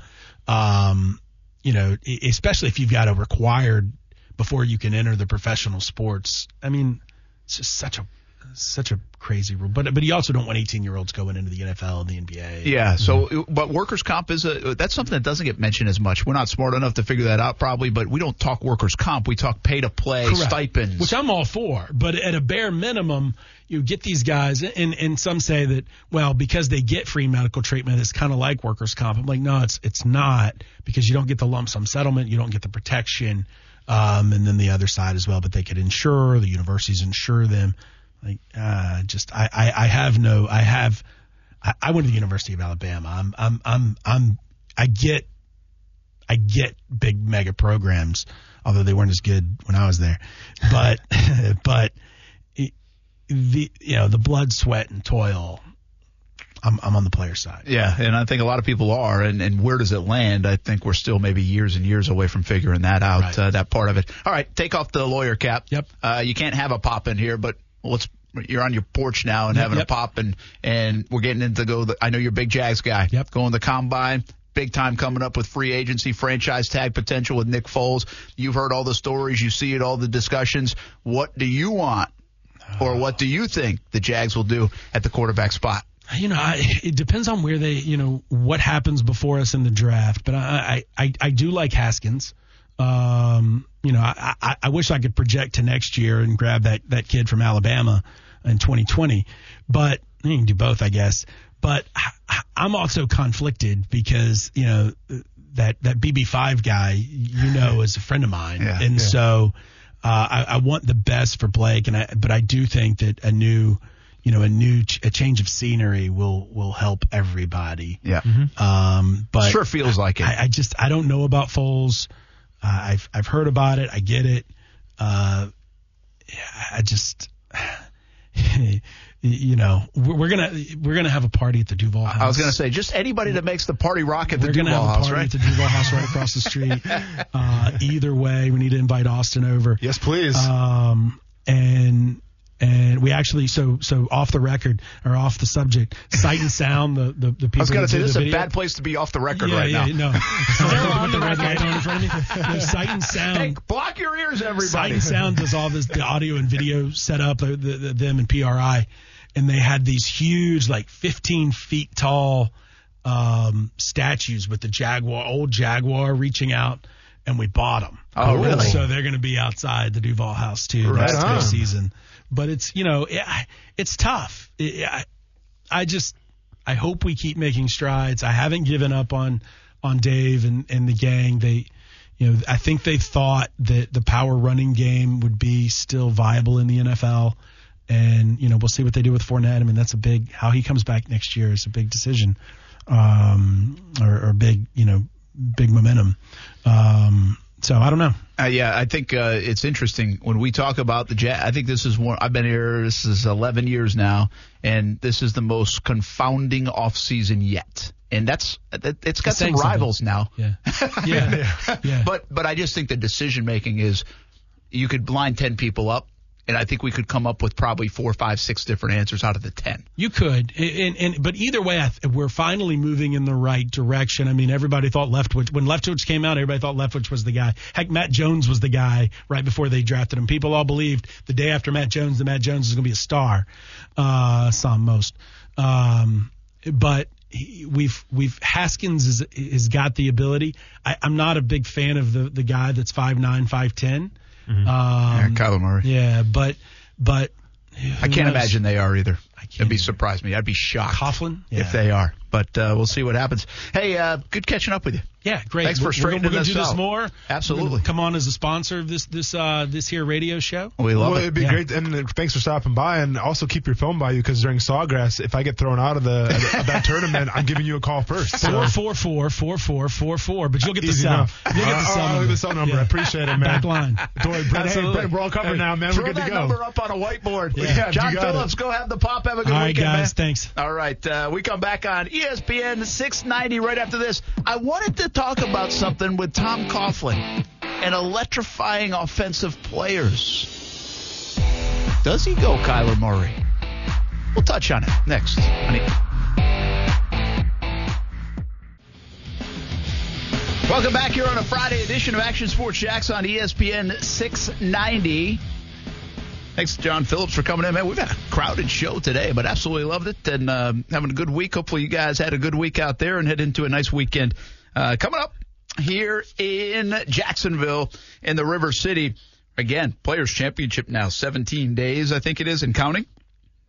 Um, you know, especially if you've got a required before you can enter the professional sports. I mean, it's just such a such a crazy rule. But but you also don't want 18 year olds going into the NFL and the NBA. Yeah. So, but workers' comp is a that's something that doesn't get mentioned as much. We're not smart enough to figure that out, probably. But we don't talk workers' comp. We talk pay to play stipends. which I'm all for. But at a bare minimum, you get these guys, and and some say that well because they get free medical treatment, it's kind of like workers' comp. I'm like, no, it's it's not because you don't get the lump sum settlement, you don't get the protection, um, and then the other side as well. But they could insure the universities insure them. Like, uh, just I, I I have no I have. I, I went to the University of Alabama. I'm I'm I'm I'm I get I get big mega programs, although they weren't as good when I was there. But but it, the you know the blood, sweat, and toil. I'm I'm on the player side. Yeah, and I think a lot of people are. And, and where does it land? I think we're still maybe years and years away from figuring that out, Right. uh, that part of it. All right, take off the lawyer cap. Yep. Uh, you can't have a pop in here, but let's. You're on your porch now and Yep, having yep. a pop, and and we're getting into go. The, I know you're a big Jags guy. Yep. Going the combine. Big time coming up with free agency, franchise tag potential with Nick Foles. You've heard all the stories, you see it, all the discussions. What do you want, or what do you think the Jags will do at the quarterback spot? You know, I, it depends on where they, you know, what happens before us in the draft. But I, I, I, I do like Haskins. Um, you know, I, I, I wish I could project to next year and grab that that kid from Alabama in 2020. But you can do both, I guess. But I'm also conflicted because you know that that BB5 guy, you know, is a friend of mine, Yeah, and yeah. so uh, I, I want the best for Blake, and I, but I do think that a new, you know, a new ch- a change of scenery will will help everybody. Yeah. Um, but Sure feels like it. I, I just I don't know about Foles. Uh, I've I've heard about it. I get it. Uh, I just. You know, we're we're gonna we're gonna have a party at the Duval house. I was going to say, just anybody that makes the party rock at the We're gonna Duval have a party right? at the Duval house right across the street. Uh, either way, we need to invite Austin over. Yes, please. Um, and and we actually so so off the record or off the subject, Sight and Sound, the the, the people. I was gonna say, this is a bad place to be off the record yeah, right yeah, now. no. On With the red light record. on in front of me. No, Sight and Sound. Hey, block your ears, everybody. Sight and Sound does all this, the audio and video setup, the, the, the, them and PRI, and they had these huge, like 15 feet tall um, statues with the Jaguar, old Jaguar reaching out, and we bought them. Oh, really? So they're going to be outside the Duval house too Right next on. season. But it's you know it, it's tough. It, I, I just I hope we keep making strides. I haven't given up on on Dave and, and the gang. They you know I think they thought that the power running game would be still viable in the NFL. And you know we'll see what they do with Fournette. I mean that's a big how he comes back next year is a big decision, um, or, or big you know big momentum. Um, so I don't know. Uh, yeah, I think uh, it's interesting when we talk about the Jazz. I think this is one. I've been here. This is 11 years now, and this is the most confounding offseason yet. And that's that, it's got It's some something. rivals now. Yeah, yeah, yeah. But but I just think the decision making is you could line 10 people up, and I think we could come up with probably four, five, six different answers out of the 10. You could, and, and but either way, th- we're finally moving in the right direction. I mean, everybody thought Leftwich when Leftwich came out, everybody thought Leftwich was the guy. Heck, Matt Jones was the guy right before they drafted him. People all believed the day after Matt Jones, that Matt Jones is going to be a star. Uh, some most, um, but we've we've Haskins is has got the ability. I, I'm not a big fan of the the guy that's five nine, five ten. Um, Yeah, Kyler Murray. yeah, but but I can't imagine they are either. I can't It'd be either. surprise me. I'd be shocked Coughlin if they are. But uh, we'll see what happens. Hey, uh, good catching up with you. Yeah, great. Thanks for We're- we're, straightening we're gonna this do this out. more. Absolutely. We're gonna come on as a sponsor of this this uh this here radio show. We love well, it. it'd be Yeah. great, and uh, thanks for stopping by. And also keep your phone by you because during Sawgrass, if I get thrown out of the of that tournament, I'm giving you a call first. So. Four four four four four four four. But you'll get the Easy cell. enough. You'll get Uh, the cell I'll number. leave the cell number. I appreciate it, man. Back line. Don't worry, Brett, hey, Absolutely. Brett, we're all covered Hey, now, man. Throw We're good that to go. number up on a whiteboard. Yeah, John you got it. Phillips, go have the pop. Have a good All right, weekend, guys. man. Thanks. All right, uh, we come back on ESPN 690 right after this. I wanted to talk about something with Tom Coughlin and electrifying offensive players. Does he go Kyler Murray? We'll touch on it next. on E- Welcome back here on a Friday edition of Action Sports Jax on ESPN 690. Thanks, John Phillips, for coming in, man. We've had a crowded show today, but absolutely loved it and uh, having a good week. Hopefully, you guys had a good week out there and head into a nice weekend. Uh, coming up here in Jacksonville in the River City. Again, Players Championship now, 17 days, I think it is, and counting.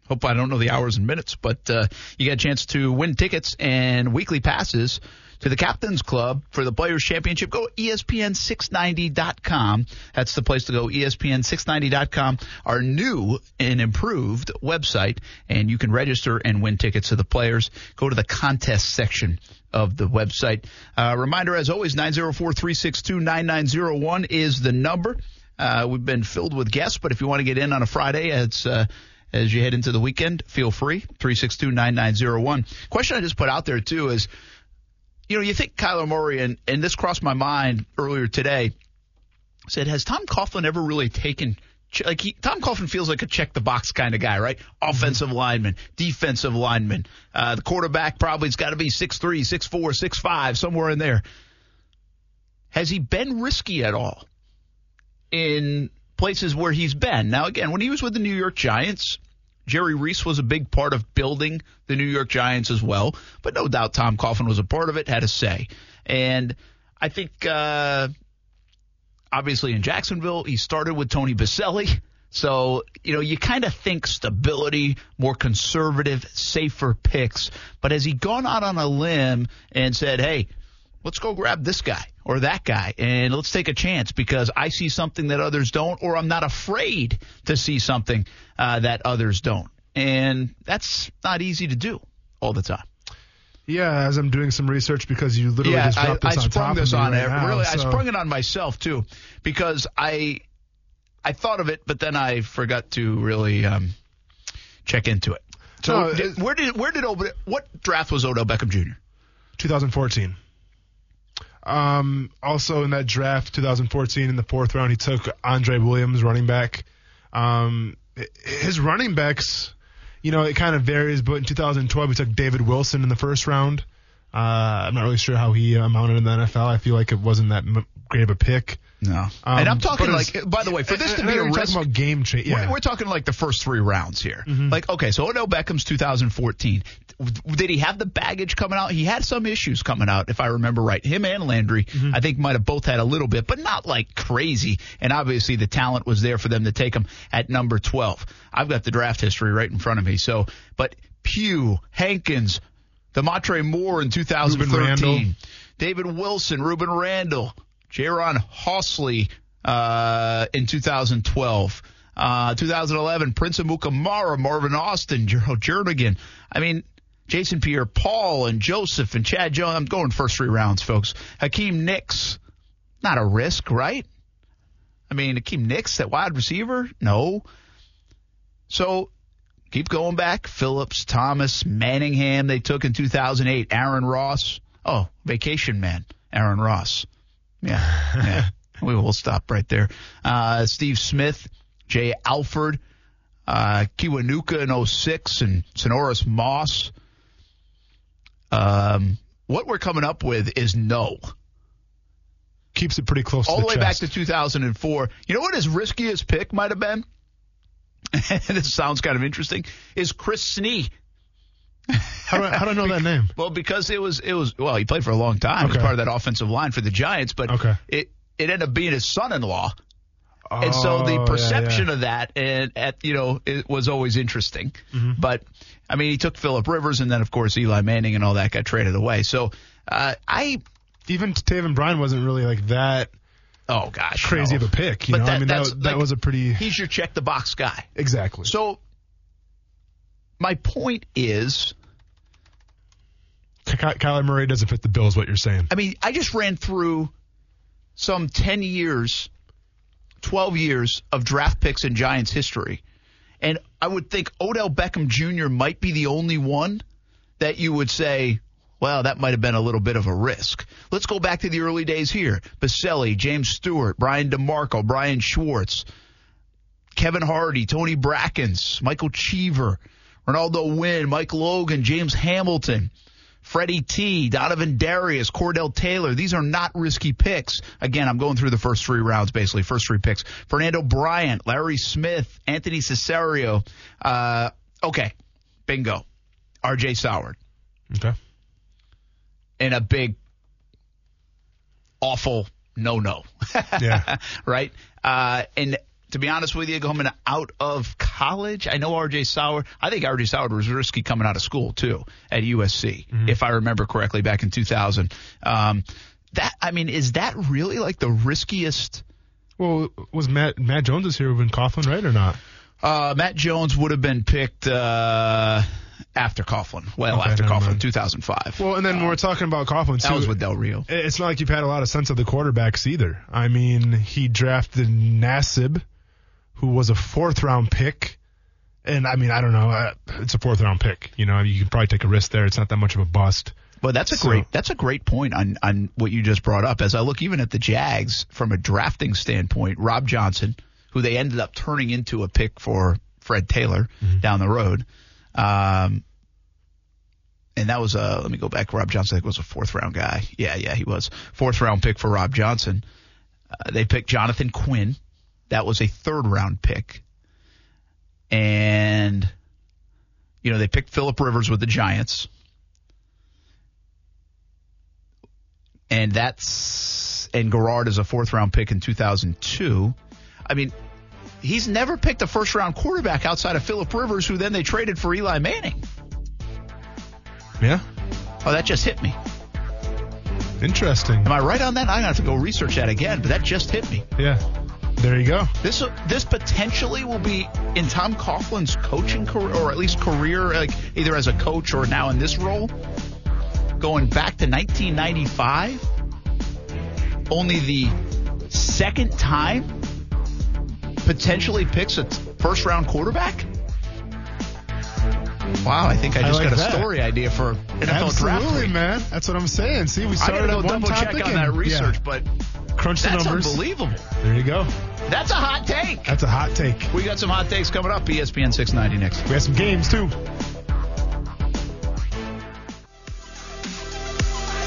Hope I don't know the hours and minutes, but uh, you get a chance to win tickets and weekly passes to the Captains Club for the Players Championship. Go E ESPN690.com. That's the place to go, E ESPN690.com, our new and improved website, and you can register and win tickets to the players. Go to the contest section of the website. Uh, reminder, as always, 904-362-9901 is the number. Uh, we've been filled with guests, but if you want to get in on a Friday, it's uh, as you head into the weekend, feel free. 362-9901. Question I just put out there too is, you know, you think Kyler Murray, and, and this crossed my mind earlier today, said, has Tom Coughlin ever really taken like he, Tom Coughlin feels like a check the box kind of guy, right? Offensive lineman, defensive lineman. Uh, the quarterback probably's got to be six three, six four, six five, somewhere in there. Has he been risky at all in places where he's been? Now, again, when he was with the New York Giants, Jerry Reese was a big part of building the New York Giants as well, but no doubt Tom Coughlin was a part of it, had a say. And I think, uh, obviously in Jacksonville, he started with Tony Boselli. So, you know, you kind of think stability, more conservative, safer picks. But has he gone out on a limb and said, hey, let's go grab this guy or that guy and let's take a chance because I see something that others don't, or I'm not afraid to see something uh, that others don't. And that's not easy to do all the time. Yeah, as I'm doing some research because you literally yeah, just I, dropped this I on sprung top this of me on right it. now, really, I sprung it on myself too because I I thought of it, but then I forgot to really um, check into it. So No, did- where did where did what draft was Odell Beckham Jr. 2014. Um, also in that draft, 2014, in the fourth round, he took Andre Williams, running back. Um, his running backs, you know, it kind of varies, but in 2012, he took David Wilson in the first round. Uh, I'm not really sure how he amounted in the NFL. I feel like it wasn't that of a pick. No, Um, and I'm talking like by the way, for this to be a risk, about game change. Yeah. We're, we're talking like the first three rounds here. Mhm. Like, okay, so Odell Beckham's 2014. Did he have the baggage coming out? He had some issues coming out, if I remember right. Him and Landry, Mm-hmm. I think, might have both had a little bit, but not like crazy. And obviously, the talent was there for them to take him at number 12. I've got the draft history right in front of me. So, but Pugh, Hankins, the Damontre Moore in 2013, Randle. David Wilson, Rueben Randle, Jayron Hosley uh, in 2012. Uh, 2011, Prince of Amukamara, Marvin Austin, Jerrel Jernigan. I mean, Jason Pierre Paul and Joseph and Chad Jones. I'm going first three rounds, folks. Hakeem Nicks. Not a risk, right? I mean, Hakeem Nicks, that wide receiver? No. So keep going back. Phillips, Thomas, Manningham, they took in 2008. Aaron Ross. Oh, vacation man, Aaron Ross. Yeah, yeah. we will stop right there. Uh, Steve Smith, Jay Alford, uh, Kiwanuka in 06, and Sinorice Moss. Um, what we're coming up with is no. Keeps it pretty close All to the the way back to 2004. You know what his riskiest pick might have been? this sounds kind of interesting. Is Chris Snee. how, do I, how do I know that name? Well, because it was it was well, he played for a long time. He was Okay. part of that offensive line for the Giants, but Okay. it it ended up being his son-in-law. And so Oh, the yeah, perception yeah. of that and at you know it was always interesting. Mm-hmm. But I mean, he took Philip Rivers and then of course Eli Manning and all that got traded away. So uh, I even Taven Bryan wasn't really like that oh gosh crazy no. of a pick. You But know, that- I mean that, that like- was a pretty He's your check the box guy. exactly. So my point is, Ky- Kyler Murray doesn't fit the bill, is what you're saying. I mean, I just ran through some 10 years, 12 years of draft picks in Giants history. And I would think Odell Beckham Jr. might be the only one that you would say, well, that might have been a little bit of a risk. Let's go back to the early days here. Boselli, James Stewart, Brian DeMarco, Bryan Schwartz, Kevin Hardy, Tony Brackens, Michael Cheever, Renaldo Wynn, Mike Logan, James Hamilton, Freddie T, Donovan Darius, Cordell Taylor. These are not risky picks. Again, I'm going through the first three rounds, basically, first three picks. Fernando Bryant, Larry Smith, Anthony Cesario. Uh, okay, bingo. RJ Soward. Okay. And a big, awful no no. Yeah. right? Uh, and to be honest with you, coming out of college, I know RJ Soward. I think RJ Soward was risky coming out of school too at USC, if I remember correctly, back in 2000. Um, that I mean, is that really like the riskiest? Well, was Matt Matt Jones is here with Coughlin, right, or not? Uh, Matt Jones would have been picked uh, after Coughlin. Well, Okay, after Coughlin, mind. 2005. Well, and then when we're talking about Coughlin, that was with Del Rio. it's not like you've had a lot of sense of the quarterbacks either. I mean, he drafted Nassib, who was a fourth round pick. And I mean, I don't know. uh, It's a fourth round pick. You know, you can probably take a risk there. It's not that much of a bust. But that's a So- great that's a great point on on what you just brought up. As I look even at the Jags from a drafting standpoint, Rob Johnson, who they ended up turning into a pick for Fred Taylor down the road, um, and that was a let me go back. Rob Johnson I think was a fourth round guy. Yeah, yeah, he was fourth round pick for Rob Johnson. Uh, they picked Jonathan Quinn. That was a third round pick, and you know they picked Philip Rivers with the Giants. and that's and Garrard is a fourth round pick in 2002. I mean, he's never picked a first round quarterback outside of Philip Rivers, who then they traded for Eli Manning. Yeah. Oh, that just hit me. Interesting. Am I right on that? I'm gonna have to go research that again, but that just hit me. Yeah. There you go. This this potentially will be in Tom Coughlin's coaching career, or at least career, like either as a coach or now in this role, going back to 1995. Only the second time potentially picks a first round quarterback. Wow, I think I I just like got a that. story idea for NFL draft Absolutely, man. That's what I'm saying. See, we I started gotta at go one double check on that research, yeah. but crunch the that's numbers. unbelievable. There you go. That's a hot take. That's a hot take. We got some hot takes coming up. ESPN 690 next. We have some games too.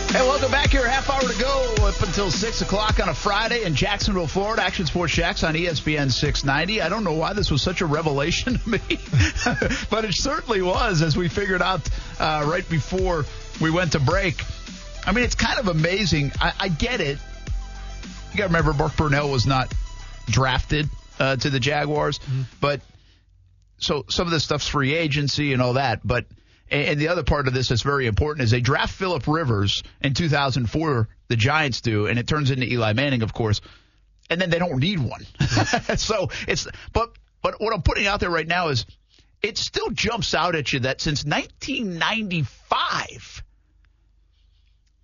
Hey, welcome back here. Half hour to go up until 6 o'clock on a Friday in Jacksonville, Florida. Action Sports Jax on ESPN 690. I don't know why this was such a revelation to me, but it certainly was as we figured out uh, right before we went to break. I mean, it's kind of amazing. I, I get it. You got to remember, Mark Brunell was not drafted uh, to the Jaguars, but so some of this stuff's free agency and all that, but and the other part of this that's very important is they draft Philip Rivers in 2004, the Giants do, and it turns into Eli Manning, of course, and then they don't need one. so it's but but what I'm putting out there right now is it still jumps out at you that since 1995,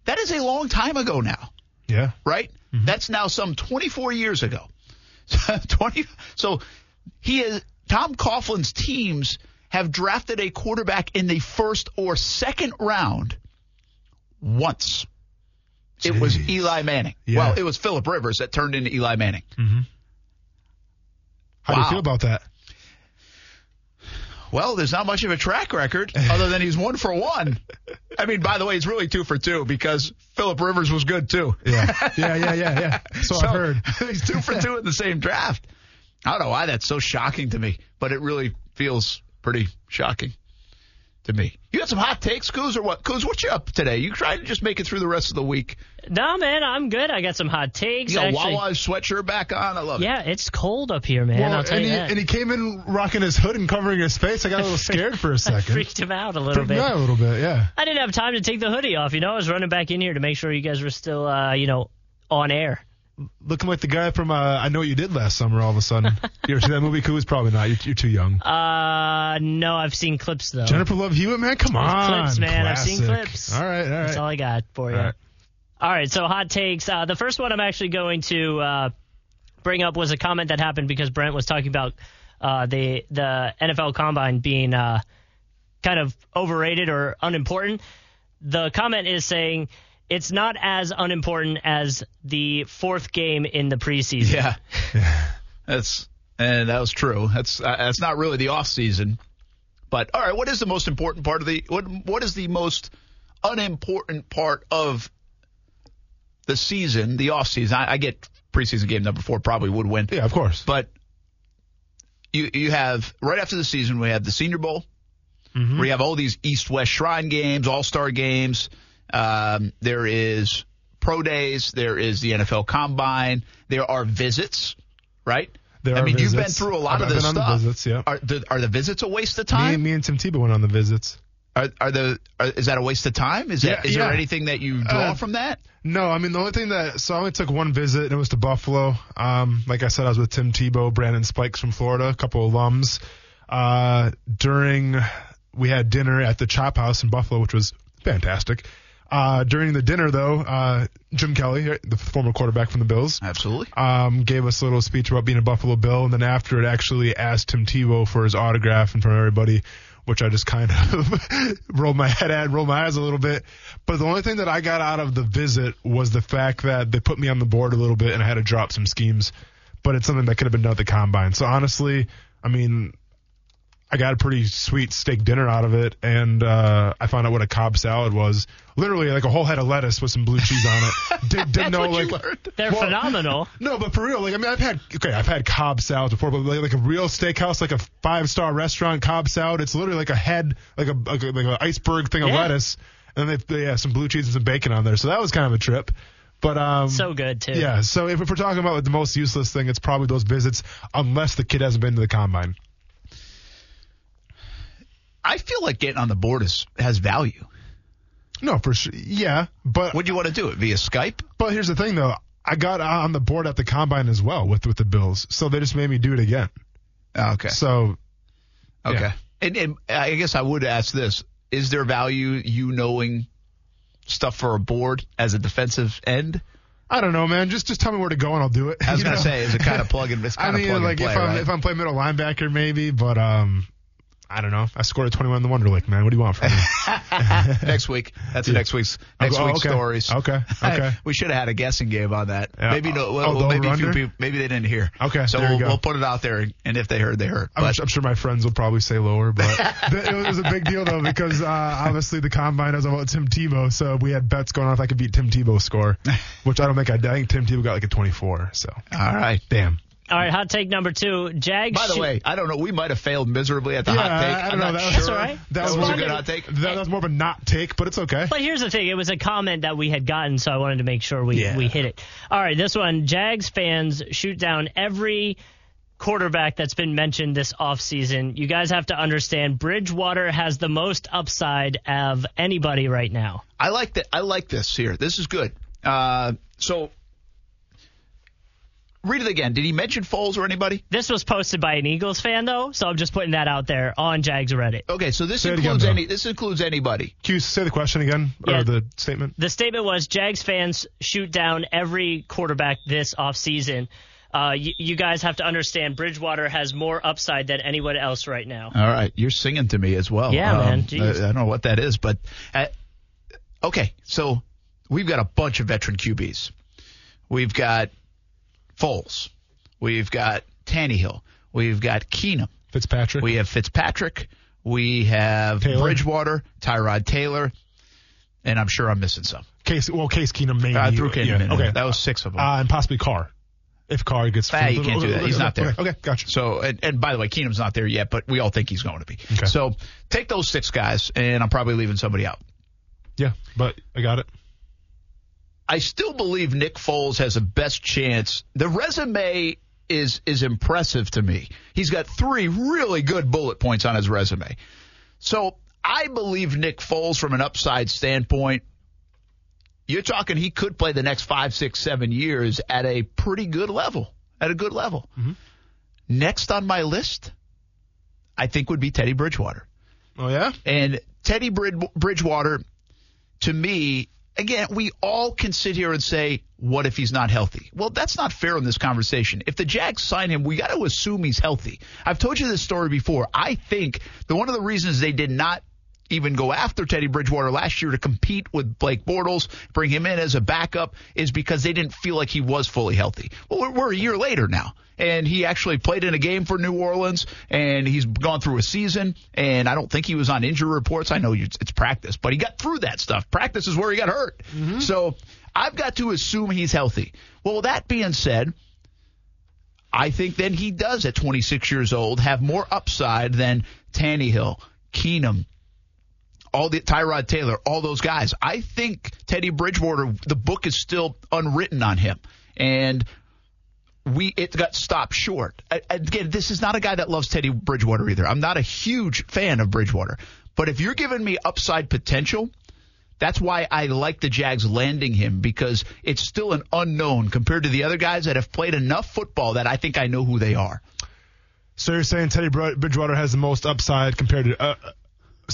that is a long time ago now Yeah. right? Mm-hmm. That's now some 24 years ago. 20. So he is Tom Coughlin's teams have drafted a quarterback in the first or second round once. It was Eli Manning. Yeah. Well, it was Philip Rivers that turned into Eli Manning. Mm-hmm. How do you feel about that? Well, there's not much of a track record other than he's one for one. I mean, by the way, he's really two for two because Philip Rivers was good too. Yeah. Yeah, yeah, yeah, yeah. So, I've heard. he's two for two in the same draft. I don't know why that's so shocking to me, but it really feels pretty shocking to me. You got some hot takes, Coos, or what? Coos, what you up today? You trying to just make it through the rest of the week? No, man, I'm good. I got some hot takes. You got Actually, Wawa sweatshirt back on. I love it. yeah, it's cold up here, man. Well, I'll tell and, you he, that. and he came in rocking his hood and covering his face. I got a little scared for a second. freaked him out a little Freaked bit. a little bit, yeah. I didn't have time to take the hoodie off. You know, I was running back in here to make sure you guys were still, uh, you know, on air. Looking like the guy from uh, I Know What You Did Last Summer all of a sudden. you ever see that movie, Coos? Probably not. You're, you're too young. Uh, no, I've seen clips though. Jennifer Love Hewitt, man? Come on. clips, man. I've seen clips. All right, all right. That's all I got for you. All right. All right, so hot takes. Uh, the first one I'm actually going to uh, bring up was a comment that happened because Brent was talking about uh, the the NFL Combine being uh, kind of overrated or unimportant. The comment is saying it's not as unimportant as the fourth game in the preseason. Yeah. That's and that was true. That's uh, that's not really the off season. But all right, what is the most important part of the what what is the most unimportant part of the season, the off season. I, I get preseason game number four probably would win. Yeah, of course. But you you have right after the season we have the Senior Bowl, where you have all these East West Shrine games, All Star games. Um, there is pro days. There is the NFL Combine. There are visits, right? There I mean, you've been through a lot I've of this been on the stuff. visits, yeah. Are the, are the visits a waste of Me, time? me and Tim Tebow went on the visits. Are, are the are, is that a waste of time? Is that Yeah, is there anything that you draw Uh, from that? No, I mean the only thing that so I only took one visit and it was to Buffalo. Um, like I said, I was with Tim Tebow, Brandon Spikes from Florida, a couple of alums. Uh, during we had dinner at the Chop House in Buffalo, which was fantastic. Uh, during the dinner though, uh, Jim Kelly, the former quarterback from the Bills, Absolutely. um, gave us a little speech about being a Buffalo Bill, and then after it actually asked Tim Tebow for his autograph in front of everybody, which I just kind of rolled my head at, rolled my eyes a little bit. But the only thing that I got out of the visit was the fact that they put me on the board a little bit, and I had to drop some schemes. But it's something that could have been done at the combine. So honestly, I mean, I got a pretty sweet steak dinner out of it, and uh, I found out what a Cobb salad was. Literally, like a whole head of lettuce with some blue cheese on it. Did, didn't That's know what like you learned. They're Well- phenomenal. no, but for real, like I mean, I've had okay, I've had Cobb salads before, but like, like a real steakhouse, like a five star restaurant Cobb salad, it's literally like a head, like a like, a, like an iceberg thing of Yeah. lettuce, and then they, they have some blue cheese and some bacon on there. So that was kind of a trip. But um, So good too. yeah. So if, if we're talking about like, the most useless thing, it's probably those visits, unless the kid hasn't been to the combine. I feel like getting on the board is has value. No, for sure. Yeah, but Would you want to do it via Skype? but here's the thing though. I got on the board at the combine as well with with the Bills, so they just made me do it again. Okay. So Okay. Yeah. And, and I guess I would ask this: Is there value you knowing stuff for a board as a defensive end? I don't know, man. Just just tell me where to go and I'll do it. I was You gonna know? say, is it kind of plug and it's I mean, of plug like and play, if I'm right? if I'm playing middle linebacker, maybe, but um, I don't know. I scored a 21 in the Wonderlic, man. What do you want from me? next week. That's Yeah. next week's next Oh, week's okay. stories. Okay, okay. we should have had a guessing game on that. Yeah. Maybe no. Oh, Well, the maybe a few people. Maybe they didn't hear. Okay, So we'll, we'll put it out there, and if they heard, they heard. I'm, I'm sure my friends will probably say lower, but it was a big deal though because uh, obviously the combine was about Tim Tebow, so we had bets going on if I could beat Tim Tebow's score, which I don't think I did. I think Tim Tebow got like a 24. So all right. damn. All right, hot take number two. Jags. By the shoot- way, I don't know. We might have failed miserably at the Yeah, hot take. I- I I'm don't know. not That was- sure. That's all right. That That was was a one good hot take. That was more of a not take, but it's okay. But here's the thing: it was a comment that we had gotten, so I wanted to make sure we Yeah. we hit it. All right, this one: Jags fans shoot down every quarterback that's been mentioned this offseason. You guys have to understand, Bridgewater has the most upside of anybody right now. I like that. I like this here. This is good. Uh, so read it again. Did he mention Foles or anybody? This was posted by an Eagles fan, though, so I'm just putting that out there on Jags Reddit. Okay, so this Say it includes again, any. This includes anybody. Can you say the question again Yeah. or the statement? The statement was Jags fans shoot down every quarterback this offseason. Uh, you, you guys have to understand Bridgewater has more upside than anyone else right now. All right, you're singing to me as well. Yeah, man. I, Jeez. I don't know what that is, but uh, okay. So we've got a bunch of veteran QBs. We've got Foles. We've got Tannehill. We've got Keenum. Fitzpatrick. We have Fitzpatrick. We have Taylor. Bridgewater, Tyrod Taylor, and I'm sure I'm missing some. Case well, Case Keenum maybe. I threw Keenum yeah, in. Okay, That was six of them. uh, and possibly Carr. If Carr gets, Ah, you can't do that. He's not there. Okay, okay, gotcha. So, and, and by the way, Keenum's not there yet, but we all think he's going to be. Okay. So take those six guys, and I'm probably leaving somebody out. Yeah, but I got it. I still believe Nick Foles has the best chance. The resume is is impressive to me. He's got three really good bullet points on his resume. So I believe Nick Foles from an upside standpoint. You're talking he could play the next five, six, seven years at a pretty good level. At a good level. Mm-hmm. Next on my list, I think would be Teddy Bridgewater. Oh yeah. And Teddy Brid- Bridgewater, to me, again, we all can sit here and say, what if he's not healthy? Well, that's not fair in this conversation. If the Jags sign him, we got to assume he's healthy. I've told you this story before. I think that one of the reasons they did not even go after Teddy Bridgewater last year to compete with Blake Bortles, bring him in as a backup, is because they didn't feel like he was fully healthy. Well, we're, we're a year later now, and he actually played in a game for New Orleans, and he's gone through a season, and I don't think he was on injury reports. I know it's practice, but he got through that stuff. Practice is where he got hurt. Mm-hmm. So I've got to assume he's healthy. Well, that being said, I think then he does at 26 years old have more upside than Tannehill, Keenum, all the Tyrod Taylor, all those guys. I think Teddy Bridgewater, the book is still unwritten on him, and we it got stopped short. Again, this is not a guy that loves Teddy Bridgewater either. I'm not a huge fan of Bridgewater, but if you're giving me upside potential, that's why I like the Jags landing him because it's still an unknown compared to the other guys that have played enough football that I think I know who they are. So you're saying Teddy Bridgewater has the most upside compared to uh,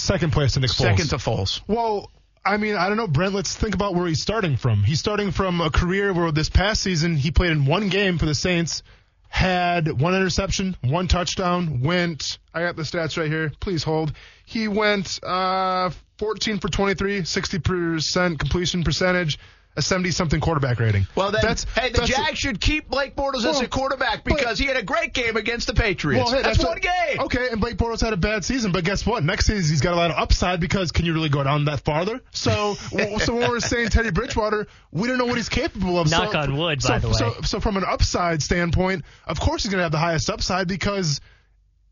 second place to Nick Foles? Second to Foles. Well, I mean, I don't know, Brent. Let's think about where he's starting from. He's starting from a career where this past season he played in one game for the Saints, had one interception, one touchdown, went. I got the stats right here. Please hold. He went uh, 14 for 23, 60% completion percentage, a 70 something quarterback rating. Well, then, that's, hey, the that's Jags a, should keep Blake Bortles well, as a quarterback because but, he had a great game against the Patriots. Well, hey, that's, that's one a, game. Okay, and Blake Bortles had a bad season, but guess what? Next season he's got a lot of upside because can you really go down that farther? So, so when we're saying Teddy Bridgewater, we don't know what he's capable of. Knock so, on wood, so, by the way. So, so from an upside standpoint, of course he's going to have the highest upside because –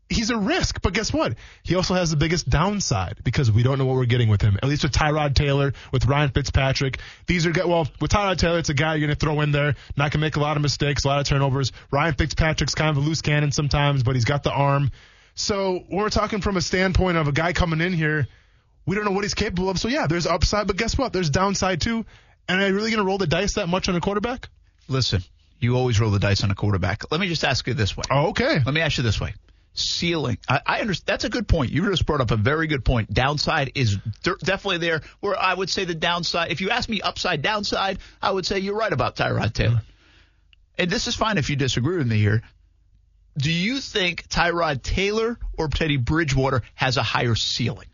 he's a risk. But guess what? He also has the biggest downside because we don't know what we're getting with him. At least with Tyrod Taylor, with Ryan Fitzpatrick. These are well with Tyrod Taylor, it's a guy you're going to throw in there, not going to make a lot of mistakes, a lot of turnovers. Ryan Fitzpatrick's kind of a loose cannon sometimes, but he's got the arm. So we're talking from a standpoint of a guy coming in here. We don't know what he's capable of. So yeah, there's upside, but guess what? There's downside too. And are you really going to roll the dice that much on a quarterback? Listen, you always roll the dice on a quarterback. Let me just ask you this way. Oh, okay. Let me ask you this way ceiling. I, I understand. That's a good point. You just brought up a very good point. Downside is d- definitely there. Where I would say the downside. If you ask me upside, downside, I would say you're right about Tyrod Taylor. And this is fine if you disagree with me here. Do you think Tyrod Taylor or Teddy Bridgewater has a higher ceiling?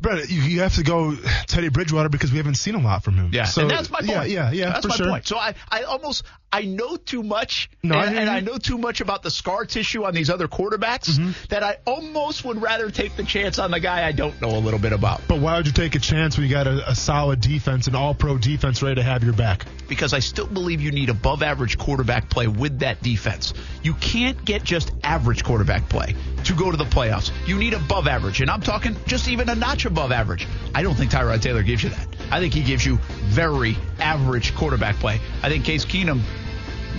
Brett, you, you, have to go Teddy Bridgewater because we haven't seen a lot from him. Yeah, so, and that's my point. Yeah, yeah, yeah. That's my sure. point. So I, I almost, I know too much, no, and, I, and I know too much about the scar tissue on these other quarterbacks mm-hmm. that I almost would rather take the chance on the guy I don't know a little bit about. But why would you take a chance when you got a, a solid defense, an All-Pro defense ready to have your back? Because I still believe you need above-average quarterback play with that defense. You can't get just average quarterback play to go to the playoffs. You need above average, and I'm talking just even a notch above average. I don't think Tyrod Taylor gives you that. I think he gives you very average quarterback play. I think Case Keenum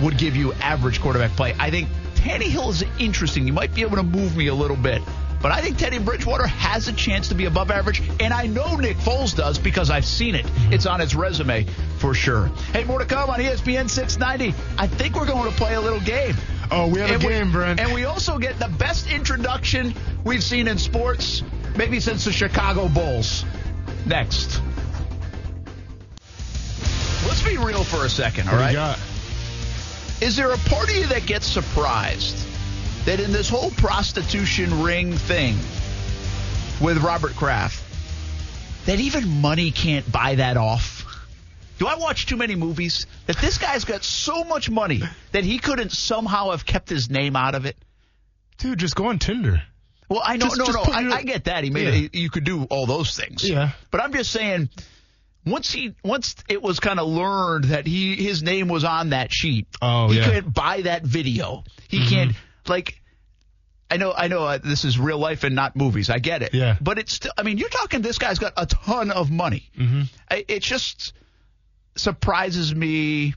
would give you average quarterback play. I think Tannehill is interesting. You might be able to move me a little bit. But I think Teddy Bridgewater has a chance to be above average, and I know Nick Foles does because I've seen it. It's on his resume for sure. Hey, more to come on ESPN 690. I think we're going to play a little game. Oh, we have and a game, we, Brent. And we also get the best introduction we've seen in sports, maybe since the Chicago Bulls. Next. Let's be real for a second, all what right? Is there a party that gets surprised that in this whole prostitution ring thing with Robert Kraft, that even money can't buy that off? Do I watch too many movies that this guy's got so much money that he couldn't somehow have kept his name out of it? Dude, just go on Tinder. Well, I know, just, no, just no, I, I, get that. He made yeah. it, you could do all those things. Yeah. But I'm just saying, once he, once it was kind of learned that he, his name was on that sheet. Oh, he yeah. couldn't buy that video. He mm-hmm. can't, like, I know, I know uh, this is real life and not movies. I get it. Yeah. But it's still, I mean, you're talking this guy's got a ton of money. Mm-hmm. I, it just surprises me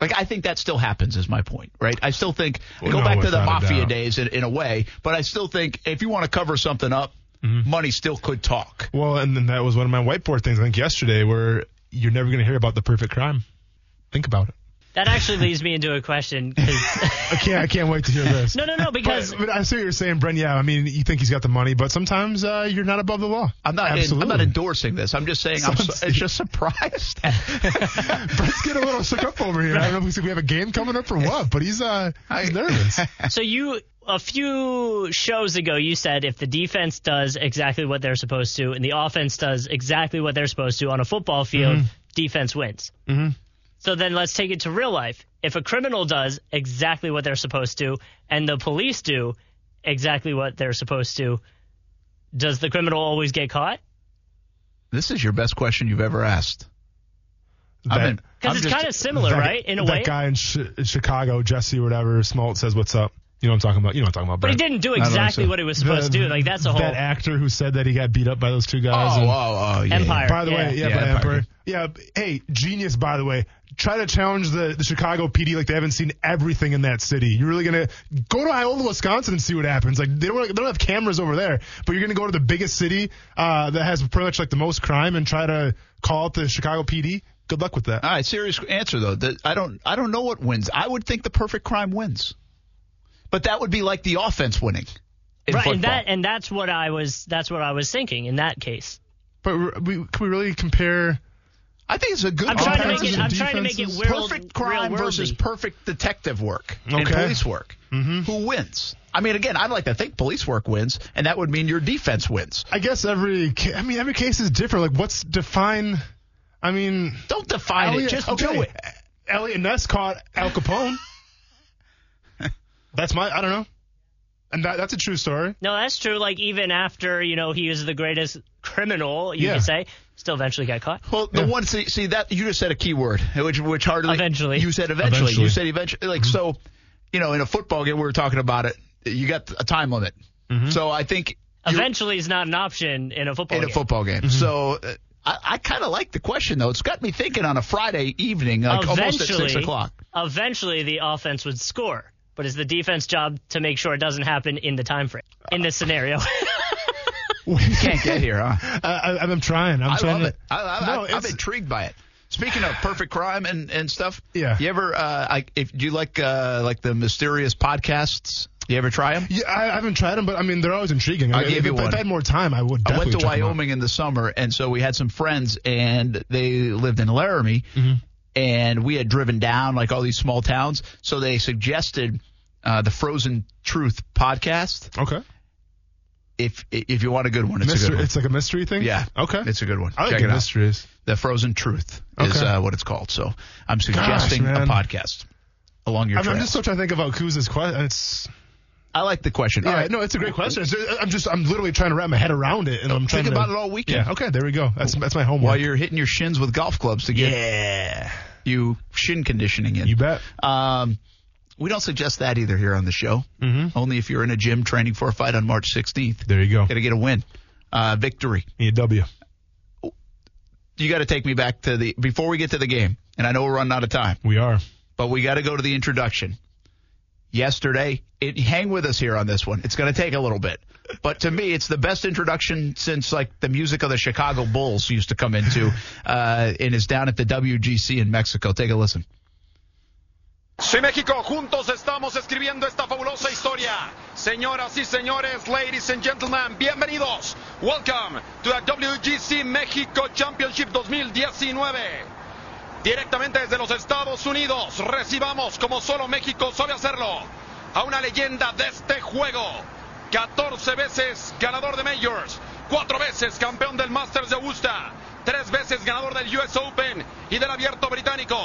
like I think that still happens is my point, right? I still think well, go no, back to the mafia days in, in, a way, but I still think if you want to cover something up, mm-hmm. money still could talk. Well, and then that was one of my whiteboard things I think yesterday where you're never going to hear about the perfect crime. Think about it. That actually leads me into a question. I can't. I can't wait to hear this. no, no, no, because But, but I see what you're saying, Brent. Yeah, I mean, you think he's got the money, but sometimes uh, you're not above the law. I'm not. Absolutely. I'm not endorsing this. I'm just saying. I'm Sounds- so, it's just surprised. Brent's getting a little shook up over here. I don't know if we have a game coming up or what, but he's uh he's nervous. so you a few shows ago you said if the defense does exactly what they're supposed to and the offense does exactly what they're supposed to on a football field, defense wins. Mm-hmm. So then let's take it to real life. If a criminal does exactly what they're supposed to and the police do exactly what they're supposed to, does the criminal always get caught? this is your best question you've ever asked. I That- mean, Because it's just- kind of similar, that, right? In a that way. guy in, Ch- Chicago, Jesse or whatever, Smolt says, "What's up?" You know what I'm talking about. You know what I'm talking about. but he didn't do exactly so. what he was supposed to do. Like that's a whole that actor who said that he got beat up by those two guys. Oh, and- oh, oh, yeah. Empire. By the Yeah. way, yeah, Yeah, by Empire. Emperor. Yeah, hey, genius. By the way, try to challenge the, the Chicago PD like they haven't seen everything in that city. You're really gonna go to Iola, Wisconsin, and see what happens. Like they don't they don't have cameras over there, but you're gonna go to the biggest city uh, that has pretty much like the most crime and try to call out the Chicago PD. Good luck with that. All right, serious answer though. The, I don't. I don't know what wins. I would think the perfect crime wins, but that would be like the offense winning. In right, football. and that and that's what I was that's what I was thinking in that case. But we, we, can we really compare? I think it's a good. I'm trying to make it. I'm trying to make it defenses? real, perfect crime real versus perfect detective work and police work. Mm-hmm. Who wins? I mean, again, I'd like to think police work wins, and that would mean your defense wins. I guess every I mean every case is different. Like what's define? I mean, Don't define Eliot, it. Just okay. do it. Eliot Ness caught Al Capone. that's my I don't know, and that, that's a true story. No, that's true. Like even after you know he was the greatest criminal, you Yeah. could say, still eventually got caught. Well, the Yeah. one see, see that you just said a key word, which which hardly Eventually. You said eventually. Eventually. You said eventually. Like mm-hmm. so, you know, in a football game, we were talking about it. You got a time limit. Mm-hmm. So I think Eventually is not an option in a football in a game. football game. Mm-hmm. So uh, I, I kind of like the question though. It's got me thinking on a Friday evening, like almost at six o'clock. Eventually, the offense would score, but it's the defense job to make sure it doesn't happen in the time frame. In this scenario, You can't get here, huh? I, I, I'm trying. I'm I trying love to, it. I, I, No, I, I'm it's- intrigued by it. Speaking of perfect crime and, and stuff, Yeah. You ever, uh, I, if do you like uh, like the mysterious podcasts? You ever try them? Yeah, I, I haven't tried them, but I mean they're always intriguing. I'll I, give if, you if. I had more time, I would. I went to. Wyoming in the summer, and so we had some friends, and they lived in Laramie, Mm-hmm. and we had driven down like all these small towns. So they suggested uh, the Frozen Truth podcast. Okay. If if you want a good one, it's a good one. it's like a mystery thing. Yeah. Okay. It's a good one. I like Check the it out. mysteries. The Frozen Truth is Okay. uh, what it's called. So I'm suggesting a podcast along your I'm, I'm just still trying to think about Kuz's question. It's I like the question. yeah, All right. no, it's a great question. It's, I'm just I'm literally trying to wrap my head around it, and I'm trying to Think to about it all weekend. Yeah. Okay. There we go. That's that's my homework. While you're hitting your shins with golf clubs to get yeah. you shin conditioning in. You bet. Um, we don't suggest that either here on the show. Mm-hmm. Only if you're in a gym training for a fight on March 16th. There you go. Got to get a win, uh, victory. Need a W. You got to take me back to the before we get to the game. And I know we're running out of time, We are. but we got to go to the introduction. Yesterday, it, hang with us here on this one. It's going to take a little bit, but to me, it's the best introduction since like the music of the Chicago Bulls used to come into, uh, and is down at the WGC in Mexico. Take a listen. Sí, México, juntos estamos escribiendo esta fabulosa historia. Señoras y señores, ladies and gentlemen, bienvenidos. Welcome to the WGC México Championship 2019. Directamente desde los Estados Unidos, recibamos como solo México sabe hacerlo a una leyenda de este juego. 14 veces ganador de Majors, 4 veces campeón del Masters de Augusta, 3 veces ganador del US Open y del Abierto Británico,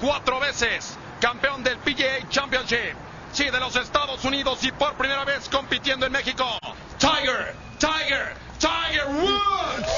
4 veces campeón del PGA Championship. Sí, de los Estados Unidos y por primera vez compitiendo en México. Tiger, Tiger, Tiger Woods.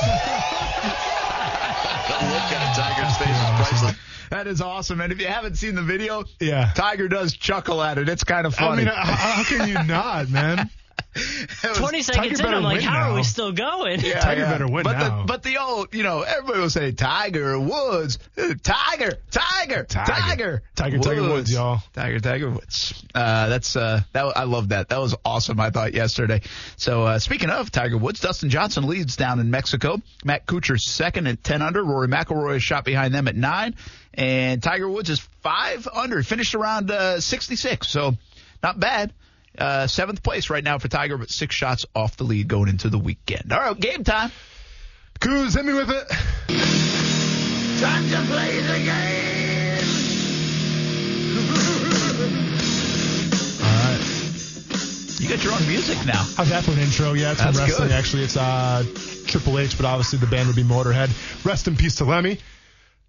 That is awesome. And if you haven't seen the video, Yeah. Tiger does chuckle at it. It's kind of funny. I funny. mean, how, how can you not, man? It was- 20 seconds in, I'm like, win how are we still going? Yeah, Tiger better win but now. The, but the old, you know, everybody will say Tiger Woods, Tiger, Tiger, Tiger, Tiger. Tiger, Tiger Woods, y'all. Tiger, Tiger Woods. Uh, that's uh, that I love that. That was awesome. I thought yesterday. So uh, speaking of Tiger Woods, Dustin Johnson leads down in Mexico. Matt Kuchar's second at ten under. Rory McIlroy is shot behind them at nine, and Tiger Woods is five under. Finished around uh, 66, so not bad. Uh, seventh place right now for Tiger, but six shots off the lead going into the weekend. All right, game time. Coos, hit me with it. Time to play the game. All right. You got your own music now. How's that for an intro? Yeah, it's from wrestling. good. Actually, it's uh, Triple H, but obviously the band would be Motorhead. Rest in peace to Lemmy.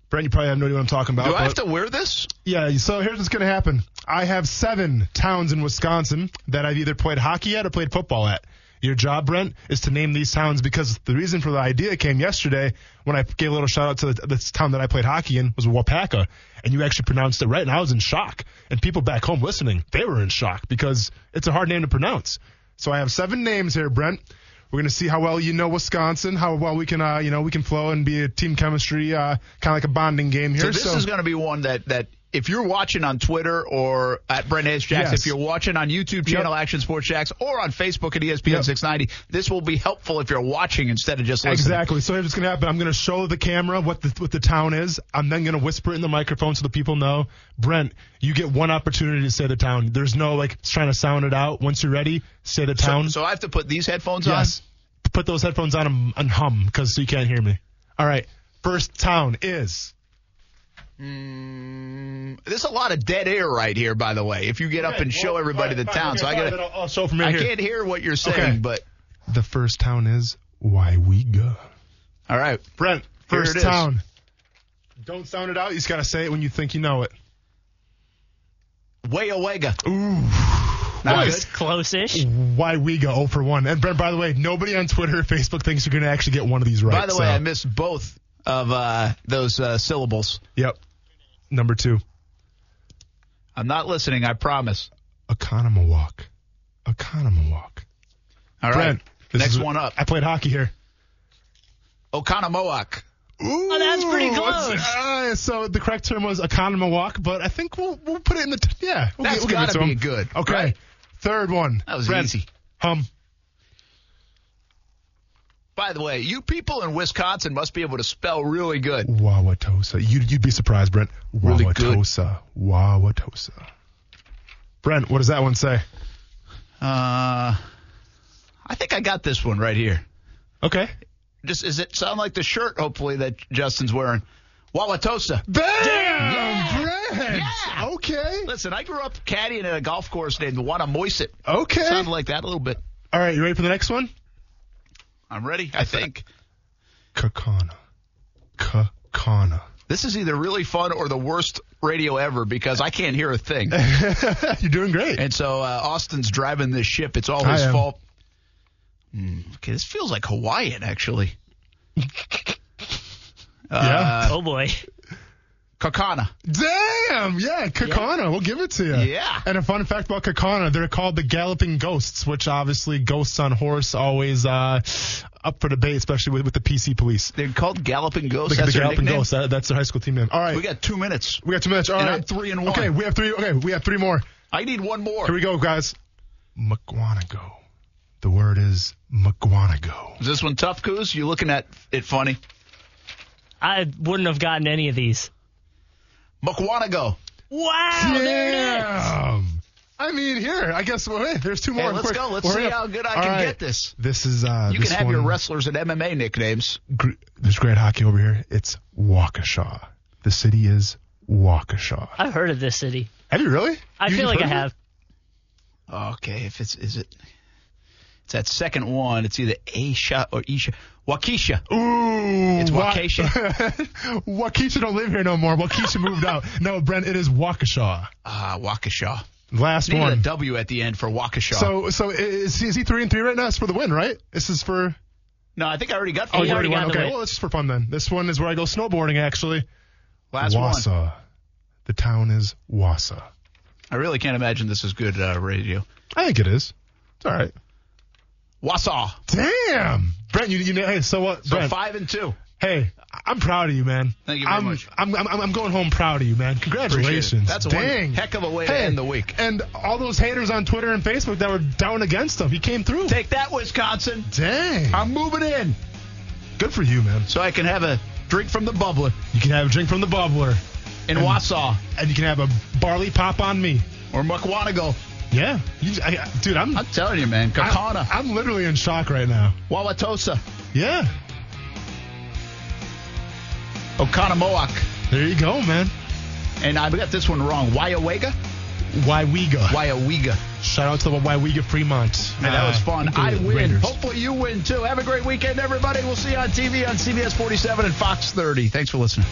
Brent, you probably have no idea what I'm talking about. Do I have to wear this? Yeah, so here's what's going to happen. I have seven towns in Wisconsin that I've either played hockey at or played football at. Your job, Brent, is to name these towns because the reason for the idea came yesterday when I gave a little shout out to the, town that I played hockey in was Waupaca, and you actually pronounced it right, and I was in shock. And people back home listening, they were in shock because it's a hard name to pronounce. So I have seven names here, Brent. We're gonna see how well you know Wisconsin, how well we can, uh, you know, we can flow and be a team chemistry, uh, kind of like a bonding game here. So this is going to be one that that if you're watching on Twitter or at Brent H. Jacks, Yes. if you're watching on YouTube channel Action Sports Jax or on Facebook at ESPN Yep. 690, this will be helpful if you're watching instead of just listening. Exactly. So here's what's gonna happen. I'm gonna show the camera what the what the town is. I'm then gonna whisper it in the microphone so the people know. Brent, you get one opportunity to say the town. There's no like trying to sound it out. Once you're ready, say the town. so I have to put these headphones on. yes. Put those headphones on and, and hum because so you can't hear me. All right. First town is. On. There's a lot of dead air right here, by the way. If you get up and show everybody the town, so I got I'll, I'll from I here. can't hear what you're saying, Okay. but The first town is Waiwiga. all right. Brent, Here first it is. town. Don't sound it out. You just gotta say it when you think you know it. Wayawega. Ooh. Not Nice. good. Close-ish. why we go 0 for 1. And Brent, by the way, nobody on Twitter or Facebook thinks you're going to actually get one of these right. By the way, I missed both of uh, those uh, syllables. Yep. Number two, I'm not listening. I promise. Economawalk. Economawalk. All right. Brent, this Next is- one up. I played hockey here. Oconomowoc. Ooh, Oh, that's pretty what's- close. Uh, so the correct term was Economawalk, but I think we'll we'll put it in the t- yeah. We'll, That's gi- we'll gotta to be him. good, Okay. right? Third one. That was Brent, easy. Hum. By the way, you people in Wisconsin must be able to spell really good. Wauwatosa. You'd, you'd be surprised, Brent. Really good. Wauwatosa. Wauwatosa. Brent, what does that one say? Uh, I think I got this one right here. Okay. Just does it sound like the shirt? Hopefully that Justin's wearing. Wauwatosa. Bam! Brent! Okay. Listen, I grew up caddying at a golf course named Wannamoisett. Okay. Sounded like that a little bit. All right, you ready for the next one? I'm ready. I think Kaukauna. Kaukauna. this is either really fun or the worst radio ever because I can't hear a thing. You're doing great. And so uh, Austin's driving this ship. It's all his fault. Hmm, okay, this feels like Hawaiian, actually. Yeah. Oh boy. Kaukauna. Damn! Yeah, Kaukauna. We'll give it to you. Yeah. And a fun fact about Kaukauna, they're called the Galloping Ghosts, which obviously ghosts on horse always uh, up for debate, especially with, with the PC police. They're called Galloping Ghosts. The, That's the their Galloping nickname? Ghosts. That, that's their high school team name. All right. We got two minutes. We got two minutes. All And right. I'm three and one. Okay, we have three. Okay, we have three more. I need one more. Here we go, guys. Mukwonago. The word is Mukwonago. Is this one tough, Coos? You looking at it funny? I wouldn't have gotten any of these. Mukwonago. Wow. There it is. Damn. I mean, here, I guess, well, hey, there's two more. Hey, let's Quick, go. Let's hurry see up. how good I All can right. get this. This is, uh, You this can have one, your wrestlers and MMA nicknames. gr- There's great hockey over here. It's Waukesha. The city is Waukesha. I've heard of this city. Have you really? I You- feel like I have. Okay, if it's is it it's that second one, it's either Aisha or Isha. Waukesha. it? Ooh. It's Wa- Waukesha. Waukesha don't live here no more. Waukesha moved out. No, Brent, it is Waukesha. Ah, Waukesha. Last Needed a one. W at the end for Waukesha. So, so is, is he three and three right now? It's for the win, right? This is for. no, I think I already got Oh, you already already won. got Okay, well, it's just for fun then. This one is where I go snowboarding. Actually, last one. Wausau. The town is Wausau. I really can't imagine this is good uh, radio. I think it is. It's all right. Wausau. Damn, Brent, you, you know, hey, so what, So Brent? five and two. Hey, I'm proud of you, man. Thank you very I'm, much. I'm, I'm, I'm going home proud of you, man. Congratulations. That's a one Dang. heck of a way to end the week. And all those haters on Twitter and Facebook that were down against him, he came through. Take that, Wisconsin. Dang. I'm moving in Good for you, man. so I can have a drink from the bubbler. You can have a drink from the bubbler. in and, Wausau. And you can have a barley pop on me. Or Mukwonago. Yeah. You, I, dude, I'm, I'm telling you, man. Kaukauna. I, am literally in shock right now. Wauwatosa. Yeah. Oconomowoc. There you go, man. And I got this one wrong. Waiawega? Waiwega. Waiawega. Shout out to the Waiwega Fremont. Man, that was Uh, fun. I win. Raiders. Hopefully you win too. Have a great weekend, everybody. We'll see you on TV on CBS 47 and Fox 30. Thanks for listening.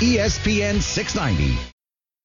ESPN 690.